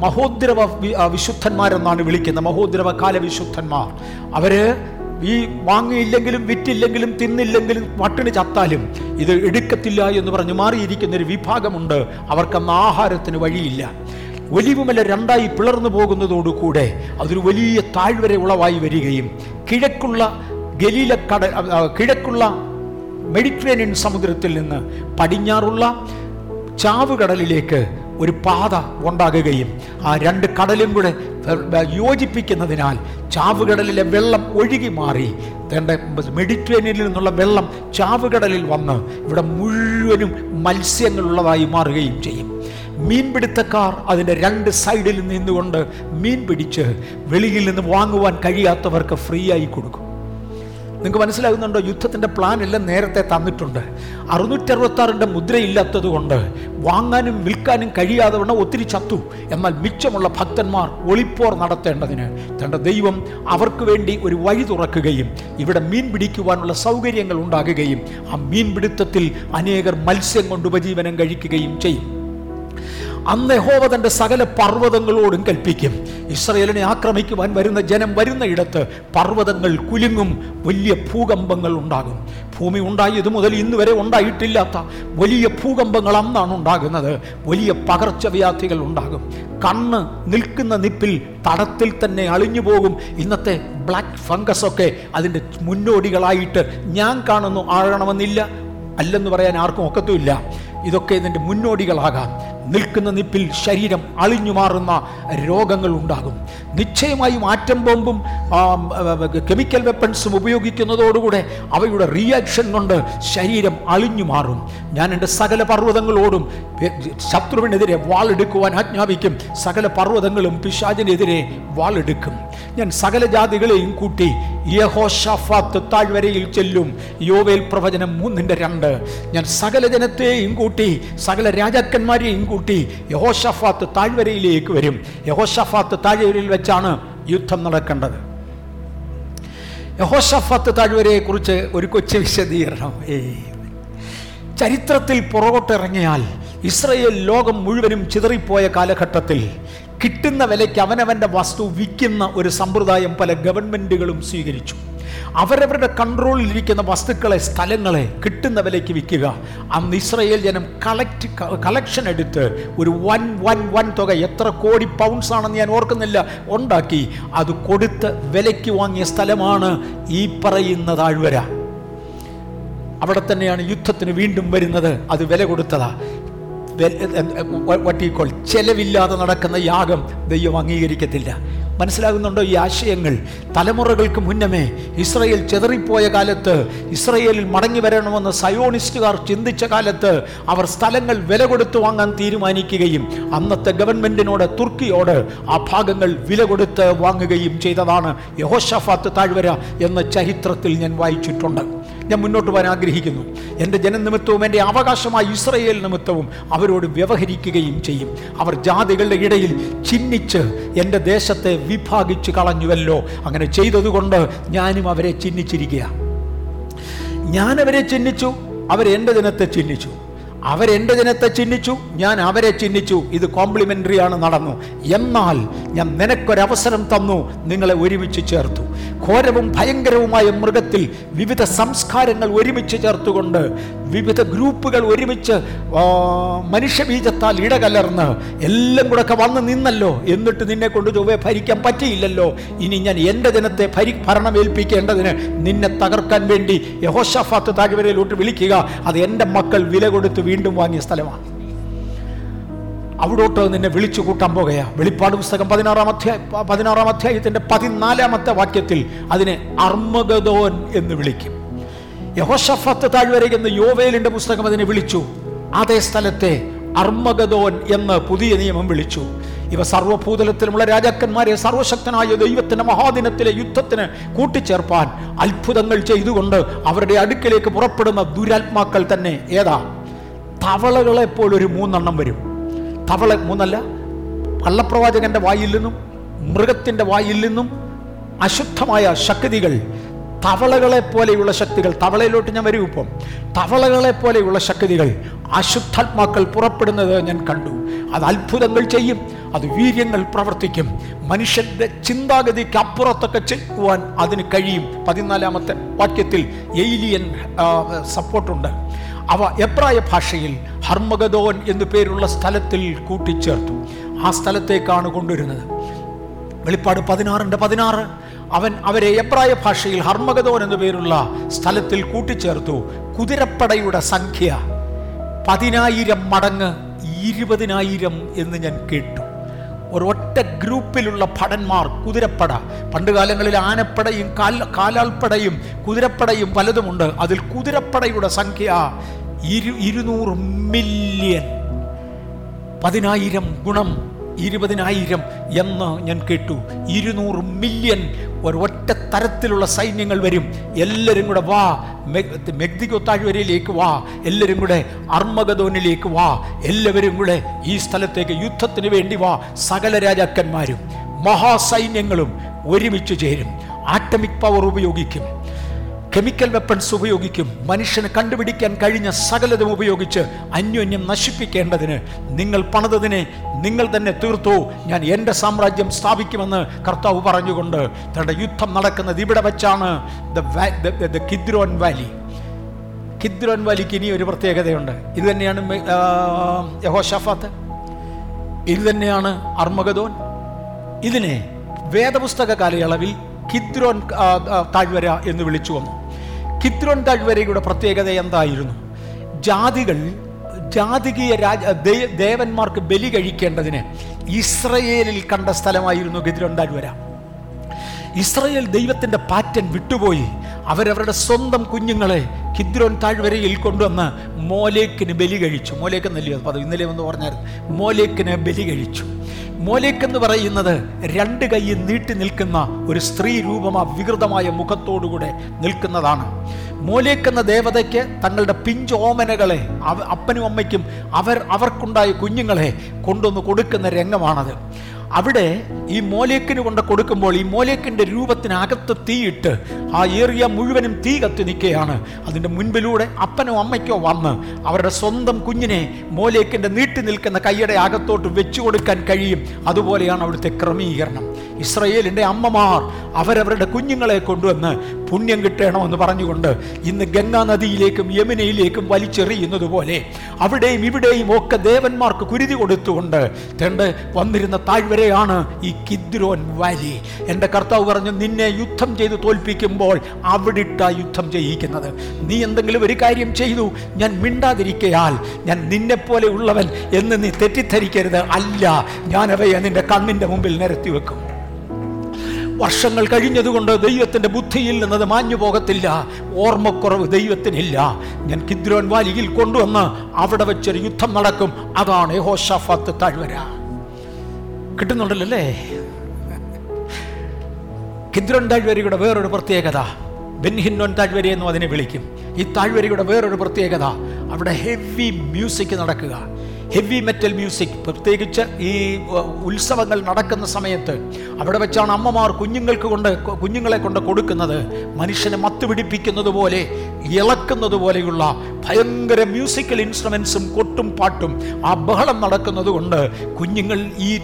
[SPEAKER 1] മഹോദ്രവ വിശുദ്ധന്മാരെന്നാണ് വിളിക്കുന്നത്. മഹോദ്രവ കാലവിശുദ്ധന്മാർ. അവർ ഈ വാങ്ങിയില്ലെങ്കിലും വിറ്റില്ലെങ്കിലും തിന്നില്ലെങ്കിലും പട്ടിണി ചത്താലും ഇത് എടുക്കത്തില്ല എന്ന് പറഞ്ഞ് മാറിയിരിക്കുന്ന ഒരു വിഭാഗമുണ്ട്. അവർക്കന്ന് ആഹാരത്തിന് വഴിയില്ല. ഒലിവുമല രണ്ടായി പിളർന്നു പോകുന്നതോടുകൂടെ അതൊരു വലിയ താഴ്വര ഉളവായി വരികയും കിഴക്കുള്ള ഗലീല കട കിഴക്കുള്ള മെഡിറ്ററേനിയൻ സമുദ്രത്തിൽ നിന്ന് പടിഞ്ഞാറുള്ള ചാവുകടലിലേക്ക് ഒരു പാത ഉണ്ടാകുകയും ആ രണ്ട് കടലും കൂടെ യോജിപ്പിക്കുന്നതിനാൽ ചാവുകടലിലെ വെള്ളം ഒഴുകി മാറി. തന്റെ മെഡിറ്ററേനിയനിൽ നിന്നുള്ള വെള്ളം ചാവുകടലിൽ വന്ന് ഇവിടെ മുഴുവനും മത്സ്യങ്ങളുള്ളതായി മാറുകയും ചെയ്യും. മീൻപിടുത്തക്കാർ അതിന്റെ രണ്ട് സൈഡിൽ നിന്നുകൊണ്ട് മീൻ പിടിച്ച് വെളിയിൽ നിന്ന് വാങ്ങുവാൻ കഴിയാത്തവർക്ക് ഫ്രീ ആയി കൊടുക്കും. നിങ്ങൾക്ക് മനസ്സിലാകുന്നുണ്ടോ? യുദ്ധത്തിന്റെ പ്ലാൻ എല്ലാം നേരത്തെ തന്നിട്ടുണ്ട്. അറുന്നൂറ്ററുപത്താറിന്റെ മുദ്രയില്ലാത്തത് കൊണ്ട് വാങ്ങാനും വിൽക്കാനും കഴിയാതെ വണ്ണം ഒത്തിരി ചത്തു. എന്നാൽ മിച്ചമുള്ള ഭക്തന്മാർ ഒളിപ്പോർ നടത്തേണ്ടതിന് തന്റെ ദൈവം അവർക്ക് വേണ്ടി ഒരു വഴി തുറക്കുകയും ഇവിടെ മീൻ പിടിക്കുവാനുള്ള സൗകര്യങ്ങൾ ഉണ്ടാകുകയും ആ മീൻ പിടുത്തത്തിൽ അനേകർ മത്സ്യം കൊണ്ട് ഉപജീവനം കഴിക്കുകയും ചെയ്യും. അന്ന് യഹോവ തന്റെ സകല പർവതങ്ങളോടും കൽപ്പിക്കും. ഇസ്രയേലിനെ ആക്രമിക്കുവാൻ വരുന്ന ജനം വരുന്ന ഇടത്ത് പർവതങ്ങൾ കുലുങ്ങും വലിയ ഭൂകമ്പങ്ങൾ ഉണ്ടാകും. ഭൂമി ഉണ്ടായത് മുതൽ ഇന്ന് വരെ ഉണ്ടായിട്ടില്ലാത്ത വലിയ ഭൂകമ്പങ്ങൾ അന്നാണ് ഉണ്ടാകുന്നത്. വലിയ പകർച്ചവ്യാധികൾ ഉണ്ടാകും. കണ്ണ് നിൽക്കുന്ന നിപ്പിൽ തടത്തിൽ തന്നെ അളിഞ്ഞു പോകും. ഇന്നത്തെ ബ്ലാക്ക് ഫംഗസ് ഒക്കെ അതിന്റെ മുന്നോടികളായിട്ട് ഞാൻ കാണുന്നു ആഴണമെന്നില്ല. അല്ലെന്ന് പറയാൻ ആർക്കും ഒക്കത്തുമില്ല. ഇതൊക്കെ ഇതിന്റെ മുന്നോടികളാകാം. നിൽക്കുന്ന നിപ്പിൽ ശരീരം അളിഞ്ഞു മാറുന്ന രോഗങ്ങൾ ഉണ്ടാകും. നിശ്ചയമായും ആറ്റം ബോംബും കെമിക്കൽ വെപ്പൺസും ഉപയോഗിക്കുന്നതോടുകൂടെ അവയുടെ റിയാക്ഷൻ കൊണ്ട് ശരീരം അളിഞ്ഞു മാറും ഞാൻ എന്റെ സകല പർവതങ്ങളോടും ശത്രുവിനെതിരെ വാളെടുക്കുവാൻ ആജ്ഞാപിക്കും. സകല പർവതങ്ങളും പിശാചിനെതിരെ വാളെടുക്കും. ഞാൻ സകല ജാതികളെയും കൂട്ടി യഹോഷാഫാത്ത് താഴ്വരയിൽ ചെല്ലും. യോവേൽ പ്രവചനം മൂന്നിന്റെ രണ്ട്. ഞാൻ സകല ജനത്തെയും കൂട്ടി സകല രാജാക്കന്മാരെയും കൂട്ടി യഹോഷാഫാത്ത് താഴ്വരയിലേക്ക് വരും. യഹോഷഫാത്ത് താഴ്വരയിൽ വെച്ചാണ് യുദ്ധം നടക്കേണ്ടത്. യഹോഷഫാത്ത് താഴ്വരയെ കുറിച്ച് ഒരു കൊച്ചു വിശദീകരണം. ഏയ് ചരിത്രത്തിൽ പുറകോട്ടിറങ്ങിയാൽ ഇസ്രയേൽ ലോകം മുഴുവനും ചിതറിപ്പോയ കാലഘട്ടത്തിൽ കിട്ടുന്ന വിലയ്ക്ക് അവനവന്റെ വസ്തു വിൽക്കുന്ന ഒരു സമ്പ്രദായം പല ഗവൺമെന്റുകളും സ്വീകരിച്ചു. അവരവരുടെ കൺട്രോളിലിരിക്കുന്ന വസ്തുക്കളെ സ്ഥലങ്ങളെ കിട്ടുന്ന വിലയ്ക്ക് വിൽക്കുക അന്ന് ഇസ്രയേൽ ജനം കളക്ട് കളക്ഷൻ എടുത്ത് ഒരു വൻ വൻ വൻ തുക എത്ര കോടി പൗണ്ട്സ് ആണെന്ന് ഞാൻ ഓർക്കുന്നില്ല ഉണ്ടാക്കി അത് കൊടുത്ത് വിലയ്ക്ക് വാങ്ങിയ സ്ഥലമാണ് ഈ പറയുന്ന താഴ്വര അവിടെ തന്നെയാണ് യുദ്ധത്തിന് വീണ്ടും വരുന്നത് അത് വില കൊടുത്തതാ വട്ടിക്കോൾ ചെലവില്ലാതെ നടക്കുന്ന യാഗം ദൈവം അംഗീകരിക്കത്തില്ല മനസ്സിലാകുന്നുണ്ടോ ഈ ആശയങ്ങൾ? തലമുറകൾക്ക് മുന്നമേ ഇസ്രയേൽ ചെതറിപ്പോയ കാലത്ത് ഇസ്രയേലിൽ മടങ്ങി വരണമെന്ന് സയോണിസ്റ്റുകാർ ചിന്തിച്ച കാലത്ത് അവർ സ്ഥലങ്ങൾ വില കൊടുത്ത് വാങ്ങാൻ തീരുമാനിക്കുകയും അന്നത്തെ ഗവൺമെന്റിനോട് തുർക്കിയോട് ആ ഭാഗങ്ങൾ വില കൊടുത്ത് വാങ്ങുകയും ചെയ്തതാണ് യഹോഷഫാത്ത് താഴ്വര എന്ന ചരിത്രത്തിൽ ഞാൻ വായിച്ചിട്ടുണ്ട്. ഞാൻ മുന്നോട്ട് പോകാൻ ആഗ്രഹിക്കുന്നു. എന്റെ ജനനിമിത്തവും എന്റെ അവകാശമായ ഇസ്രയേൽ നിമിത്തവും അവരോട് വ്യവഹരിക്കുകയും ചെയ്യും. അവർ ജാതികളുടെ ഇടയിൽ ചിഹ്നിച്ച് എന്റെ ദേശത്തെ വിഭാഗിച്ച് കളഞ്ഞുവല്ലോ. അങ്ങനെ ചെയ്തതുകൊണ്ട് ഞാനും അവരെ ചിഹ്നിച്ചിരിക്കുക ഞാൻ അവരെ ചിഹ്നിച്ചു അവരെന്റെ ജനത്തെ ചിഹ്നിച്ചു അവരെന്റെ ജനത്തെ ചിഹ്നിച്ചു ഞാൻ അവരെ ചിഹ്നിച്ചു ഇത് കോംപ്ലിമെന്ററി ആണ് നടന്നു. എന്നാൽ ഞാൻ നിനക്കൊരവസരം തന്നു നിങ്ങളെ ഒരുമിച്ച് ചേർത്തു. ഘോരവും ഭയങ്കരവുമായ മൃഗത്തിൽ വിവിധ സംസ്കാരങ്ങൾ ഒരുമിച്ച് ചേർത്തുകൊണ്ട് വിവിധ ഗ്രൂപ്പുകൾ ഒരുമിച്ച് മനുഷ്യബീജത്താൽ ഇടകലർന്ന് എല്ലാം കൂടെ ഒക്കെ വന്ന് നിന്നല്ലോ. എന്നിട്ട് നിന്നെ കൊണ്ട് ചൊവ്വെ ഭരിക്കാൻ പറ്റിയില്ലല്ലോ. ഇനി ഞാൻ എന്റെ ജനത്തെ ഭരി ഭരണമേൽപ്പിക്കേണ്ടതിന് നിന്നെ തകർക്കാൻ വേണ്ടി യഹോഷഫാത്ത് താഴ്വരയിലോട്ട് വിളിക്കുക. അത് എന്റെ മക്കൾ വില കൊടുത്ത് വീണ്ടും വാങ്ങിയ സ്ഥലമാണ്. അവിടോട്ട് നിന്നെ വിളിച്ചു കൂട്ടാൻ പോകുകയാ. വെളിപ്പാട് പുസ്തകം പതിനാറാം അധ്യായ പതിനാറാം അധ്യായത്തിന്റെ പതിനാലാമത്തെ വാക്യത്തിൽ അതിനെ അർമ്മഗതോൻ എന്ന് വിളിക്കും. യഹോഷഫത്ത് താഴ്വരയ്ക്കുന്ന യോവേലിന്റെ പുസ്തകം അതിനെ വിളിച്ചു. അതേ സ്ഥലത്തെ അർമ്മഗതോൻ എന്ന് പുതിയ നിയമം വിളിച്ചു. ഇവ സർവഭൂതലത്തിലുമുള്ള രാജാക്കന്മാരെ സർവശക്തനായ ദൈവത്തിന്റെ മഹാദിനത്തിലെ യുദ്ധത്തിന് കൂട്ടിച്ചേർപ്പാൻ അത്ഭുതങ്ങൾ ചെയ്തുകൊണ്ട് അവരുടെ അടുക്കിലേക്ക് പുറപ്പെടുന്ന ദുരാത്മാക്കൾ തന്നെ ഏതാ? തവളകളെ പോലൊരു മൂന്നെണ്ണം വരും. തവള മൂന്നല്ല കള്ളപ്രവാചകന്റെ വായിൽ നിന്നും മൃഗത്തിന്റെ വായിൽ നിന്നും അശുദ്ധമായ ശക്തികൾ തവളകളെ പോലെയുള്ള ശക്തികൾ. തവളയിലോട്ട് ഞാൻ വരും ഇപ്പം. തവളകളെ പോലെയുള്ള ശക്തികൾ അശുദ്ധാത്മാക്കൾ പുറപ്പെടുന്നത് ഞാൻ കണ്ടു. അത് അത്ഭുതങ്ങൾ ചെയ്യും അത് വീര്യങ്ങൾ പ്രവർത്തിക്കും. മനുഷ്യന്റെ ചിന്താഗതിക്ക് അപ്പുറത്തൊക്കെ ചെയ്യുവാൻ അതിന് കഴിയും. പതിനാലാമത്തെ വാക്യത്തിൽ എയിലിയൻ സപ്പോർട്ടുണ്ട്. അവ എബ്രായ ഭാഷയിൽ ഹർമഗദോൻ എന്നു പേരുള്ള സ്ഥലത്തിൽ കൂട്ടിച്ചേർത്തു. ആ സ്ഥലത്തേക്കാണ് കൊണ്ടുവരുന്നത്. വെളിപ്പാട് പതിനാറിന്റെ പതിനാറ്. അവൻ അവരെ എബ്രായ ഭാഷയിൽ ഹർമഗദോൻ എന്നു പേരുള്ള സ്ഥലത്തിൽ കൂട്ടിച്ചേർത്തു. കുതിരപ്പടയുടെ സംഖ്യ പതിനായിരം മടങ്ങ് ഇരുപതിനായിരം എന്ന് ഞാൻ കേട്ടു. ഒരൊറ്റ ഗ്രൂപ്പിലുള്ള ഭടന്മാർ കുതിരപ്പട. പണ്ട് കാലങ്ങളിൽ ആനപ്പടയും കാൽ കാലാൾപ്പടയും കുതിരപ്പടയും പലതുമുണ്ട്. അതിൽ കുതിരപ്പടയുടെ സംഖ്യ ഇരു ഇരുന്നൂറ് മില്യൺ പതിനായിരം ഗുണം ഇരുപതിനായിരം എന്ന് ഞാൻ കേട്ടു. ഇരുന്നൂറ് മില്യൺ ഒരൊറ്റ തരത്തിലുള്ള സൈന്യങ്ങൾ വരും. എല്ലാവരും കൂടെ വാ. മെഗ്ദിഗോ താഴ്വരയിലേക്ക് വാ. എല്ലാവരും കൂടെ അർമ്മഗതോനിലേക്ക് വാ. എല്ലാവരും കൂടെ ഈ സ്ഥലത്തേക്ക് യുദ്ധത്തിന് വേണ്ടി വാ. സകല രാജാക്കന്മാരും മഹാസൈന്യങ്ങളും ഒരുമിച്ച് ചേരും. ആറ്റമിക് പവർ ഉപയോഗിക്കും. കെമിക്കൽ വെപ്പൺസ് ഉപയോഗിക്കും. മനുഷ്യന് കണ്ടുപിടിക്കാൻ കഴിഞ്ഞ സകലതും ഉപയോഗിച്ച് അന്യോന്യം നശിപ്പിക്കേണ്ടതിന് നിങ്ങൾ പണിതതിനെ നിങ്ങൾ തന്നെ തീർത്തു. ഞാൻ എന്റെ സാമ്രാജ്യം സ്ഥാപിക്കുമെന്ന് കർത്താവ് പറഞ്ഞുകൊണ്ട് തന്റെ യുദ്ധം നടക്കുന്നത് ഇവിടെ വെച്ചാണ്. ദ കിദ്രോൻ വാലി കിദ്രോൻ വാലിക്ക് ഇനി ഒരു പ്രത്യേകതയുണ്ട്. ഇത് തന്നെയാണ് യഹോഷഫാത്ത് ഇത് തന്നെയാണ് അർമഗദോൻ. ഇതിനെ വേദപുസ്തക കാലയളവിൽ കിദ്രോൻ താഴ്വര എന്ന് വിളിച്ചു വന്നു. കിദ്രോൻ താഴ്വരയുടെ പ്രത്യേകത എന്തായിരുന്നു? ജാതികൾ ജാതികീയ രാജ ദേവന്മാർക്ക് ബലി കഴിക്കേണ്ടതിന് ഇസ്രയേലിൽ കണ്ട സ്ഥലമായിരുന്നു കിദ്രോൻ താഴ്വര. ഇസ്രയേൽ ദൈവത്തിന്റെ പാറ്റൻ വിട്ടുപോയി. അവരവരുടെ സ്വന്തം കുഞ്ഞുങ്ങളെ കിദ്രോൻ താഴ്വരയിൽ കൊണ്ടുവന്ന് മോലേക്കിന് ബലി കഴിച്ചു. മോലേക്ക് എന്നല്ലയോ പദം ഇന്നലെ ഒന്ന് പറഞ്ഞായിരുന്നു. മോലേക്കിന് ബലി കഴിച്ചു. മോലേക്ക് എന്ന് പറയുന്നത് രണ്ട് കൈ നീട്ടി നിൽക്കുന്ന ഒരു സ്ത്രീ രൂപമാ വികൃതമായ മുഖത്തോടുകൂടെ നിൽക്കുന്നതാണ്. മോലേക്ക് എന്ന ദേവതയ്ക്ക് തങ്ങളുടെ പിഞ്ചോമനകളെ അപ്പനും അമ്മയ്ക്കും അവർ അവർക്കുണ്ടായ കുഞ്ഞുങ്ങളെ കൊണ്ടുവന്ന് കൊടുക്കുന്ന രംഗമാണത്. അവിടെ ഈ മോലേക്കിന് കൊണ്ട് കൊടുക്കുമ്പോൾ ഈ മോലേക്കിന്റെ രൂപത്തിനകത്ത് തീയിട്ട് ആ ഏറിയ മുഴുവനും തീ കത്തി നിൽക്കുകയാണ്. അതിന്റെ മുൻപിലൂടെ അപ്പനോ അമ്മയ്ക്കോ വന്ന് അവരുടെ സ്വന്തം കുഞ്ഞിനെ മോലേക്കിന്റെ നീട്ടി നിൽക്കുന്ന കൈയുടെ അകത്തോട്ട് വെച്ചു കൊടുക്കാൻ കഴിയും. അതുപോലെയാണ് അവിടുത്തെ ക്രമീകരണം. ഇസ്രയേലിന്റെ അമ്മമാർ അവരവരുടെ കുഞ്ഞുങ്ങളെ കൊണ്ടുവന്ന് പുണ്യം കിട്ടണമെന്ന് പറഞ്ഞുകൊണ്ട് ഇന്ന് ഗംഗാ നദിയിലേക്കും യമുനയിലേക്കും വലിച്ചെറിയുന്നത് പോലെ അവിടെയും ഇവിടെയും ഒക്കെ ദേവന്മാർക്ക് കുരുതി കൊടുത്തുകൊണ്ട് തണ്ട് വന്നിരുന്ന താഴ്വരയാണ് ഈ കിദ്രോൻ വാലി. എന്റെ കർത്താവ് പറഞ്ഞു നിന്നെ യുദ്ധം ചെയ്ത് തോൽപ്പിക്കുമ്പോൾ അവിടിട്ട യുദ്ധം ചെയ്യിക്കുന്നത്. നീ എന്തെങ്കിലും ഒരു കാര്യം ചെയ്തു ഞാൻ മിണ്ടാതിരിക്കയാൽ ഞാൻ നിന്നെപ്പോലെ ഉള്ളവൻ എന്ന് നീ തെറ്റിദ്ധരിക്കരുത്. അല്ല ഞാനവയെ നിന്റെ കണ്ണിന്റെ മുമ്പിൽ നിരത്തി വെക്കും വർഷങ്ങൾ കഴിഞ്ഞതുകൊണ്ട് ദൈവത്തിന്റെ ബുദ്ധിയിൽ നിന്നത് മാഞ്ഞു പോകത്തില്ല. ഓർമ്മക്കുറവ് ദൈവത്തിനില്ല. ഞാൻ കിദ്രോൻ വാലിയിൽ കൊണ്ടുവന്ന് അവിടെ വെച്ചൊരു യുദ്ധം നടക്കും. അതാണ് ഹോഷാഫാത്ത് താഴ്വര. കിട്ടുന്നുണ്ടല്ലേ കിദ്രോൻ താഴ്വരയുടെ വേറൊരു പ്രത്യേകത ബെൻഹിന്നോൻ താഴ്വര എന്നും അതിനെ വിളിക്കും. ഈ താഴ്വരയുടെ വേറൊരു പ്രത്യേകത അവിടെ ഹെവി മ്യൂസിക് നടക്കുക. ഹെവി മെറ്റൽ മ്യൂസിക് പ്രത്യേകിച്ച് ഈ ഉത്സവങ്ങൾ നടക്കുന്ന സമയത്ത് അവിടെ വെച്ചാണ് അമ്മമാർ കുഞ്ഞുങ്ങൾക്ക് കൊണ്ട് കുഞ്ഞുങ്ങളെ കൊണ്ട് കൊടുക്കുന്നത്. മനുഷ്യനെ മത്തുപിടിപ്പിക്കുന്നത് പോലെ ഇളക്കുന്നത് പോലെയുള്ള ഭയങ്കര മ്യൂസിക്കൽ ഇൻസ്ട്രുമെൻസും കൊട്ടും പാട്ടും ആ ബഹളം നടക്കുന്നത് കൊണ്ട് കുഞ്ഞുങ്ങൾ ഈ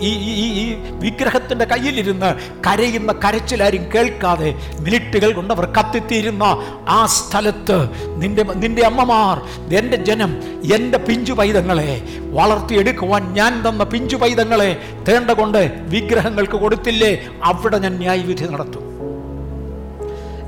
[SPEAKER 1] ഈ വിഗ്രഹത്തിന്റെ കയ്യിലിരുന്ന് കരയുന്ന കരച്ചിലാരും കേൾക്കാതെ മിനിറ്റുകൾ കൊണ്ട് അവർ കത്തിത്തീരുന്ന ആ സ്ഥലത്ത് നിന്റെ നിന്റെ അമ്മമാർ എന്റെ ജനം എന്റെ പിഞ്ചു പൈതങ്ങളെ വളർത്തിയെടുക്കുവാൻ ഞാൻ തന്ന പിഞ്ചു പൈതങ്ങളെ തേണ്ട കൊണ്ട് വിഗ്രഹങ്ങൾക്ക് കൊടുത്തില്ലേ? അവിടെ ഞാൻ ന്യായവിധി നടത്തും.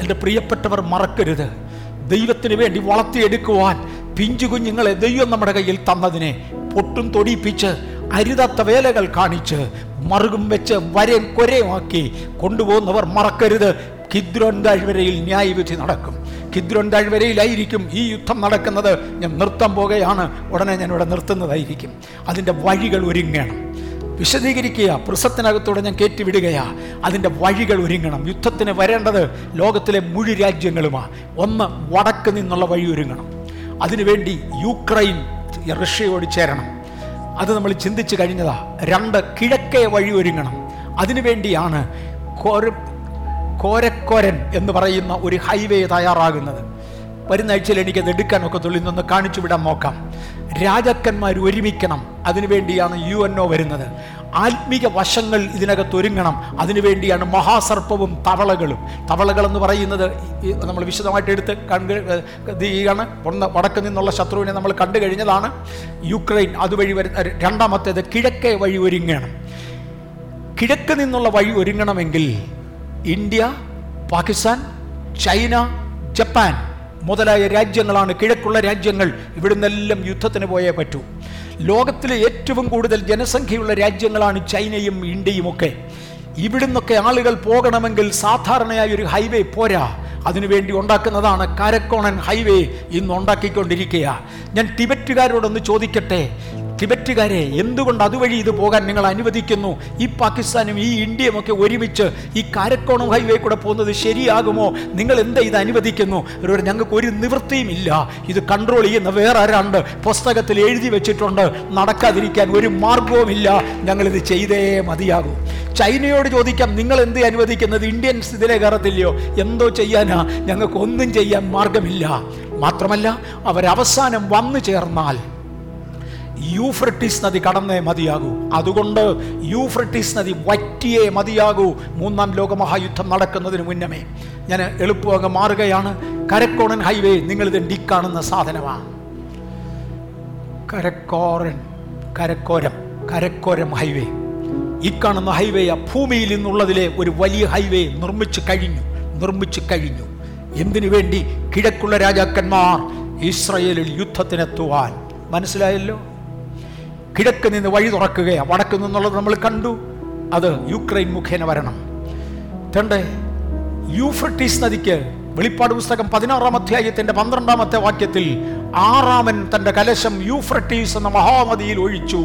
[SPEAKER 1] എന്റെ പ്രിയപ്പെട്ടവർ മറക്കരുത്. ദൈവത്തിന് വേണ്ടി വളർത്തിയെടുക്കുവാൻ പിഞ്ചു കുഞ്ഞുങ്ങളെ ദൈവം നമ്മുടെ കയ്യിൽ തന്നതിനെ പൊട്ടും തൊടിയിപ്പിച്ച് അരുതാത്ത വേലകൾ കാണിച്ച് മറുകും വെച്ച് വരയും കൊരയുമാക്കി കൊണ്ടുപോകുന്നവർ മറക്കരുത്. കിദ്രോൻ താഴ്വരയിൽ ന്യായവിധി നടക്കും. കിദ്രോൻ താഴ്വരയിലായിരിക്കും ഈ യുദ്ധം നടക്കുന്നത്. ഞാൻ നൃത്തം പോകുകയാണ് ഉടനെ ഞാൻ ഇവിടെ നിർത്തുന്നതായിരിക്കും. അതിന്റെ വഴികൾ ഒരുങ്ങണം. വിശദീകരിക്കുക. പ്രസത്തിനകത്തൂടെ ഞാൻ കയറ്റിവിടുകയാ അതിന്റെ വഴികൾ ഒരുങ്ങണം. യുദ്ധത്തിന് വരേണ്ടത് ലോകത്തിലെ മുഴു രാജ്യങ്ങളുമാണ് ഒന്ന് വടക്ക് നിന്നുള്ള വഴി ഒരുങ്ങണം. അതിനുവേണ്ടി യുക്രൈൻ റഷ്യയോട് ചേരണം. അത് നമ്മൾ ചിന്തിച്ചു കഴിഞ്ഞതാ. രണ്ട് കിഴക്കേ വഴി ഒരുങ്ങണം. അതിനുവേണ്ടിയാണ് കോര കോരക്കോരൻ എന്ന് പറയുന്ന ഒരു ഹൈവേ തയ്യാറാകുന്നത്. വരുന്ന ആഴ്ചയിൽ എനിക്കത് എടുക്കാനൊക്കെ തുള്ളി നിന്ന് കാണിച്ചു വിടാൻ നോക്കാം. രാജാക്കന്മാർ ഒരുമിക്കണം. അതിനുവേണ്ടിയാണ് യു എൻ ഒ വരുന്നത്. ആത്മീക വശങ്ങൾ ഇതിനകത്ത് ഒരുങ്ങണം. അതിനുവേണ്ടിയാണ് മഹാസർപ്പവും തവളകളും. തവളകൾ എന്ന് പറയുന്നത് നമ്മൾ വിശദമായിട്ട് എടുത്ത് കണ്ട് ഇത് ചെയ്യുകയാണ് ഒന്ന് വടക്ക് നിന്നുള്ള ശത്രുവിനെ നമ്മൾ കണ്ടു കഴിഞ്ഞതാണ്. യുക്രൈൻ അതുവഴി വരുന്ന രണ്ടാമത്തേത് കിഴക്കേ വഴി ഒരുങ്ങണം. കിഴക്ക് നിന്നുള്ള വഴി ഒരുങ്ങണമെങ്കിൽ ഇന്ത്യ പാകിസ്ഥാൻ ചൈന ജപ്പാൻ മുതലായ രാജ്യങ്ങളാണ് കിഴക്കുള്ള രാജ്യങ്ങൾ. ഇവിടുന്നെല്ലാം യുദ്ധത്തിന് പോയേ പറ്റൂ. ലോകത്തിലെ ഏറ്റവും കൂടുതൽ ജനസംഖ്യയുള്ള രാജ്യങ്ങളാണ് ചൈനയും ഇന്ത്യയും ഒക്കെ. ഇവിടുന്നൊക്കെ ആളുകൾ പോകണമെങ്കിൽ സാധാരണയായ ഒരു ഹൈവേ പോരാ. അതിനുവേണ്ടി ഉണ്ടാക്കുന്നതാണ് കാരക്കോണൻ ഹൈവേ ഇന്ന് ഉണ്ടാക്കിക്കൊണ്ടിരിക്കുക ഞാൻ ടിബറ്റുകാരോടൊന്ന് ചോദിക്കട്ടെ? ടിബറ്റുകാരെ എന്തുകൊണ്ട് അതുവഴി ഇത് പോകാൻ നിങ്ങൾ അനുവദിക്കുന്നു? ഈ പാകിസ്ഥാനും ഈ ഇന്ത്യയും ഒക്കെ ഒരുമിച്ച് ഈ കാരക്കോണം ഹൈവേ കൂടെ പോകുന്നത് ശരിയാകുമോ? നിങ്ങൾ എന്താ ഇത് അനുവദിക്കുന്നു? ഒരു ഞങ്ങൾക്ക് ഒരു നിവൃത്തിയും ഇല്ല. ഇത് കൺട്രോൾ ചെയ്യുന്ന വേറെ ആരാണ്ട് പുസ്തകത്തിൽ എഴുതി വെച്ചിട്ടുണ്ട്. നടക്കാതിരിക്കാൻ ഒരു മാർഗവുമില്ല ഞങ്ങളിത് ചെയ്തേ മതിയാകും. ചൈനയോട് ചോദിക്കാം നിങ്ങൾ എന്ത് അനുവദിക്കുന്നത്? ഇന്ത്യൻസ് ഇതിലെ കയറത്തില്ലയോ എന്തോ ചെയ്യാനാ? ഞങ്ങൾക്ക് ഒന്നും ചെയ്യാൻ മാർഗമില്ല മാത്രമല്ല അവരവസാനം വന്നു ചേർന്നാൽ യൂഫ്രട്ടീസ് നദി കടന്നേ മതിയാകൂ. അതുകൊണ്ട് യൂഫ്രട്ടീസ് നദി വറ്റിയേ മതിയാകൂ. മൂന്നാം ലോകമഹായുദ്ധം നടക്കുന്നതിന് മുന്നമേ. ഞാൻ എളുപ്പം അങ്ങ് മാറുകയാണ്. കരക്കോണൻ ഹൈവേ നിങ്ങളിത് ഡി കാണുന്ന സാധനമാണ് കരക്കോരൻ കരക്കോരം കരക്കോരം ഹൈവേ. ഈ കാണുന്ന ഹൈവേ ആ ഭൂമിയിൽ നിന്നുള്ളതിലെ ഒരു വലിയ ഹൈവേ നിർമ്മിച്ചു കഴിഞ്ഞു നിർമ്മിച്ചു കഴിഞ്ഞു. എന്തിനു വേണ്ടി കിഴക്കുള്ള രാജാക്കന്മാർ ഇസ്രയേലിൽ യുദ്ധത്തിനെത്തുവാൻ? മനസ്സിലായല്ലോ? കിഴക്ക് നിന്ന് വഴി തുറക്കുകയാണ് വടക്ക് നിന്നുള്ളത് നമ്മൾ കണ്ടു. അത് യുക്രൈൻ മുഖേന വരണം. തണ്ടേ യൂഫ്രട്ടീസ് നദിക്ക് വെളിപ്പാട് പുസ്തകം പതിനാറാം അധ്യായത്തിന്റെ പന്ത്രണ്ടാമത്തെ വാക്യത്തിൽ ആറാമൻ തന്റെ കലശം യൂഫ്രട്ടീസ് എന്ന മഹാനദിയിൽ ഒഴിച്ചു.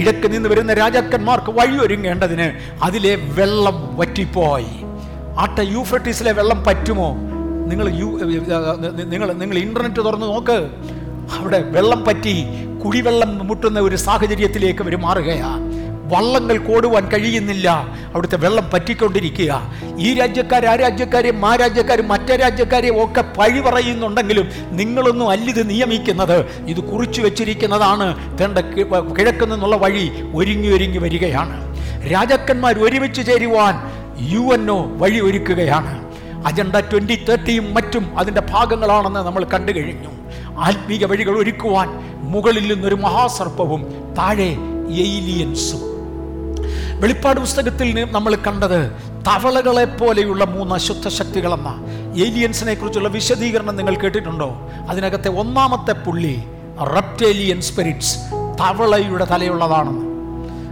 [SPEAKER 1] കിഴക്ക് നിന്ന് വരുന്ന രാജാക്കന്മാർക്ക് വഴിയൊരുങ്ങേണ്ടതിന് അതിലെ വെള്ളം വറ്റിപ്പോയി. ആട്ടെ യൂഫ്രട്ടീസിലെ വെള്ളം പറ്റുമോ? നിങ്ങൾ യു നിങ്ങൾ നിങ്ങൾ ഇന്റർനെറ്റ് തുറന്ന് നോക്ക്. അവിടെ വെള്ളം പറ്റി കുടിവെള്ളം മുട്ടുന്ന ഒരു സാഹചര്യത്തിലേക്ക് അവർ മാറുകയാണ് വള്ളങ്ങൾ കോടുവാൻ കഴിയുന്നില്ല. അവിടുത്തെ വെള്ളം പറ്റിക്കൊണ്ടിരിക്കുക. ഈ രാജ്യക്കാർ ആ രാജ്യക്കാരെയും ആ രാജ്യക്കാരും മറ്റേ രാജ്യക്കാരെയും ഒക്കെ പഴി പറയുന്നുണ്ടെങ്കിലും നിങ്ങളൊന്നും അല്ലിത് നിയമിക്കുന്നത്. ഇത് കുറിച്ചു വെച്ചിരിക്കുന്നതാണ്. തേണ്ട കിഴക്കു നിന്നുള്ള വഴി ഒരുങ്ങി ഒരുങ്ങി വരികയാണ്. രാജാക്കന്മാർ ഒരുമിച്ച് ചേരുവാൻ യു എൻ ഒ വഴി ഒരുക്കുകയാണ്. അജണ്ട ട്വന്റി തേർട്ടിയും മറ്റും അതിന്റെ ഭാഗങ്ങളാണെന്ന് നമ്മൾ കണ്ടു കഴിഞ്ഞു. ആത്മീക വഴികൾ ഒരുക്കുവാൻ മുകളിൽ നിന്നൊരു മഹാസർപ്പവും താഴെ എയിലിയൻസും വെളിപ്പാട് പുസ്തകത്തിൽ നമ്മൾ കണ്ടത് തവളകളെ പോലെയുള്ള മൂന്ന് അശുദ്ധ ശക്തികളെന്ന ഏലിയൻസിനെ കുറിച്ചുള്ള വിശദീകരണം നിങ്ങൾ കേട്ടിട്ടുണ്ടോ? അതിനകത്തെ ഒന്നാമത്തെ പുള്ളി റെപ്റ്റേലിയൻ സ്പിരിറ്റ്സ് തവളയുടെ തലയുള്ളതാണെന്ന്.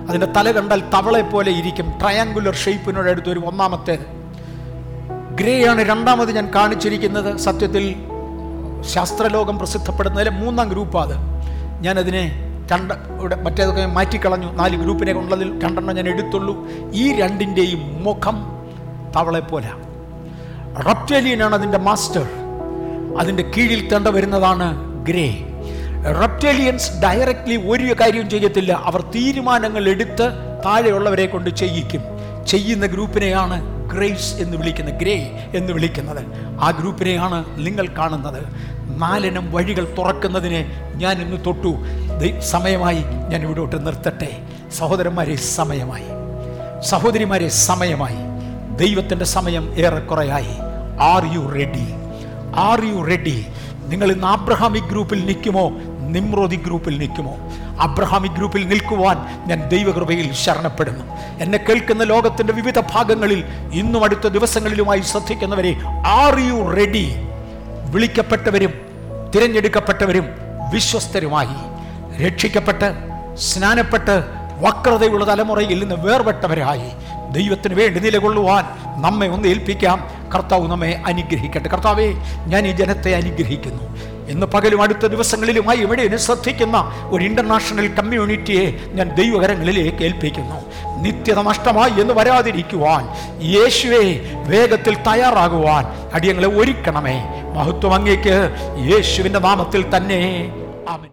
[SPEAKER 1] അതിന്റെ തല കണ്ടാൽ തവളെ പോലെ ഇരിക്കും ട്രയാങ്കുലർ ഷേപ്പിനോട് അടുത്ത് ഒരു ഒന്നാമത്തെ ഗ്രേ ആണ് രണ്ടാമത് ഞാൻ കാണിച്ചിരിക്കുന്നത് സത്യത്തിൽ ശാസ്ത്രലോകം പ്രസിദ്ധപ്പെടുന്നതിലെ മൂന്നാം ഗ്രൂപ്പ് അത്. ഞാനതിനെ രണ്ട് ഇവിടെ മറ്റേതൊക്കെ മാറ്റിക്കളഞ്ഞു. നാല് ഗ്രൂപ്പിനെ ഉള്ളതിൽ രണ്ടെണ്ണം ഞാൻ എടുത്തുള്ളൂ. ഈ രണ്ടിന്റെയും മുഖം തവളെ റപ്റ്റേലിയനാണ് അതിന്റെ മാസ്റ്റർ. അതിന്റെ കീഴിൽ തണ്ട വരുന്നതാണ് ഗ്രേ. റപ്റ്റേലിയൻസ് ഡയറക്റ്റ്ലി ഒരു കാര്യവും ചെയ്യത്തില്ല. അവർ തീരുമാനങ്ങൾ എടുത്ത് താഴെയുള്ളവരെ കൊണ്ട് ചെയ്യിക്കും. ചെയ്യുന്ന ഗ്രൂപ്പിനെയാണ് ഗ്രേസ് എന്ന് വിളിക്കുന്ന ഗ്രേ എന്ന് വിളിക്കുന്നത്. ആ ഗ്രൂപ്പിനെയാണ് നിങ്ങൾ കാണുന്നത്. നാലിനം വഴികൾ തുറക്കുന്നതിനെ ഞാൻ ഇന്ന് തൊട്ടു. സമയമായി ഞാൻ ഇവിടോട്ട് നിർത്തട്ടെ. സഹോദരന്മാരെ സമയമായി. സഹോദരിമാരെ സമയമായി. ദൈവത്തിന്റെ സമയം ഏറെക്കുറയായി. Are you ready are you ready നിങ്ങൾ ഇന്ന് ആബ്രഹാമിക് ഗ്രൂപ്പിൽ നിൽക്കുമോ? നിമ്രോദി ഗ്രൂപ്പിൽ നിൽക്കുമോ? അബ്രഹാമിക് ഗ്രൂപ്പിൽ നിൽക്കുവാൻ ഞാൻ ദൈവകൃപയിൽ ശരണപ്പെടുന്നു. എന്നെ കേൾക്കുന്ന ലോകത്തിന്റെ വിവിധ ഭാഗങ്ങളിൽ ഇന്നും അടുത്ത ദിവസങ്ങളിലുമായി ശ്രദ്ധിക്കുന്നവരെ ആർ യു റെഡി വിളിക്കപ്പെട്ടവരും തിരഞ്ഞെടുക്കപ്പെട്ടവരും വിശ്വസ്തരുമായി. രക്ഷിക്കപ്പെട്ട് സ്നാനപ്പെട്ട് വക്രതയുള്ള തലമുറയിൽ നിന്ന് വേർപെട്ടവരായി. ദൈവത്തിന് വേണ്ടി നിലകൊള്ളുവാൻ നമ്മെ ഒന്ന് ഏൽപ്പിക്കാം. കർത്താവ് നമ്മെ അനുഗ്രഹിക്കട്ടെ. കർത്താവേ ഞാൻ ഈ ജനത്തെ അനുഗ്രഹിക്കുന്നു. ഇന്ന് പകലും അടുത്ത ദിവസങ്ങളിലുമായി ഇവിടെ എന്നെ ശ്രദ്ധിക്കുന്ന ഒരു ഇന്റർനാഷണൽ കമ്മ്യൂണിറ്റിയെ ഞാൻ ദൈവകരങ്ങളിലേക്ക് ഏൽപ്പിക്കുന്നു. നിത്യത നഷ്ടമായി എന്ന് വരാതിരിക്കുവാൻ യേശുവെ വേഗത്തിൽ തയ്യാറാകുവാൻ അടിയങ്ങളെ ഒരുക്കണമേ. മഹത്വം അങ്ങേക്ക് യേശുവിന്റെ നാമത്തിൽ തന്നെ. ആമേൻ.